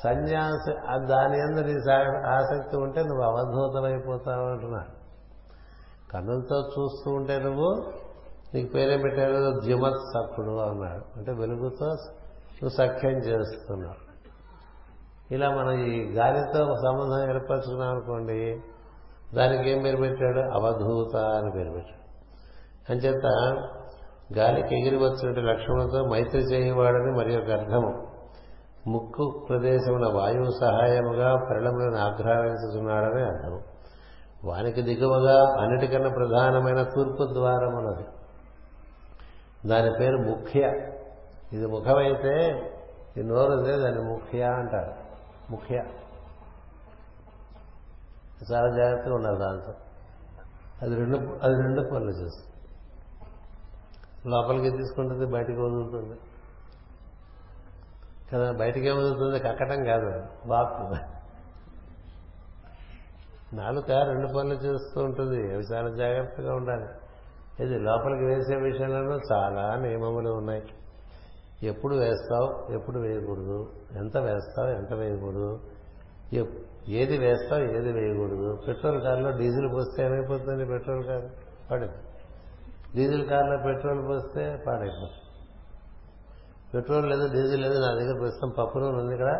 సన్యాసి దాని అందరి ఆసక్తి ఉంటే నువ్వు అవధూతమైపోతావు అంటున్నాడు కన్నులతో చూస్తూ ఉంటే నువ్వు నీకు పేరే పెట్టారు జిమత్ సక్కుడు అన్నాడు. అంటే వెలుగుతో నువ్వు సఖ్యం చేస్తున్నావు. ఇలా మనం ఈ గాలితో సంబంధం ఏర్పరచుకున్నాం అనుకోండి దానికి ఏం పేరు పెట్టాడు? అవధూత అని పేరు పెట్టాడు. అంచేత గాలికి ఎగిరి వచ్చినట్టు లక్ష్మణులతో మైత్రి చేయవాడని మరి ఒక అర్థము. ముక్కు ప్రదేశమున వాయువు సహాయముగా పరిణములను ఆగ్రహించుతున్నాడని అర్థం. వానికి దిగువగా అన్నిటికన్నా ప్రధానమైన తూర్పు ద్వారమున్నది దాని పేరు ముఖ్య. ఇది ముఖమైతే ఈ నోరు దాన్ని ముఖ్య అంటారు. ముఖ్య. చాలా జాగ్రత్తగా ఉండాలి దాంతో అది రెండు అది రెండు పనులు చేస్తుంది. లోపలికి తీసుకుంటుంది? బయటికి వదులుతుంది. కదా బయటకే వదులుతుంది కక్కటం కాదు వాక్ నాలుక రెండు పనులు చేస్తూ ఉంటుంది అవి చాలా జాగ్రత్తగా ఉండాలి. ఇది లోపలికి వేసే విషయంలోనూ చాలా నియమములు ఉన్నాయి. ఎప్పుడు వేస్తావు ఎప్పుడు వేయకూడదు ఎంత వేస్తావు ఎంత వేయకూడదు ఏది వేస్తావు ఏది వేయకూడదు. పెట్రోల్ కార్లో డీజిల్ పోస్తే ఏమైపోతుంది? పెట్రోల్ కార్ పడింది. డీజిల్ కార్లో పెట్రోల్ పోస్తే పాడైపోతుంది. పెట్రోల్ లేదు డీజిల్ లేదు నా దగ్గర ప్రస్తుతం పప్పు నూనె ఉంది ఇక్కడ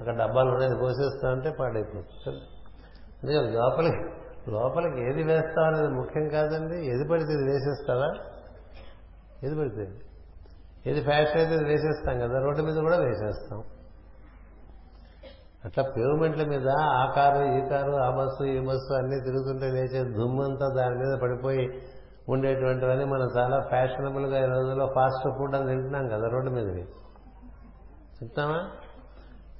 అక్కడ డబ్బాలు ఉన్నాయి పోసేస్తా అంటే పాడైపోతుంది. అందుకే లోపలికి లోపలికి ఏది వేస్తావు అనేది ముఖ్యం కాదండి. ఏది పడితే ఇది వేసేస్తారా ఏది పడితే? ఏది ఫ్యాషన్ అయితే ఇది వేసేస్తాం కదా రోడ్డు మీద కూడా వేసేస్తాం. అట్లా పేమెంట్ల మీద ఆ కారు ఈ కారు ఆ బస్సు ఈ బస్సు అన్నీ తిరుగుతుంటే లేచే దుమ్మంతా దాని మీద పడిపోయి ఉండేటువంటివన్నీ మనం చాలా ఫ్యాషనబుల్గా ఈ రోజుల్లో ఫాస్ట్ ఫుడ్ అని తింటున్నాం కదా రోడ్డు మీద తింటున్నామా?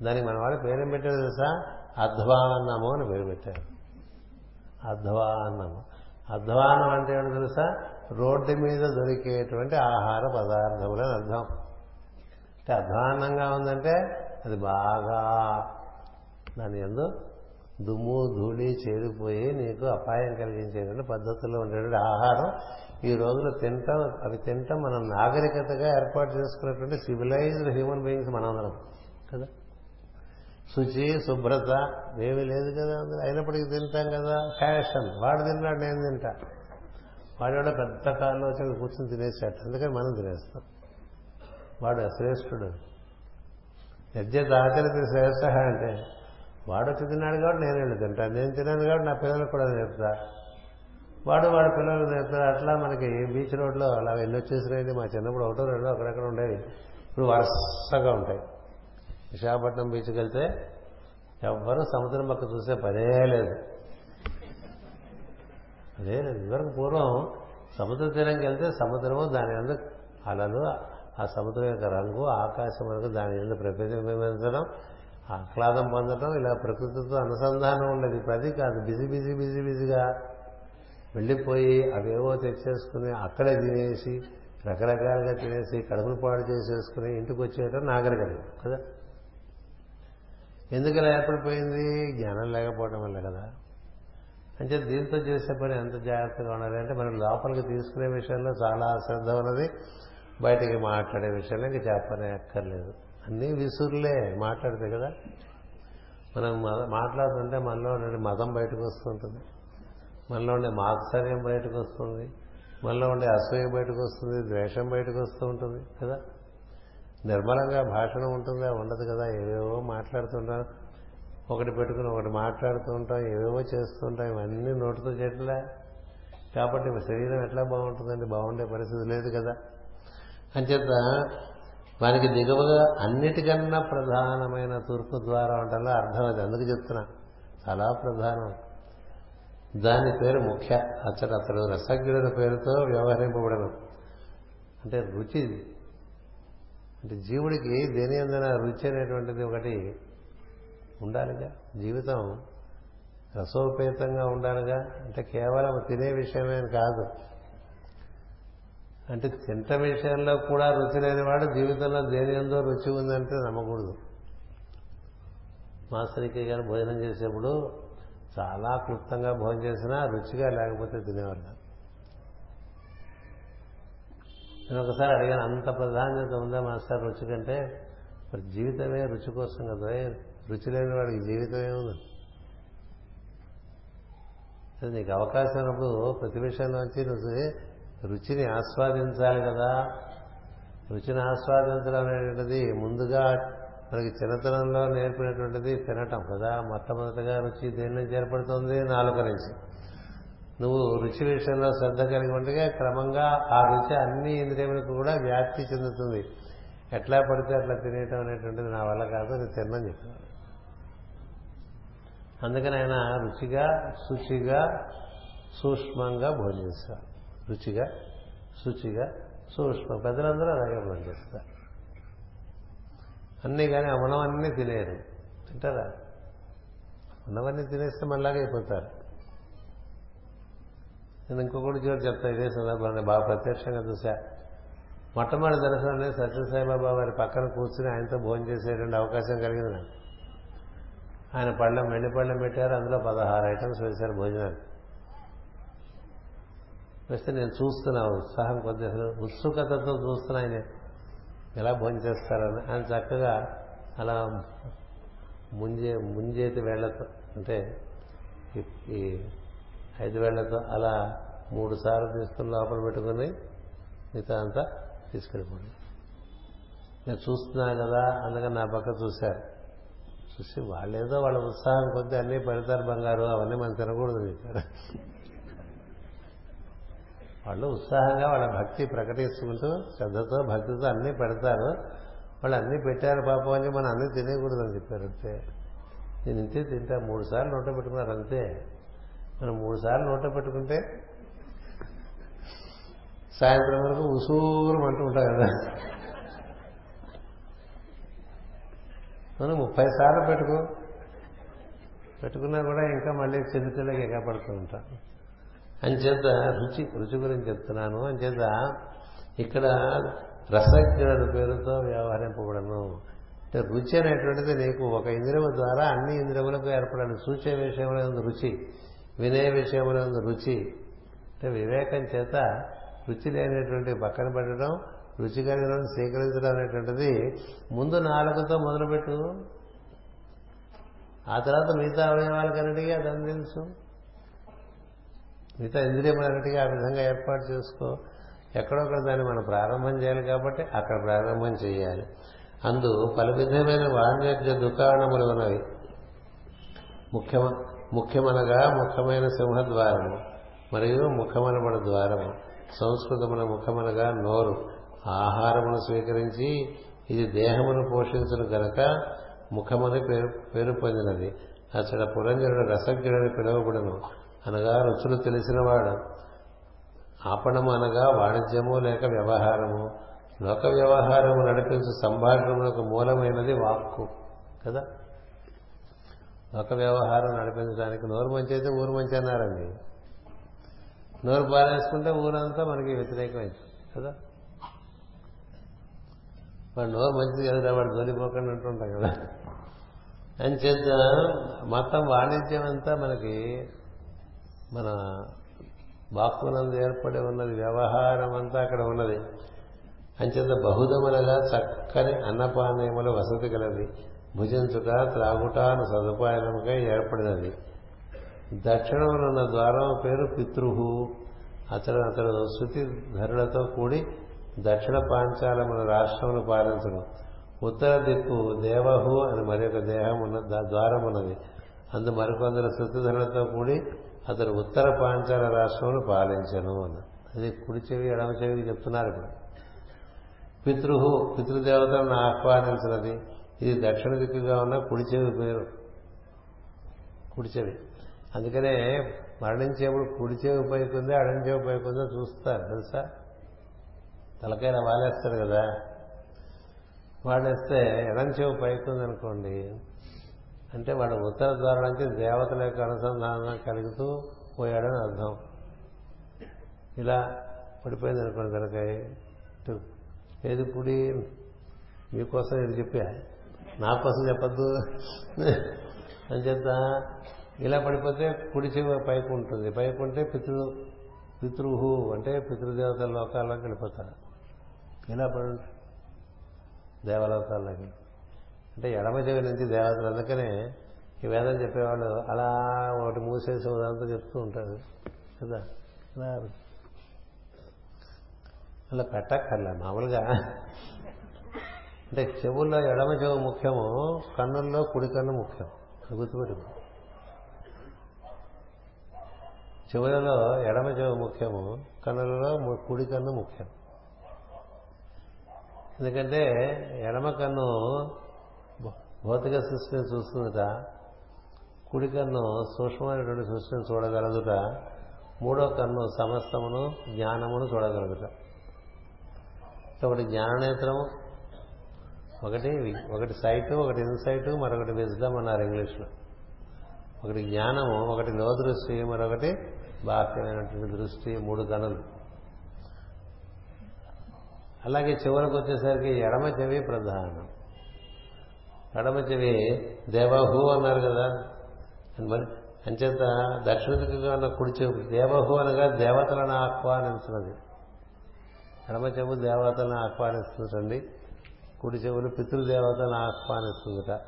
దానికి మన వాళ్ళు పేరేం పెట్టారు తెలుసా? అధ్వాన్నము అని పేరు పెట్టారు. అధ్వాన్నము అధ్వానం అంటే ఏమిటి తెలుసా? రోడ్డు మీద దొరికేటువంటి ఆహార పదార్థములని అర్థం. అంటే అధ్వాన్నంగా ఉందంటే అది బాగా దాని ఎందు దుమ్ము ధూళి చేరిపోయి నీకు అపాయం కలిగించేటువంటి పద్ధతుల్లో ఉండేటువంటి ఆహారం ఈ రోజులు తింటాం అవి తింటాం మనం నాగరికతగా ఏర్పాటు చేసుకున్నటువంటి సివిలైజ్డ్ హ్యూమన్ బీయింగ్స్ మనందరం కదా? శుచి శుభ్రత ఏమీ లేదు కదా అయినప్పటికీ తింటాం కదా. ఫ్యాషన్ వాడు తిన్నాడు నేను తింటా. వాడు కూడా పెద్ద కాలంలో వచ్చి కూర్చొని తినేసాడు. అందుకని మనం తినేస్తాం. వాడు శ్రేష్ఠుడు. యజ్ఞ ఆచరిత శ్రేష్ఠ అంటే వాడు వచ్చి తిన్నాడు కాబట్టి నేను వెళ్ళి తింటాను నేను తిన్నాను కాబట్టి నా పిల్లలకు కూడా నేర్పుతా వాడు వాడి పిల్లలకు నేర్పుతారు అట్లా మనకి బీచ్ రోడ్లో అలా ఎన్ని వచ్చేసినాయండి మా చిన్నప్పుడు ఒకటో రెండో అక్కడక్కడ ఉండేవి. ఇప్పుడు వరుసగా ఉంటాయి. విశాఖపట్నం బీచ్కి వెళ్తే ఎవ్వరూ సముద్రం పక్క చూసే పదే లేదు. అదే లేదు. ఇదివరకు పూర్వం సముద్ర తీరంకి వెళ్తే సముద్రము దాని ఎందుకు అలలు ఆ సముద్రం యొక్క రంగు ఆకాశం వరకు దాని ఎందుకు ప్రతిబింబించడం ఆహ్లాదం పొందటం ఇలా ప్రకృతితో అనుసంధానం ఉండేది. ప్రతి కాదు. బిజీ బిజీ బిజీ బిజీగా వెళ్ళిపోయి అవేవో తెచ్చేసుకుని అక్కడే తినేసి రకరకాలుగా తినేసి కడుపులు పాడు చేసేసుకుని ఇంటికి వచ్చేయటం నాగరికత కదా? ఎందుకు ఇలా ఏర్పడిపోయింది? జ్ఞానం లేకపోవడం వల్ల కదా? అంటే దీంతో చేసే పని ఎంత జాగ్రత్తగా ఉండాలి అంటే మనం లోపలికి తీసుకునే విషయంలో చాలా శ్రద్ధ ఉన్నది. బయటికి మాట్లాడే విషయంలో ఇంకా చెప్పనే అక్కర్లేదు అన్నీ విసురులే మాట్లాడితే కదా. మనం మాట్లాడుతుంటే మనలో ఉండే మతం బయటకు వస్తుంటుంది. మనలో ఉండే మాత్సర్యం బయటకు వస్తుంది. మనలో ఉండే అసూయ బయటకు వస్తుంది. ద్వేషం బయటకు వస్తూ ఉంటుంది కదా. నిర్మలంగా భాషణం ఉంటుందా? ఉండదు కదా. ఏవేవో మాట్లాడుతుంటాం. ఒకటి పెట్టుకుని ఒకటి మాట్లాడుతూ ఉంటాం. ఏవేవో చేస్తుంటాం ఇవన్నీ నోటితో చేయట్లే కాబట్టి శరీరం ఎట్లా బాగుంటుందండి? బాగుండే పరిస్థితి లేదు కదా. అంచేత వానికి దిగువగా అన్నిటికన్నా ప్రధానమైన తూర్పు ద్వారం అంటే అర్థం అది. అందుకు చెప్తున్నా. చాలా ప్రధానం. దాని పేరు ముఖ్య. అతడు అతడు రసజ్ఞుడి పేరుతో వ్యవహరింపబడను అంటే రుచి అంటే జీవుడికి దేని అందన రుచి అనేటువంటిది ఒకటి ఉండాలిగా. జీవితం రసోపేతంగా ఉండాలిగా. అంటే కేవలం తినే విషయమే కాదు. అంటే తింట విషయంలో కూడా రుచి లేనివాడు జీవితంలో దేని ఎందో రుచి ఉందంటే నమ్మకూడదు. మాస్టర్కి గారు భోజనం చేసేప్పుడు చాలా క్లుప్తంగా భోజనం చేసినా రుచిగా లేకపోతే తినేవాళ్ళు నేను ఒకసారి అడిగాను అంత ప్రాధాన్యత ఉందా మాస్టర్ రుచి కంటే? మరి జీవితమే రుచి కోసం కదా రుచి లేని వాడికి జీవితమే ఉంది? నీకు అవకాశం ఉన్నప్పుడు ప్రతి విషయంలోంచి నువ్వు రుచిని ఆస్వాదించాలి కదా. రుచిని ఆస్వాదించడం అనేటువంటిది ముందుగా మనకి చిన్నతనంలో నేర్పినటువంటిది తినటం కదా. మొట్టమొదటిగా రుచి దేని నుంచి ఏర్పడుతుంది? నాలుక నుంచి. నువ్వు రుచి విషయంలో శ్రద్ధ కలిగి ఉండగా క్రమంగా ఆ రుచి అన్ని ఇంద్రియములకు కూడా వ్యాప్తి చెందుతుంది. ఎట్లా పడితే అట్లా తినేయటం అనేటువంటిది నా వల్ల కాదు నేను తిన్నని చెప్పాను అందుకని ఆయన రుచిగా శుచిగా సూక్ష్మంగా భోజనిస్తారు. రుచిగా శుచిగా సూక్ష్మ పెద్దలందరూ అలాగే భోజనిస్తారు అన్నీ కానీ ఉన్నవన్నీ తినేరు తింటారా? ఉన్నవన్నీ తినేస్తే మళ్ళాగా అయిపోతారు. నేను ఇంకొకటి చోటు చెప్తా ఇదే సందర్భాన్ని బాగా ప్రత్యక్షంగా చూశా మొట్టమొదటి దర్శనం సత్యసాయిబాబా వారి పక్కన కూర్చుని ఆయనతో భోజనం చేసేటువంటి అవకాశం కలిగింది నాకు. ఆయన పళ్ళెం వెండి పళ్ళెం పెట్టారు అందులో పదహారు ఐటమ్స్ వేశారు భోజనానికి. వస్తే నేను చూస్తున్నా ఉత్సాహం కొద్ది అసలు ఉత్సుకతతో చూస్తున్నా ఆయన ఎలా భోంచేస్తారని అని ఆయన చక్కగా అలా ముంజే ముంజేతి వేళ్ళతో అంటే ఈ ఐదు వేళ్ళతో అలా మూడు సార్లు తీసుకుని లోపల పెట్టుకుని మిగతా అంతా తీసుకెళ్ళిపోయింది నేను చూస్తున్నా కదా అందుకని నా పక్క చూశారు. చూసి వాళ్ళేదో వాళ్ళ ఉత్సాహం కొద్దీ అన్నీ పెడతారు బంగారు. అవన్నీ మనం తినకూడదు వాళ్ళు ఉత్సాహంగా వాళ్ళ భక్తి ప్రకటించుకుంటూ శ్రద్ధతో భక్తితో అన్నీ పెడతారు. వాళ్ళు అన్నీ పెట్టారు పాపం అని మనం అన్నీ తినేయకూడదు అని చెప్పారు అంతే. నేను ఇంతే తింటా మూడు సార్లు నోట పెట్టుకున్నారు అంతే. మనం మూడు సార్లు నోట పెట్టుకుంటే సాయంత్రం వరకు ఉసూరం అంటూ ఉంటాం కదా. మనం ముప్పై సార్లు పెట్టుకో. పెట్టుకున్నా కూడా ఇంకా మళ్ళీ చిరుతిలోకి ఎగపడుతూ ఉంటాం. అంచేత రుచి రుచి గురించి చెప్తున్నాను. అంచేత ఇక్కడ రసజ్ఞుడు పేరుతో వ్యవహరింపబడను. అంటే రుచి అనేటువంటిది నీకు ఒక ఇంద్రియము ద్వారా అన్ని ఇంద్రియములకు ఏర్పడాలి. చూచే విషయంలో ఉంది రుచి వినే విషయంలో ఉంది రుచి. అంటే వివేకం చేత రుచి లేనటువంటి పక్కన పెట్టడం రుచి కలిగిన స్వీకరించడం అనేటువంటిది ముందు నాలుగుతో మొదలుపెట్టు. ఆ తర్వాత మిగతా అవయవాలకన్నిటికీ అదని తెలుసు. మిగతా ఇంద్రియములన్నిటికీ ఆ విధంగా ఏర్పాటు చేసుకో. ఎక్కడొక్కడ దాన్ని మనం ప్రారంభం చేయాలి కాబట్టి అక్కడ ప్రారంభం చేయాలి. అందు పలు విధమైన వాణిజ్య దుకాణములు ఉన్నవి. ముఖ్యమ ముఖ్యమనగా ముఖ్యమైన సింహద్వారము మరియు ముఖమనబడ ద్వారము. సంస్కృతమున ముఖమనగా నోరు. ఆహారమును స్వీకరించి ఇది దేహమును పోషించను గనక ముఖమని పేరు పేరు పొందినది. అసలు పురంజనుడు రసజ్ఞుడని పిలువబడను. అనగా రుచులు తెలిసినవాడు ఆపణము అనగా వాణిజ్యము లేక వ్యవహారము. లోక వ్యవహారము నడిపించు సంభాషణకు మూలమైనది వాక్కు కదా? లోక వ్యవహారం నడిపించడానికి నోరు మంచి అయితే ఊరు మంచి అన్నారండి. నోరు పారేసుకుంటే ఊరంతా మనకి వ్యతిరేకమైంది కదా? వాడు నోరు మంచిది కదా వాడు దొరిపోకుండా అంటుంటాం కదా? అని చేత మొత్తం వాణిజ్యం అంతా మనకి మన వాక్కునందు ఏర్పడి ఉన్నది వ్యవహారం అంతా అక్కడ ఉన్నది. అంచేత బహుదములగా చక్కని అన్నపానీయముల వసతి కలది భుజించుట త్రాగుటాను సదుపాయముగా ఏర్పడినది. దక్షిణమునున్న ద్వారం పేరు పితృహు. అతడు అతడు శృతి ధరులతో కూడి దక్షిణ పాంచాలమున రాష్ట్రమును పాలించను. ఉత్తర దిక్కు దేవహు అని మరొక దేహం ఉన్న ద్వారం ఉన్నది అందు మరికొందరు శృతిధరులతో కూడి అతడు ఉత్తర పాంచాల రాష్ట్రమును పాలించను అన్న. అది కుడి చెవి ఎడమ చెవి చెప్తున్నారు ఇప్పుడు పితృహు పితృదేవతలను ఆహ్వానించినది ఇది దక్షిణ దిక్కుగా ఉన్న కుడి చెవి పేరు. కుడి చెవి అందుకనే మరణించేప్పుడు కుడి చెవి పైకుందో అడం చెవి పైకుందో చూస్తారు తెలుసా? తలకాయన వాలేస్తారు కదా. వాడేస్తే ఎడం చెవి పైకుంది అనుకోండి అంటే వాడు ఉత్తర ద్వారానికి దేవతల యొక్క అనుసంధానం కలుగుతూ పోయాడని అర్థం. ఇలా పడిపోయింది అనుకోండి కనుక ఏది కుడి మీకోసం ఇది చెప్పా. నా కోసం చెప్పద్దు. అని చేత ఇలా పడిపోతే కుడి చెవి పైకి ఉంటుంది. పైకి ఉంటే పితృ పితృహు అంటే పితృదేవతల లోకాల్లోకి వెళ్ళిపోతారు. ఇలా పడి దేవలోకాల్లోకి. అంటే ఎడమ చెవి నుంచి దేవతలు అందుకనే ఈ వేదం చెప్పేవాళ్ళు అలా ఒకటి మూసేసి ఉదంతా చెప్తూ ఉంటారు. కదా? అలా అలా పెట్టక్కర్లే మామూలుగా. అంటే చెవుల్లో ఎడమ చెవు ముఖ్యము కన్నుల్లో కుడి కన్ను ముఖ్యం. గుర్తుపెట్టు చెవులలో ఎడమ చెవు ముఖ్యము కన్నులలో కుడి కన్ను ముఖ్యం. ఎందుకంటే ఎడమ కన్ను భౌతిక సృష్టిని చూస్తుందట. కుడి కన్ను సూక్ష్మమైనటువంటి సృష్టిని చూడగలదుట. మూడో కన్ను సమస్తమును జ్ఞానమును చూడగలదుట. ఒకటి జ్ఞాననేత్రము ఒకటి ఒకటి సైట్ ఒకటి ఇన్సైట్ మరొకటి విజ్డమ్ అన్నారు ఇంగ్లీష్లో. ఒకటి జ్ఞానము ఒకటి లో దృష్టి మరొకటి బాహ్యమైనటువంటి దృష్టి మూడు కనులు. అలాగే చివరకు వచ్చేసరికి ఎడమ చెవి ప్రధానం. ఎడమ చెవి దేవహు అన్నారు కదా. మరి అంచేత దక్షిణ దిక్కుగా ఉన్న కుడి చెవు దేవహు అనగా దేవతలను ఆహ్వానించినది. ఎడమ చెవు దేవతలను ఆహ్వానిస్తుందండి. కుడి చెవులు పితృదేవతలను ఆహ్వానిస్తుందట.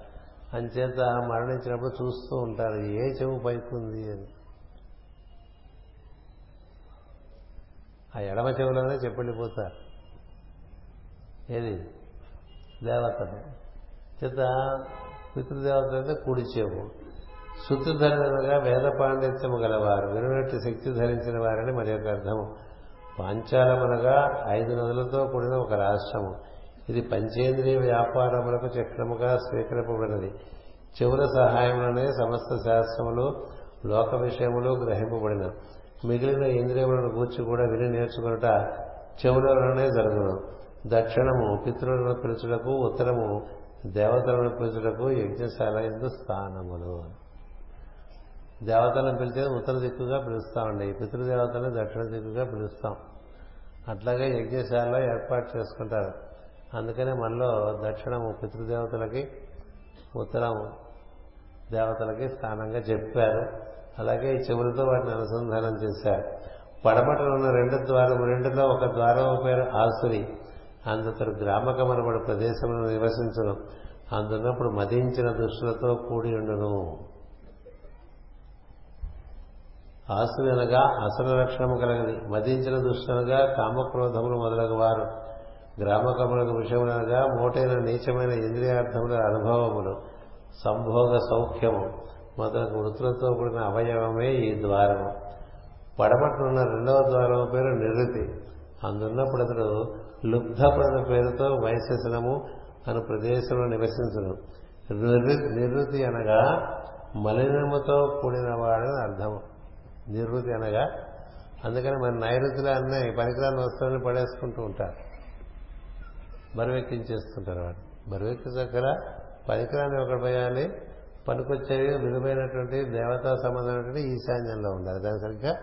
అంచేత మరణించినప్పుడు చూస్తూ ఉంటారు ఏ చెవు పైకుంది అని. ఆ ఎడమ చెవులోనే చెప్పెళ్ళిపోతారు ఏది? దేవతలు. చేత పితృదేవత అయితే కుడి చెవు వేద పాండిత్యము గలవారు విననట్టు శక్తి ధరించిన వారని మరి యొక్క అర్థము. పాంచాలమనగా ఐదు నదులతో కూడిన ఒక రాష్ట్రము. ఇది పంచేంద్రియ వ్యాపారములకు చక్రముగా స్వీకరింపబడినది. చెవుల సహాయంలోనే సమస్త శాస్త్రములు లోక విషయములు గ్రహింపబడిన. మిగిలిన ఇంద్రియములను గూర్చి కూడా విని నేర్చుకున్నట చెవులలోనే జరుగును. దక్షిణము పితృలను పిలుచుటకు ఉత్తరము దేవతలను పిలుచుటకు యజ్ఞశాల ఎందు స్థానములు దేవతలను పిలిచే ఉత్తర దిక్కుగా పిలుస్తామండి పితృదేవతలను దక్షిణ దిక్కుగా పిలుస్తాం. అట్లాగే యజ్ఞశాలలో ఏర్పాటు చేసుకుంటారు. అందుకనే మనలో దక్షిణము పితృదేవతలకి ఉత్తరం దేవతలకి స్థానంగా చెప్పారు. అలాగే ఈ చెవులతో వాటిని అనుసంధానం చేశారు. పడమటలో ఉన్న రెండు ద్వారం రెండులో ఒక ద్వారం పేరు ఆసురి. అందుతరు గ్రామకమనబడి ప్రదేశంలో నివసించను. అందున్నప్పుడు మదించిన దుస్తులతో కూడి ఉండును. ఆస్తులనగా అనగా అసలు లక్షణము కలగని మదించిన దుష్టులుగా కామక్రోధములు మొదలగు వారు గ్రామకములకు విషయములనగా మోటైన నీచమైన ఇంద్రియార్థముల అనుభవములు సంభోగ సౌఖ్యము మొదలగు వృత్తులతో కూడిన అవయవమే ఈ ద్వారము. పడమట్లున్న రెండవ ద్వారం పేరు నిరుతి అందున్నప్పుడు అతడు లుబ్ధపడిన పేరుతో వైశసనము అను ప్రదేశంలో నివసించను. నిర్వృతి అనగా మలినముతో కూడిన వాడని అర్థము. నివృత్తి అనగా అందుకని మన నైరుతిలో అన్నీ పనికిరాని వస్తువులను పడేసుకుంటూ ఉంటారు. బరువెక్కించేస్తుంటారు వాడు. బరువెక్కించగల పనికిరాని ఒకటి పోయాలి పనికొచ్చేవి విలువైనటువంటి దేవతా సంబంధమైనటువంటి ఈశాన్యంలో ఉండాలి. దాని సరిగ్గా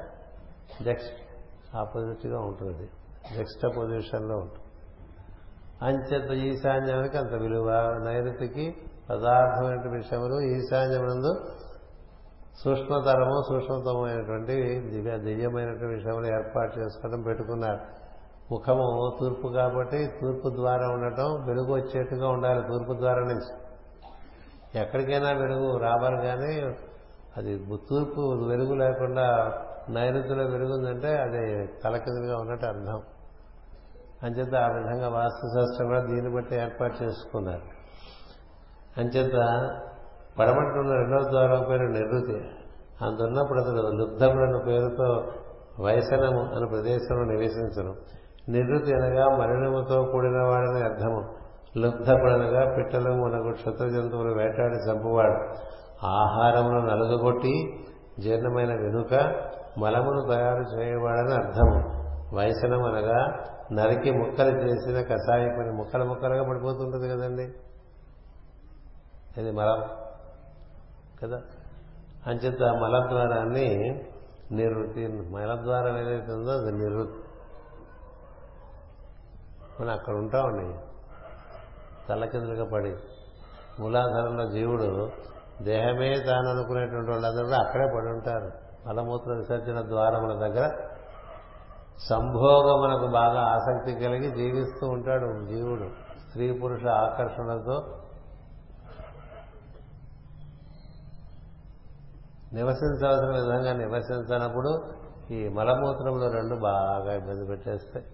నెక్స్ట్ ఆపోజిట్గా ఉంటుంది ఎక్స్ట్రా పొజిషన్లో ఉంటుంది. అంచేత ఈశాన్యానికి అంత విలువ. నైరుతికి పదార్థమైన విషయములు ఈశాన్యమునందు సూక్ష్మతరము సూక్ష్మతమైనటువంటి దివ్య దివ్యమైనటువంటి విషయములు ఏర్పాటు చేసుకోవడం పెట్టుకున్నారు. ముఖము తూర్పు కాబట్టి తూర్పు ద్వారా ఉండటం వెలుగు వచ్చేట్టుగా ఉండాలి. తూర్పు ద్వారా నుంచి ఎక్కడికైనా వెలుగు రావాలి కానీ అది తూర్పు వెలుగు లేకుండా నైరుతిలో వెలుగుందంటే అది తలకిందులుగా ఉన్నట్టు అర్థం. అంచేత ఆ విధంగా వాస్తుశాస్త్రం కూడా దీన్ని బట్టి ఏర్పాటు చేసుకున్నారు. అంచేత పడమట్టున్న రెండవ ద్వారం పేరు నిరుతి అందున్నప్పుడు అతడు లుబ్ధముడన్న పేరుతో వైసనము అనే ప్రదేశంలో నివసించను నిరుతి అనగా మరణముతో కూడిన వాడని అర్థము. లుబ్ధపడనగా పిట్టలు మనకు క్షుద్ర జంతువులు వేటాడి చంపువాడు. ఆహారమును నలుగగొట్టి జీర్ణమైన వెనుక మలమును తయారు చేయవాడని అర్థము వైసనం అనగా నరికి ముక్కలు చేసిన కషాయి పని ముక్కలు ముక్కలుగా పడిపోతుంటుంది కదండి. అది మలం. కదా? అంచేత మలద్వారాన్ని నివృత్తి మలద్వారం ఏదైతే ఉందో అది నివృత్తి మనం అక్కడ ఉంటామండి. తల్లకిందులుగా పడి. మూలాధారంలో జీవుడు దేహమే తాను అనుకునేటువంటి వాళ్ళందరూ కూడా అక్కడే పడి ఉంటారు. మలమూత్ర విసర్జన ద్వారముల దగ్గర సంభోగమునకు బాగా ఆసక్తి కలిగి జీవిస్తూ ఉంటాడు జీవుడు. స్త్రీ పురుష ఆకర్షణతో నివసించవలసిన విధంగా నివసించనప్పుడు ఈ మలమూత్రంలో రెండు బాగా ఇబ్బంది పెట్టేస్తాయి.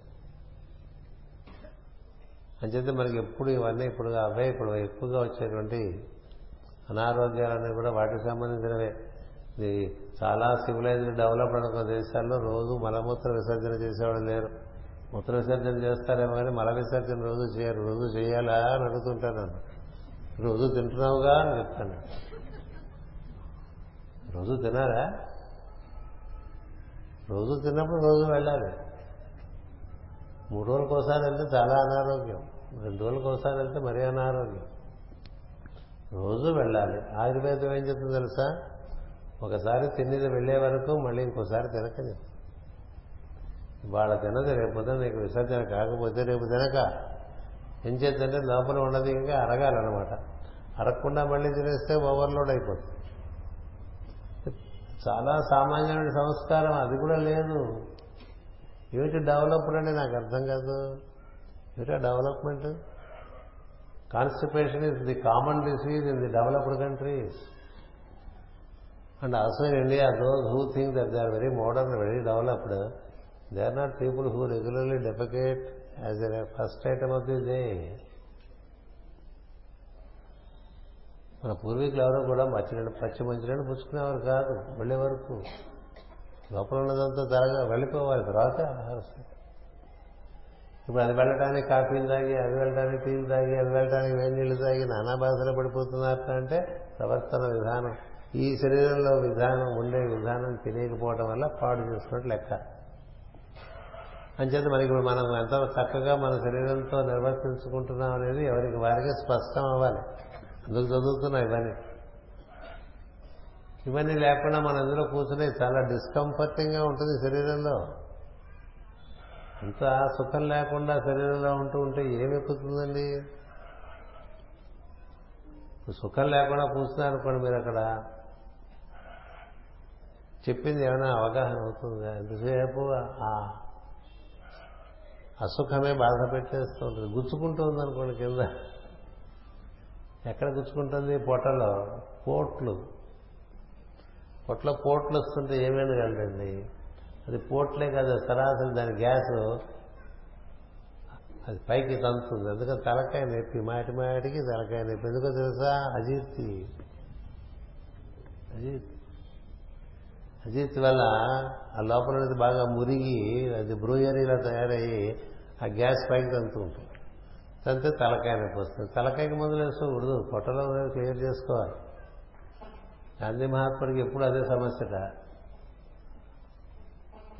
అంచేతే మనకి ఎప్పుడు ఇవన్నీ ఇప్పుడు అవే ఇప్పుడు ఎక్కువగా వచ్చేటువంటి అనారోగ్యాలన్నీ కూడా వాటికి సంబంధించినవే. ఇది చాలా సివిలైజ్డ్ డెవలప్ అనుకున్న దేశాల్లో రోజు మలమూత్ర విసర్జన చేసేవాడు లేరు. మూత్ర విసర్జన చేస్తారేమో కానీ మల విసర్జన రోజు చేయరు. రోజు చేయాలా అని అడుగుతుంటాను నన్ను. రోజు తింటున్నావుగా అని చెప్తాను. రోజు తినారా రోజు తిన్నప్పుడు రోజు వెళ్ళాలి. మూడు రోజులకు ఒకసారి వెళ్తే చాలా అనారోగ్యం. రెండు రోజులకు ఒకసారి వెళ్తే మరీ అనారోగ్యం. రోజు వెళ్ళాలి. ఆయుర్వేదం ఏం చెప్తుంది తెలుసా? ఒకసారి తిన్నది వెళ్ళే వరకు మళ్ళీ ఇంకోసారి తినకని. వాళ్ళ తినదు రేపు పొద్దున నీకు విసర్జన కాకపోతే రేపు తినక. ఏం చేద్దంటే లోపల ఉన్నది ఇంకా అరగాలన్నమాట. అరగకుండా మళ్ళీ తినేస్తే ఓవర్లోడ్ అయిపోతుంది చాలా సామాన్యమైన సంస్కారం అది కూడా లేదు. ఏమిటి డెవలప్మెంట్ అంటే నాకు అర్థం కాదు. ఏమిటా development? Constipation is the common disease in the developed countries and also in India those who think that they are very modern very developed they are not people who regularly defecate as a first item of the day మన పూర్వీకులు ఎవరో కూడా మచ్చినట్టు పచ్చి మంచినట్టు పుచ్చుకునేవారు కాదు వెళ్ళే వరకు లోపల ఉన్నదంతా త్వరగా వెళ్ళిపోవాలి తర్వాత ఇప్పుడు అది వెళ్ళడానికి కాఫీలు తాగి అది వెళ్ళడానికి టీలు తాగి అది వెళ్ళడానికి వేడి నీళ్ళు తాగి నానా బాధలు పడిపోతున్నారు అంటే ప్రవర్తన విధానం. ఈ శరీరంలో విధానం ఉండే విధానం తెలియకపోవడం వల్ల పాడు చేసుకున్నట్టు లెక్క. అంచేత మనకి ఇప్పుడు మనం ఎంత చక్కగా మన శరీరంతో నిర్వర్తించుకుంటున్నాం అనేది ఎవరికి వారికి స్పష్టం అవ్వాలి. అందుకు చదువుతున్నాం ఇవన్నీ. ఇవన్నీ లేకుండా మన ఇందులో కూర్చునే చాలా డిస్కంఫర్టింగ్గా ఉంటుంది శరీరంలో. అంత సుఖం లేకుండా శరీరంలో ఉంటూ ఉంటే ఏమి ఎక్కుతుందండి? సుఖం లేకుండా కూర్చున్నారు అనుకోండి మీరు అక్కడ. చెప్పింది ఏమైనా అవగాహన అవుతుందా? ఎంతసేపు ఆ అసుఖమే బాధ పెట్టేస్తూ ఉంటుంది గుచ్చుకుంటుంది అనుకోండి కింద. ఎక్కడ గుచ్చుకుంటుంది? పొట్టలో. పోట్లు. పొట్టలో పోట్లు వస్తుంటే ఏమైనా వెళ్ళండి అది పోట్లే కాదు సరాసరి దాని గ్యాస్. అది పైకి తంతుంది అందుకని తలకాయ నొప్పి మాటి మాటికి తలకాయ నొప్పి. ఎందుకో తెలుసా? అజీర్తి. అజీర్తి. అజీర్తి వల్ల ఆ లోపల అనేది బాగా మురిగి అది బ్రూయరీలా తయారయ్యి ఆ గ్యాస్ పైకి తంతూ ఉంటుంది. తంతే తలకాయ నొప్పి వస్తుంది. తలకాయకి మందులు వేసుకోకూడదు పొట్టలో ఉన్నది క్లియర్ చేసుకోవాలి. గాంధీ మహాత్ముడికి ఎప్పుడు అదే సమస్యట.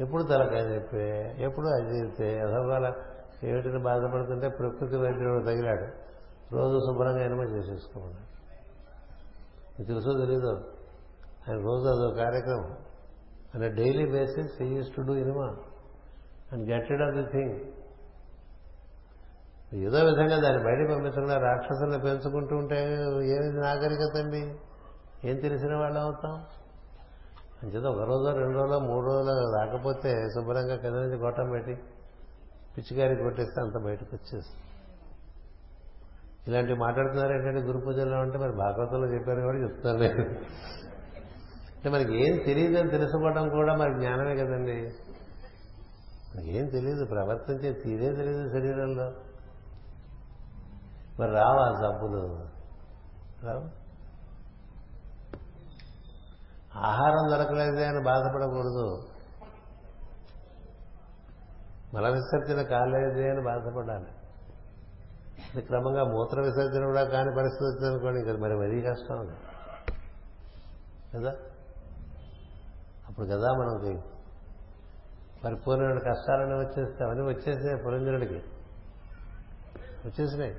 ఎప్పుడు తలకాయ నొప్పి ఎప్పుడు అది తీరితే అసలు ఏమిటిని బాధపడుతుంటే ప్రకృతి వైద్యుడు తగిలాడు. రోజు శుభ్రంగా ఎనమ చేసేసుకోమన్నాడు. మీకు తెలుసో తెలీదు? ఆయన రోజు అదో కార్యక్రమం. And daily basis used to do enema. And get rid of the thing. ఏదో విధంగా దాన్ని బయట పంపించకుండా రాక్షసులను పెంచుకుంటూ ఉంటే ఏది నాగరికత అండి? ఏం తెలిసిన వాళ్ళు అవుతాం? అంచేత ఒక రోజు రెండు రోజులు మూడు రోజులు రాకపోతే శుభ్రంగా కింద నుంచి గొట్టం పెట్టి పిచ్చికారి కొట్టేస్తే అంత బయటకు వచ్చేస్తుంది. ఇలాంటివి మాట్లాడుతున్నారు ఏంటంటే గురు పూజల్లో ఉంటే మరి భాగవతంలో చెప్పారు కూడా చెప్తాను. నేను అంటే మనకి ఏం తెలియదని తెలుసుకోవడం కూడా మరి జ్ఞానమే కదండి. మనకి ఏం తెలియదు ప్రవర్తించే తీరే తెలియదు శరీరంలో. మరి రావా జబ్బులు రావు. ఆహారం దొరకలేదే అని బాధపడకూడదు. మల విసర్జన కాలేదే అని బాధపడాలి. ఇది క్రమంగా మూత్ర విసర్జన కూడా కాని పరిస్థితి వచ్చిందనుకోండి ఇంకా మరి మరీ కష్టం కదా. అప్పుడు కదా మనకి పరిపూర్ణమైన కష్టాలన్నీ వచ్చేస్తే అవన్నీ వచ్చేసినాయి పురంజనుడికి. వచ్చేసినాయి.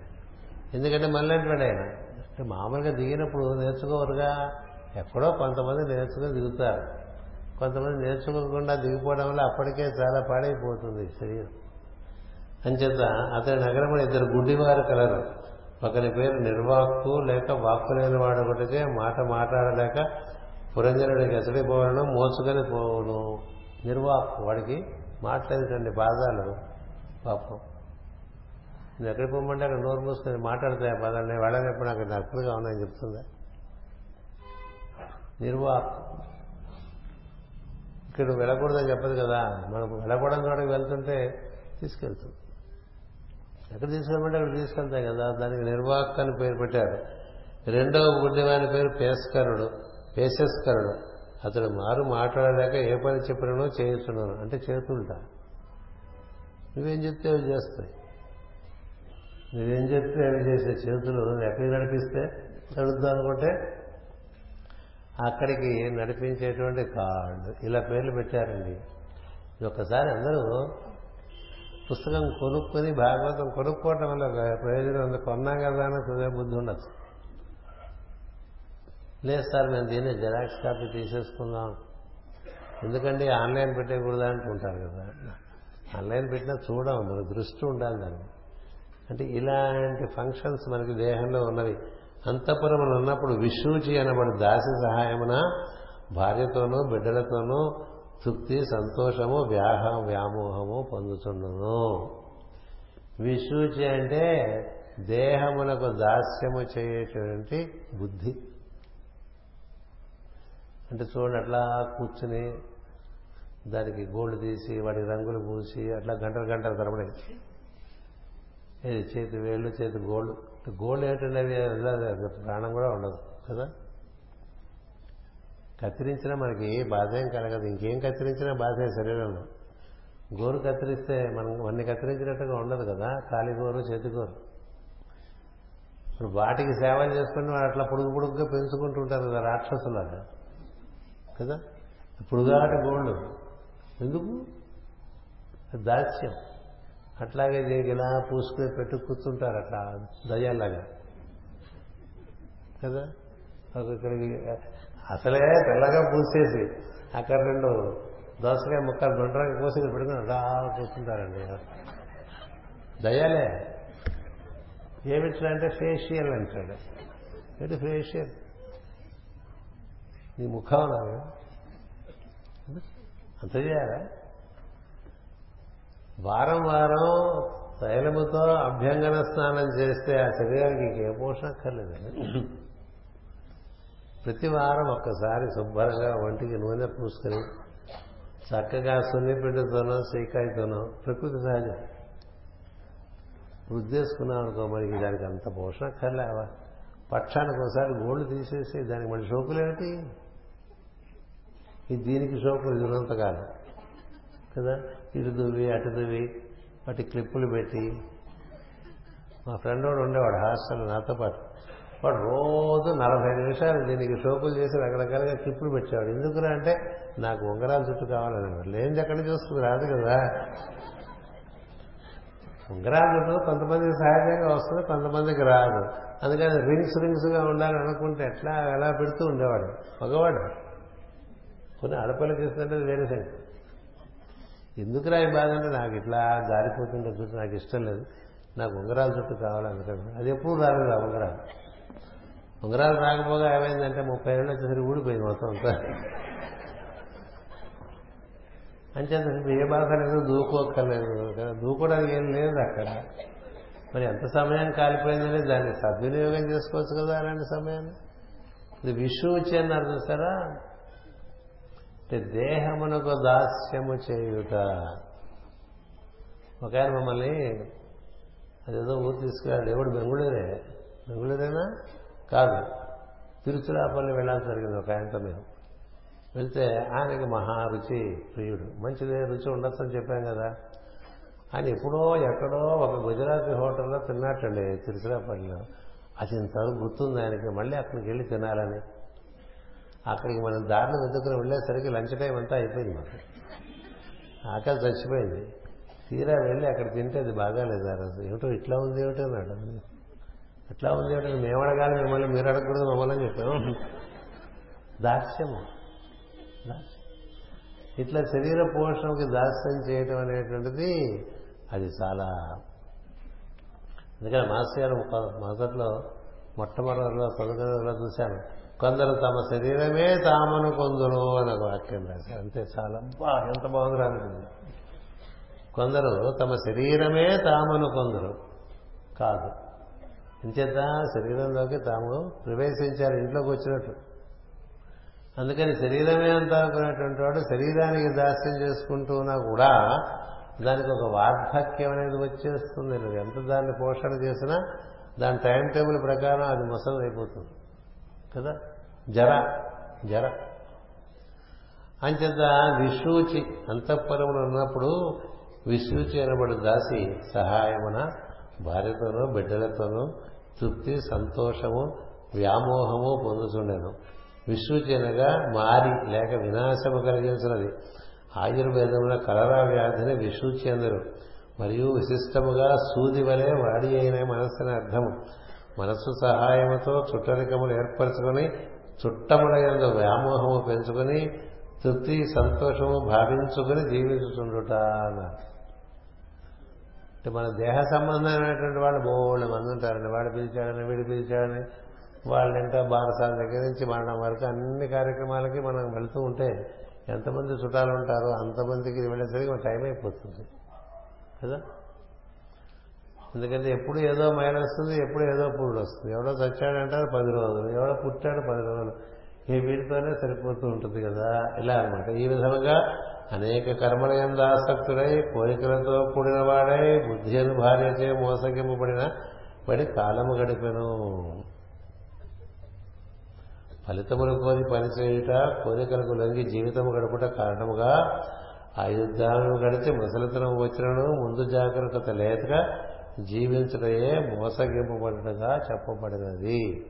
ఎందుకంటే మళ్ళీ ఆయన అంటే మామూలుగా దిగినప్పుడు నేర్చుకోవరుగా ఎక్కడో కొంతమంది నేర్చుకుని దిగుతారు. కొంతమంది నేర్చుకోకుండా దిగిపోవడం వల్ల అప్పటికే చాలా పాడైపోతుంది శరీరం. అంచేత అతని నగరంలో ఇద్దరు గుడ్డివారు కలరు. ఒకరి పేరు నిర్వాక్కు లేక వాక్కు లేని వాడు ఒకటికే మాట మాట్లాడలేక పురంజనుడికి ఎసడిపోవడం మోసుకొని పోవడం నిర్వాక్కు వాడికి మాట్లాడేటండి బాధలు పాపం. నేను ఎక్కడికి పోమంటే అక్కడ నోరు మూసుకొని మాట్లాడతాయి బాధలు వాళ్ళని ఎప్పుడు నాకు నక్కులుగా ఉన్నాయని చెప్తుందా? నిర్వాక్ ఇక్కడ వెళ్ళకూడదని చెప్పదు కదా. మనం వెళ్ళకూడని చోటకి వెళ్తుంటే తీసుకెళ్తుంది ఎక్కడ తీసుకెళ్ళమంటే అక్కడ తీసుకెళ్తాయి కదా. దానికి నిర్వాహక అని పేరు పెట్టారు. రెండవ గుడ్డివాని పేరు పేస్కరుడు పేసస్కరుడు అతడు మారు మాట్లాడలేక ఏ పని చెప్పినో చేస్తున్నాను అంటే చేతులుట నువ్వేం చెప్తే అవి చేస్తాయి. నువ్వేం చెప్తే అవి చేసే చేతులు ఎక్కడికి నడిపిస్తే నడుద్దాం అనుకుంటే అక్కడికి నడిపించేటువంటి కాళ్ళు. ఇలా పేర్లు పెట్టారండి. ఒక్కసారి అందరూ పుస్తకం కొనుక్కొని భాగవతం కొనుక్కోవటం వల్ల ప్రయోజనం ఉంది. కొన్నాం కదా అని హృదయ బుద్ధి ఉండదు. లేదు సార్ మేము దీన్ని జెరాక్స్ కాపీ తీసేసుకుందాం. ఎందుకంటే ఆన్లైన్ పెట్టకూడదా అంటుంటారు కదా. ఆన్లైన్ పెట్టినా చూడం మన దృష్టి ఉండాలి దాన్ని అంటే ఇలాంటి ఫంక్షన్స్ మనకి దేహంలో ఉన్నవి. అంతఃపురములు ఉన్నప్పుడు విశూచి అనబడి దాసి సహాయమున భార్యతోనూ బిడ్డలతోనూ తృప్తి సంతోషము వ్యాహ వ్యామోహము పొందుతుండను విశూచి అంటే దేహమునకు దాస్యము చేయటువంటి బుద్ధి. అంటే చూడండి అట్లా కూర్చుని దానికి గోల్డ్ తీసి వాటికి రంగులు పూసి అట్లా గంటలు గంటలు తరబడి. చేతి వేళ్ళు చేతి గోల్డ్ గోల్డ్ ఏంటంటే అవి ప్రాణం కూడా ఉండదు కదా? కత్తిరించినా మనకి ఏ బాధ ఏం కలగదు. ఇంకేం కత్తిరించినా బాధే శరీరంలో. గోరు కత్తిరిస్తే మనం అన్ని కత్తిరించినట్టుగా ఉండదు కదా? కాలి గోరు చేతి గోరు. ఇప్పుడు వాటికి సేవలు చేసుకుని వాడు అట్లా పొడుగు పొడుగుగా పెంచుకుంటూ ఉంటారు కదా రాక్షసులాగా కదా? పొడుగాట గోళ్ళు. ఎందుకు? దాస్యం. అట్లాగే దీనికి ఇలా పూసుకుని పెట్టు కూర్చుంటారు అట్లా దయ్యాల్లాగా. కదా? ఇక్కడికి అసలే తెల్లగా పూసేసి అక్కడ రెండు దోసకాయ ముక్కలు గుండ్రంగా కోసి పెట్టుకుని అలా కూర్చుంటారండి. దయ్యాలే. ఏమిట్లా అంటే ఫేషియల్ అంటాడు. ఏంటి ఫేషియల్? నీ ముఖం అంత చేయాలా? వారం వారం తైలముతో అభ్యంగన స్నానం చేస్తే ఆ శరీరానికి ఇంకే పోషణ అక్కర్లేదండి ప్రతి వారం ఒక్కసారి శుభ్రంగా ఒంటికి నూనె పూసుకొని చక్కగా సున్నిపిండితోనో సీకాయతోనో ప్రకృతి సహజం. వృద్ధేసుకున్నాం అనుకో మనకి దానికి అంత పోషణ అక్కర్లేవా పక్షానికి ఒకసారి గోళ్ళు తీసేసి దానికి మళ్ళీ షోకులేమిటి ఇది దీనికి షోకులు ఇది కదా? ఇటు దువ్వి అటు దువ్వి వాటి క్లిప్పులు పెట్టి. మా ఫ్రెండ్ వాడు ఉండేవాడు హాస్టల్ నాతో పాటు. వాడు రోజు నలభై నిమిషాలు దీనికి షోపులు చేసి రకరకాలుగా క్లిప్పులు పెట్టేవాడు. ఎందుకురా అంటే నాకు ఉంగరాల చుట్టూ కావాలని లేని ఎక్కడ చూస్తుంది రాదు కదా. ఉంగరాల చుట్టూ కొంతమందికి సహజంగా వస్తుంది కొంతమందికి రాదు. అందుకని రింగ్స్ రింగ్స్గా ఉండాలని అనుకుంటే ఎట్లా ఎలా పెడుతూ ఉండేవాడు. మగవాడు. కొన్ని ఆడపిల్లకి ఇస్తుంటే వేరే సంగతి. ఎందుకురా ఈ బాధ అంటే నాకు ఇట్లా జారిపోతుండే చుట్టూ నాకు ఇష్టం లేదు. నాకు ఉంగరాల చుట్టూ కావాలనుకోండి అది ఎప్పుడు రాలేదు ఆ ఉంగరాలు. ఉంగరాలు రాకపోగా ఏమైందంటే ముప్పై ఏళ్ళు వచ్చేసరికి ఊడిపోయింది మొత్తం అంతా. అంచేత ఏ బాధ లేదు దూకోక్కర్లేదు. కదా దూకోవడానికి ఏం లేదు అక్కడ. మరి ఎంత సమయం కాలిపోయిందని దాన్ని సద్వినియోగం చేసుకోవచ్చు కదా అలాంటి సమయాన్ని. ఇది వచ్చి అన్నారు చూసారా అంటే దేహమునకు దాస్యము చేయుట. ఒక ఆయన మమ్మల్ని అదేదో ఊరు తీసుకెళ్ళాడు దేవుడు బెంగళూరే. బెంగళూరేనా? కాదు. తిరుచురాపల్లి వెళ్ళాల్సి జరిగింది ఒక ఆయనతో మేము. వెళ్తే ఆయనకి మహారుచి ప్రియుడు. మంచిదే రుచి ఉండొచ్చు అని చెప్పాం కదా. ఆయన ఎప్పుడో ఎక్కడో ఒక గుజరాతీ హోటల్లో తిన్నట్టండి తిరుచిరాపల్లిలో. అది ఇంతవరకు గుర్తుంది ఆయనకి. మళ్ళీ అక్కడికి వెళ్ళి తినాలని. అక్కడికి మనం దారిని వెతుకుని వెళ్ళేసరికి లంచ్ టైం అంతా అయిపోయింది మాకు. ఆకలి చచ్చిపోయింది. తీరా వెళ్ళి అక్కడ తింటే అది బాగాలేదు ఆ రోజు. ఏమిటో ఇట్లా ఉంది ఏమిటో అన్నాడు ఎట్లా ఉంది ఏమిటో మేము అడగాలి మిమ్మల్ని మీరు అడగకూడదు మమ్మల్ని చెప్పాము. దాస్యము. ఇట్లా శరీర పోషణకి దాస్యం చేయటం అనేటువంటిది అది చాలా అందుకని మాస్టర్ గారు మొదట్లో మొట్టమొదటిలో పదకొండులో చూశాను. కొందరు తమ శరీరమే తామను కొందరు అని ఒక వాక్యం రాశారు. అంతే చాలా. బా ఎంత బాగుంది రానుకుంది కొందరు తమ శరీరమే తామను కొందరు. కాదు. ఇంచేత శరీరంలోకి తాము ప్రవేశించారు ఇంట్లోకి వచ్చినట్టు. అందుకని శరీరమే అంతా అనుకునేటువంటి వాడు శరీరానికి దాస్యం చేసుకుంటూ ఉన్నా కూడా దానికి ఒక వార్ధక్యం అనేది వచ్చేస్తుంది. నువ్వు ఎంత దాన్ని పోషణ చేసినా దాని టైం టేబుల్ ప్రకారం అది ముసలి అయిపోతుంది కదా? జర జర. అంచేత విశ్రూచి అంతఃపురములు ఉన్నప్పుడు విశ్రూచి అనబడి దాసి సహాయమున భార్యతోనూ బిడ్డలతోనూ తృప్తి సంతోషము వ్యామోహము పొందుతుండెను విశూచి అనగా మారి లేక వినాశము కలిగించినది. ఆయుర్వేదంలో కలరా వ్యాధిని విశూచి అందరు. మరియు విశిష్టముగా సూది వలె వాడి అయిన మనస్సుని అర్థము. మనస్సు సహాయముతో చుట్టరికములు ఏర్పరచుకొని చుట్టములైన వ్యామోహము పెంచుకొని తృప్తి సంతోషము భావించుకుని జీవించుతుండుట అన్నారు అంటే మన దేహ సంబంధమైనటువంటి వాళ్ళు బోళ్ళు మంది ఉంటారండి వాడు పిలిచాడని వీడు పిలిచాడని వాళ్ళ ఇంకా బారసాల దగ్గర నుంచి మరణం వరకు అన్ని కార్యక్రమాలకి మనం వెళ్తూ ఉంటే ఎంతమంది చుట్టాలు ఉంటారో అంతమందికి వెళ్ళేసరికి టైం అయిపోతుంది. కదా? ఎందుకంటే ఎప్పుడు ఏదో మైలు వస్తుంది ఎప్పుడు ఏదో పురుడు వస్తుంది. ఎవడో చచ్చాడంటారు పది రోజులు ఎవడో పుట్టాడు పది రోజులు. ఈ వీటితోనే సరిపోతూ ఉంటుంది కదా. ఇలా అనమాట ఈ విధంగా అనేక కర్మల ఎందు ఆసక్తుడై కోరికలతో కూడిన వాడై బుద్ధి అని భార్యచే మోసగింపబడిన పడి కాలము గడిపెను. ఫలితములు కోరి పనిచేయుట కోరికలకు లొంగి జీవితము గడుపుట కారణముగా ఆ యుద్ధాలను గడిచి ముసలితనం వచ్చినను. ముందు జాగ్రత్త లేతగా జీవించడయే మోసగింపబడినగా చెప్పబడినది.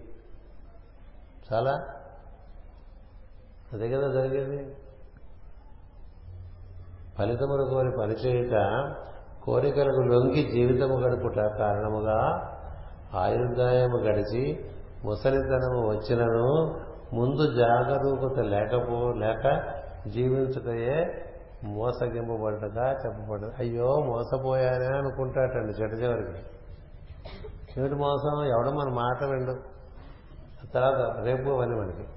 చాలా? అదే కదా జరిగేది. ఫలితములు కోరి పనిచేయుట కోరికలకు లొంగి జీవితము గడుపుట కారణముగా ఆయుర్దాయము గడిచి ముసలితనము వచ్చినను ముందు జాగరూకత లేకపో లేక జీవించుటయే మోసగింపబడ్డదా చెప్పబడ్డది? అయ్యో మోసపోయానే అనుకుంటాటండి చెట్టు చివరికి ఏమిటి మోసం? ఎవడో మన మాట విండు తర్వాత రేపు అని మనకి.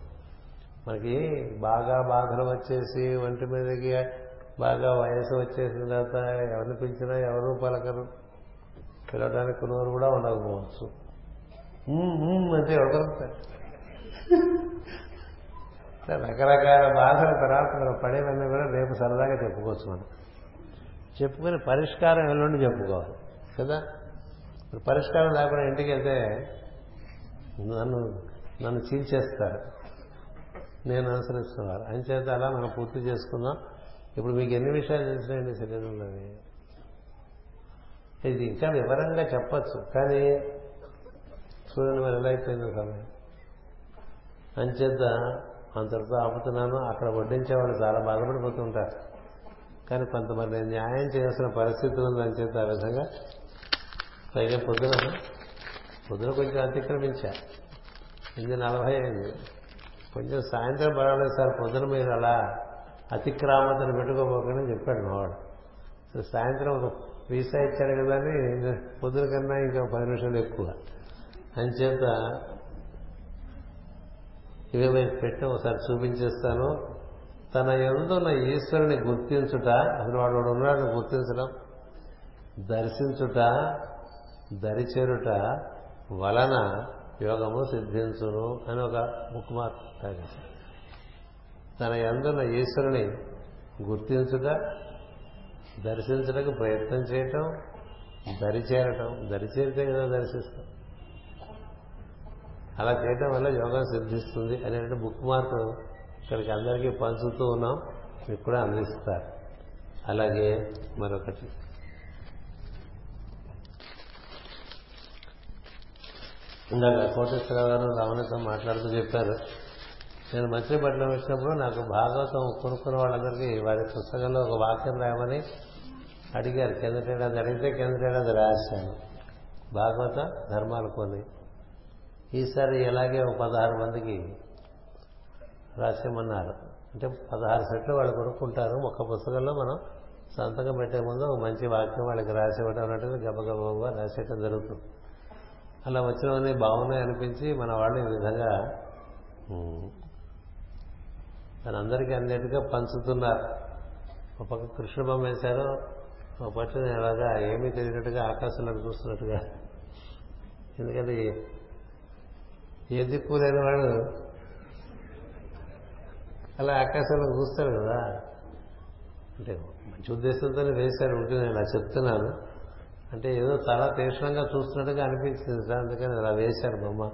మనకి బాగా బాధలు వచ్చేసి ఒంటి మీదకి బాగా వయసు వచ్చేసిన తర్వాత ఎవరిని పిలిచినా ఎవరు పలకరు. పిలవడానికి కొనుగోలు కూడా ఉండకపోవచ్చు. అంటే ఎవరు రకరకాల బాధల తర్వాత మనం పడేవన్నీ కూడా రేపు సరదాగా చెప్పుకోవచ్చు మనం. చెప్పుకుని పరిష్కారం ఎల్లుండి చెప్పుకోవాలి. కదా? ఇప్పుడు పరిష్కారం లేకుండా ఇంటికి వెళ్తే నన్ను నన్ను చీల్చేస్తారు. నేను అనుసరిస్తున్నారు. అంచేత అలా మనం పూర్తి చేసుకుందాం. ఇప్పుడు మీకు ఎన్ని విషయాలు తెలిసినాయండి శరీరంలోని ఇది ఇంకా వివరంగా చెప్పచ్చు. కానీ చూడండి మరి ఎలా అయిపోయిందో సమయం. అంచేత అంతటితో ఆపుతున్నాను అక్కడ వడ్డించే వాళ్ళు చాలా బాధపడిపోతుంటారు. కానీ కొంతమంది న్యాయం చేయాల్సిన పరిస్థితి ఉందని అంచేత ఆ విధంగా పైగా పొద్దున పొద్దున కొంచెం అతిక్రమించా. ఇది నలభై అయింది. కొంచెం సాయంత్రం పర్వాలేదు సార్ పొద్దున మీరు అలా అతిక్రామతను పెట్టుకోబోకని చెప్పాడు మావాడు. సాయంత్రం ఒక వీసా ఇచ్చాడు కదా అని పొద్దున కన్నా ఇంకా పది నిమిషాలు ఎక్కువ. అంచేత ఇవి మేము పెట్టి ఒకసారి చూపించేస్తాను. తన ఎందున్న ఈశ్వరుని గుర్తించుట అసలు వాడు వాడు ఉన్నాడు గుర్తించడం దర్శించుట దరిచేరుట వలన యోగము సిద్ధించును అని ఒక బుక్ మార్క్ తన ఎందున్న ఈశ్వరుని గుర్తించుట దర్శించడానికి ప్రయత్నం చేయటం దరిచేరటం దరిచేరితే కదా దర్శిస్తాం. అలా చేయటం వల్ల యోగా సిద్ధిస్తుంది అనే బుక్ మార్క్ ఇక్కడికి అందరికీ పంచుతూ ఉన్నాం. మీకు కూడా అందిస్తారు. అలాగే మరొకటి. ఇందాక కోటేశ్వరరావు గారు రమణతో మాట్లాడుతూ చెప్పారు. నేను మచిలీపట్నం వచ్చినప్పుడు నాకు భాగవతం కొనుక్కున్న వాళ్ళందరికీ వారి పుస్తకంలో ఒక వాక్యం రాయమని అడిగారు. కిందటేడాది అడిగితే కిందటేడాది రాశాను. భాగవత ధర్మాలు కొన్ని. ఈసారి ఇలాగే ఒక పదహారు మందికి రాసేమన్నారు అంటే పదహారు సెట్లు వాళ్ళు కొనుక్కుంటారు. ఒక పుస్తకంలో మనం సంతకం పెట్టే ముందు ఒక మంచి వాక్యం వాళ్ళకి రాసివ్వడం అన్నట్టుగా గబగబగా రాసేయటం జరుగుతుంది. అలా వచ్చినవన్నీ బాగున్నాయి అనిపించి మన వాళ్ళు ఈ విధంగా తనందరికీ అన్నిటిగా పంచుతున్నారు. ఒక పక్క కృష్ణ బొమ్మ వేశారు ఒక పట్ల అలాగా ఏమీ తెలియనట్టుగా ఆకాశంలో చూస్తున్నట్టుగా. ఎందుకంటే ఏ దిక్కు లేని వాడు? అలా ఆకాశంలో చూస్తారు కదా. అంటే మంచి ఉద్దేశంతోనే వేశారు ఉంటే నేను అలా చెప్తున్నాను అంటే ఏదో చాలా తీక్షణంగా చూస్తున్నట్టుగా అనిపించింది సార్ అందుకని అలా వేశారు బొమ్మ.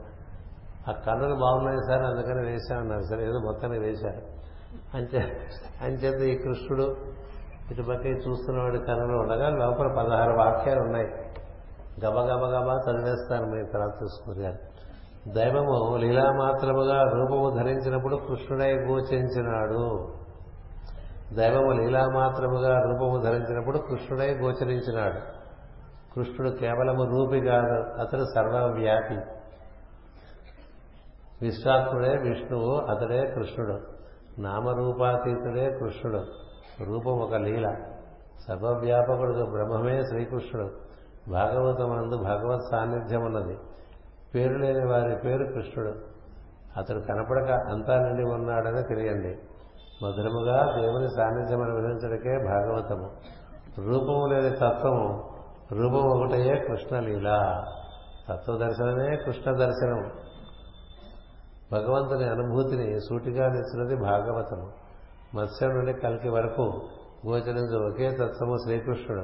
ఆ కన్నులు బాగున్నాయి సార్ అందుకని వేశామన్నారు సార్ ఏదో మొత్తాన్ని వేశారు. అంచే అంచేత ఈ కృష్ణుడు ఇటుపక్క చూస్తున్నవాడి కన్నులు ఉండగా లోపల పదహారు వాక్యాలు ఉన్నాయి. గబ గబ గబా చదివేస్తాను మీరు తర్వాత చూసుకున్నారు దైవము లీలామాత్రముగా రూపము ధరించినప్పుడు కృష్ణుడై గోచరించినాడు. దైవము లీలామాత్రముగా రూపము ధరించినప్పుడు కృష్ణుడై గోచరించినాడు. కృష్ణుడు కేవలము రూపి కాదు అతడు సర్వవ్యాపి. విశ్వాత్ముడే విష్ణువు అతడే కృష్ణుడు. నామరూపాతీతుడే కృష్ణుడు. రూపం ఒక లీల. సర్వవ్యాపకుడు బ్రహ్మమే శ్రీకృష్ణుడు. భాగవతమందు భగవత్ సాన్నిధ్యం ఉన్నది పేరు లేని వారి పేరు కృష్ణుడు. అతడు కనపడక అంతా నిండి ఉన్నాడని తెలియండి. మధురముగా దేవుని సాన్నిధ్యం విధించడకే భాగవతము. రూపము లేని తత్వము రూపం ఒకటయే కృష్ణలీల. తత్వ దర్శనమే కృష్ణ దర్శనం భగవంతుని అనుభూతిని సూటిగా నిచ్చినది భాగవతము. మత్స్యం నుండి కలికి వరకు గోచరించు ఒకే తత్వము శ్రీకృష్ణుడు.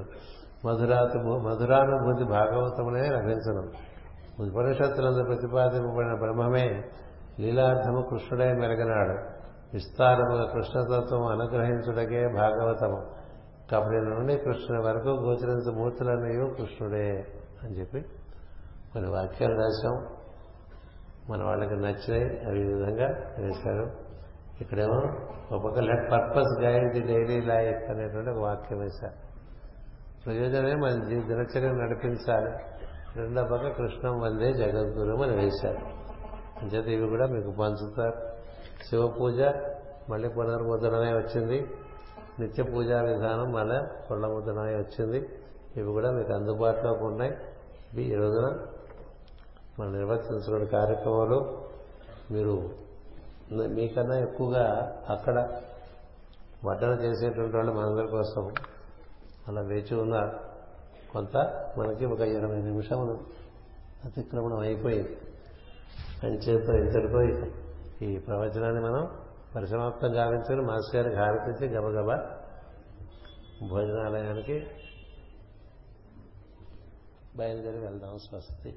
మధురాతు మధురానుభూతి భాగవతమునే లభించను. ఉపనిషత్తులందు ప్రతిపాదింపబడిన బ్రహ్మమే లీలార్థము కృష్ణుడే మెరగనాడు. విస్తారముగా కృష్ణతత్వం అనుగ్రహించుడకే భాగవతము. కబడి నుండి కృష్ణుని వరకు గోచరించు మూర్తులన్నయూ కృష్ణుడే అని చెప్పి కొన్ని వాక్యాలు రాశాం. మన వాళ్ళకి నచ్చినాయి అవి ఈ విధంగా వేశారు ఇక్కడేమో ఒక let purpose guide the daily life అనేటువంటి ఒక వాక్యం వేశారు. ప్రయోజనమే మన దినచర్య నడిపించాలి. రెండో పక్క కృష్ణం వందే జగద్గురు అని వేశారు. అంచేత ఇవి కూడా మీకు పంచుతారు. శివ పూజ మళ్ళీ పునర్ముద్రణమే వచ్చింది. నిత్య పూజా విధానం మళ్ళీ పునర్ముద్రణమే వచ్చింది. ఇవి కూడా మీకు అందుబాటులోకి ఉన్నాయి. ఇవి ఈ రోజున మనం నిర్వర్తించుకునే కార్యక్రమాలు. మీరు మీకన్నా ఎక్కువగా అక్కడ వడ్డన చేసేటువంటి వాళ్ళు మనందరి కోసం అలా వేచి ఉన్నారు. కొంత మనకి ఒక ఇరవై నిమిషములు అతిక్రమణం అయిపోయింది. అంచేత ఇంతటితో ఈ ప్రవచనాన్ని మనం పరిసమాప్తం గావించుకుని మాస్టర్ గారికి హారతించి గబగబా భోజనాలయానికి బయలుదేరి వెళ్దాం స్వస్తి.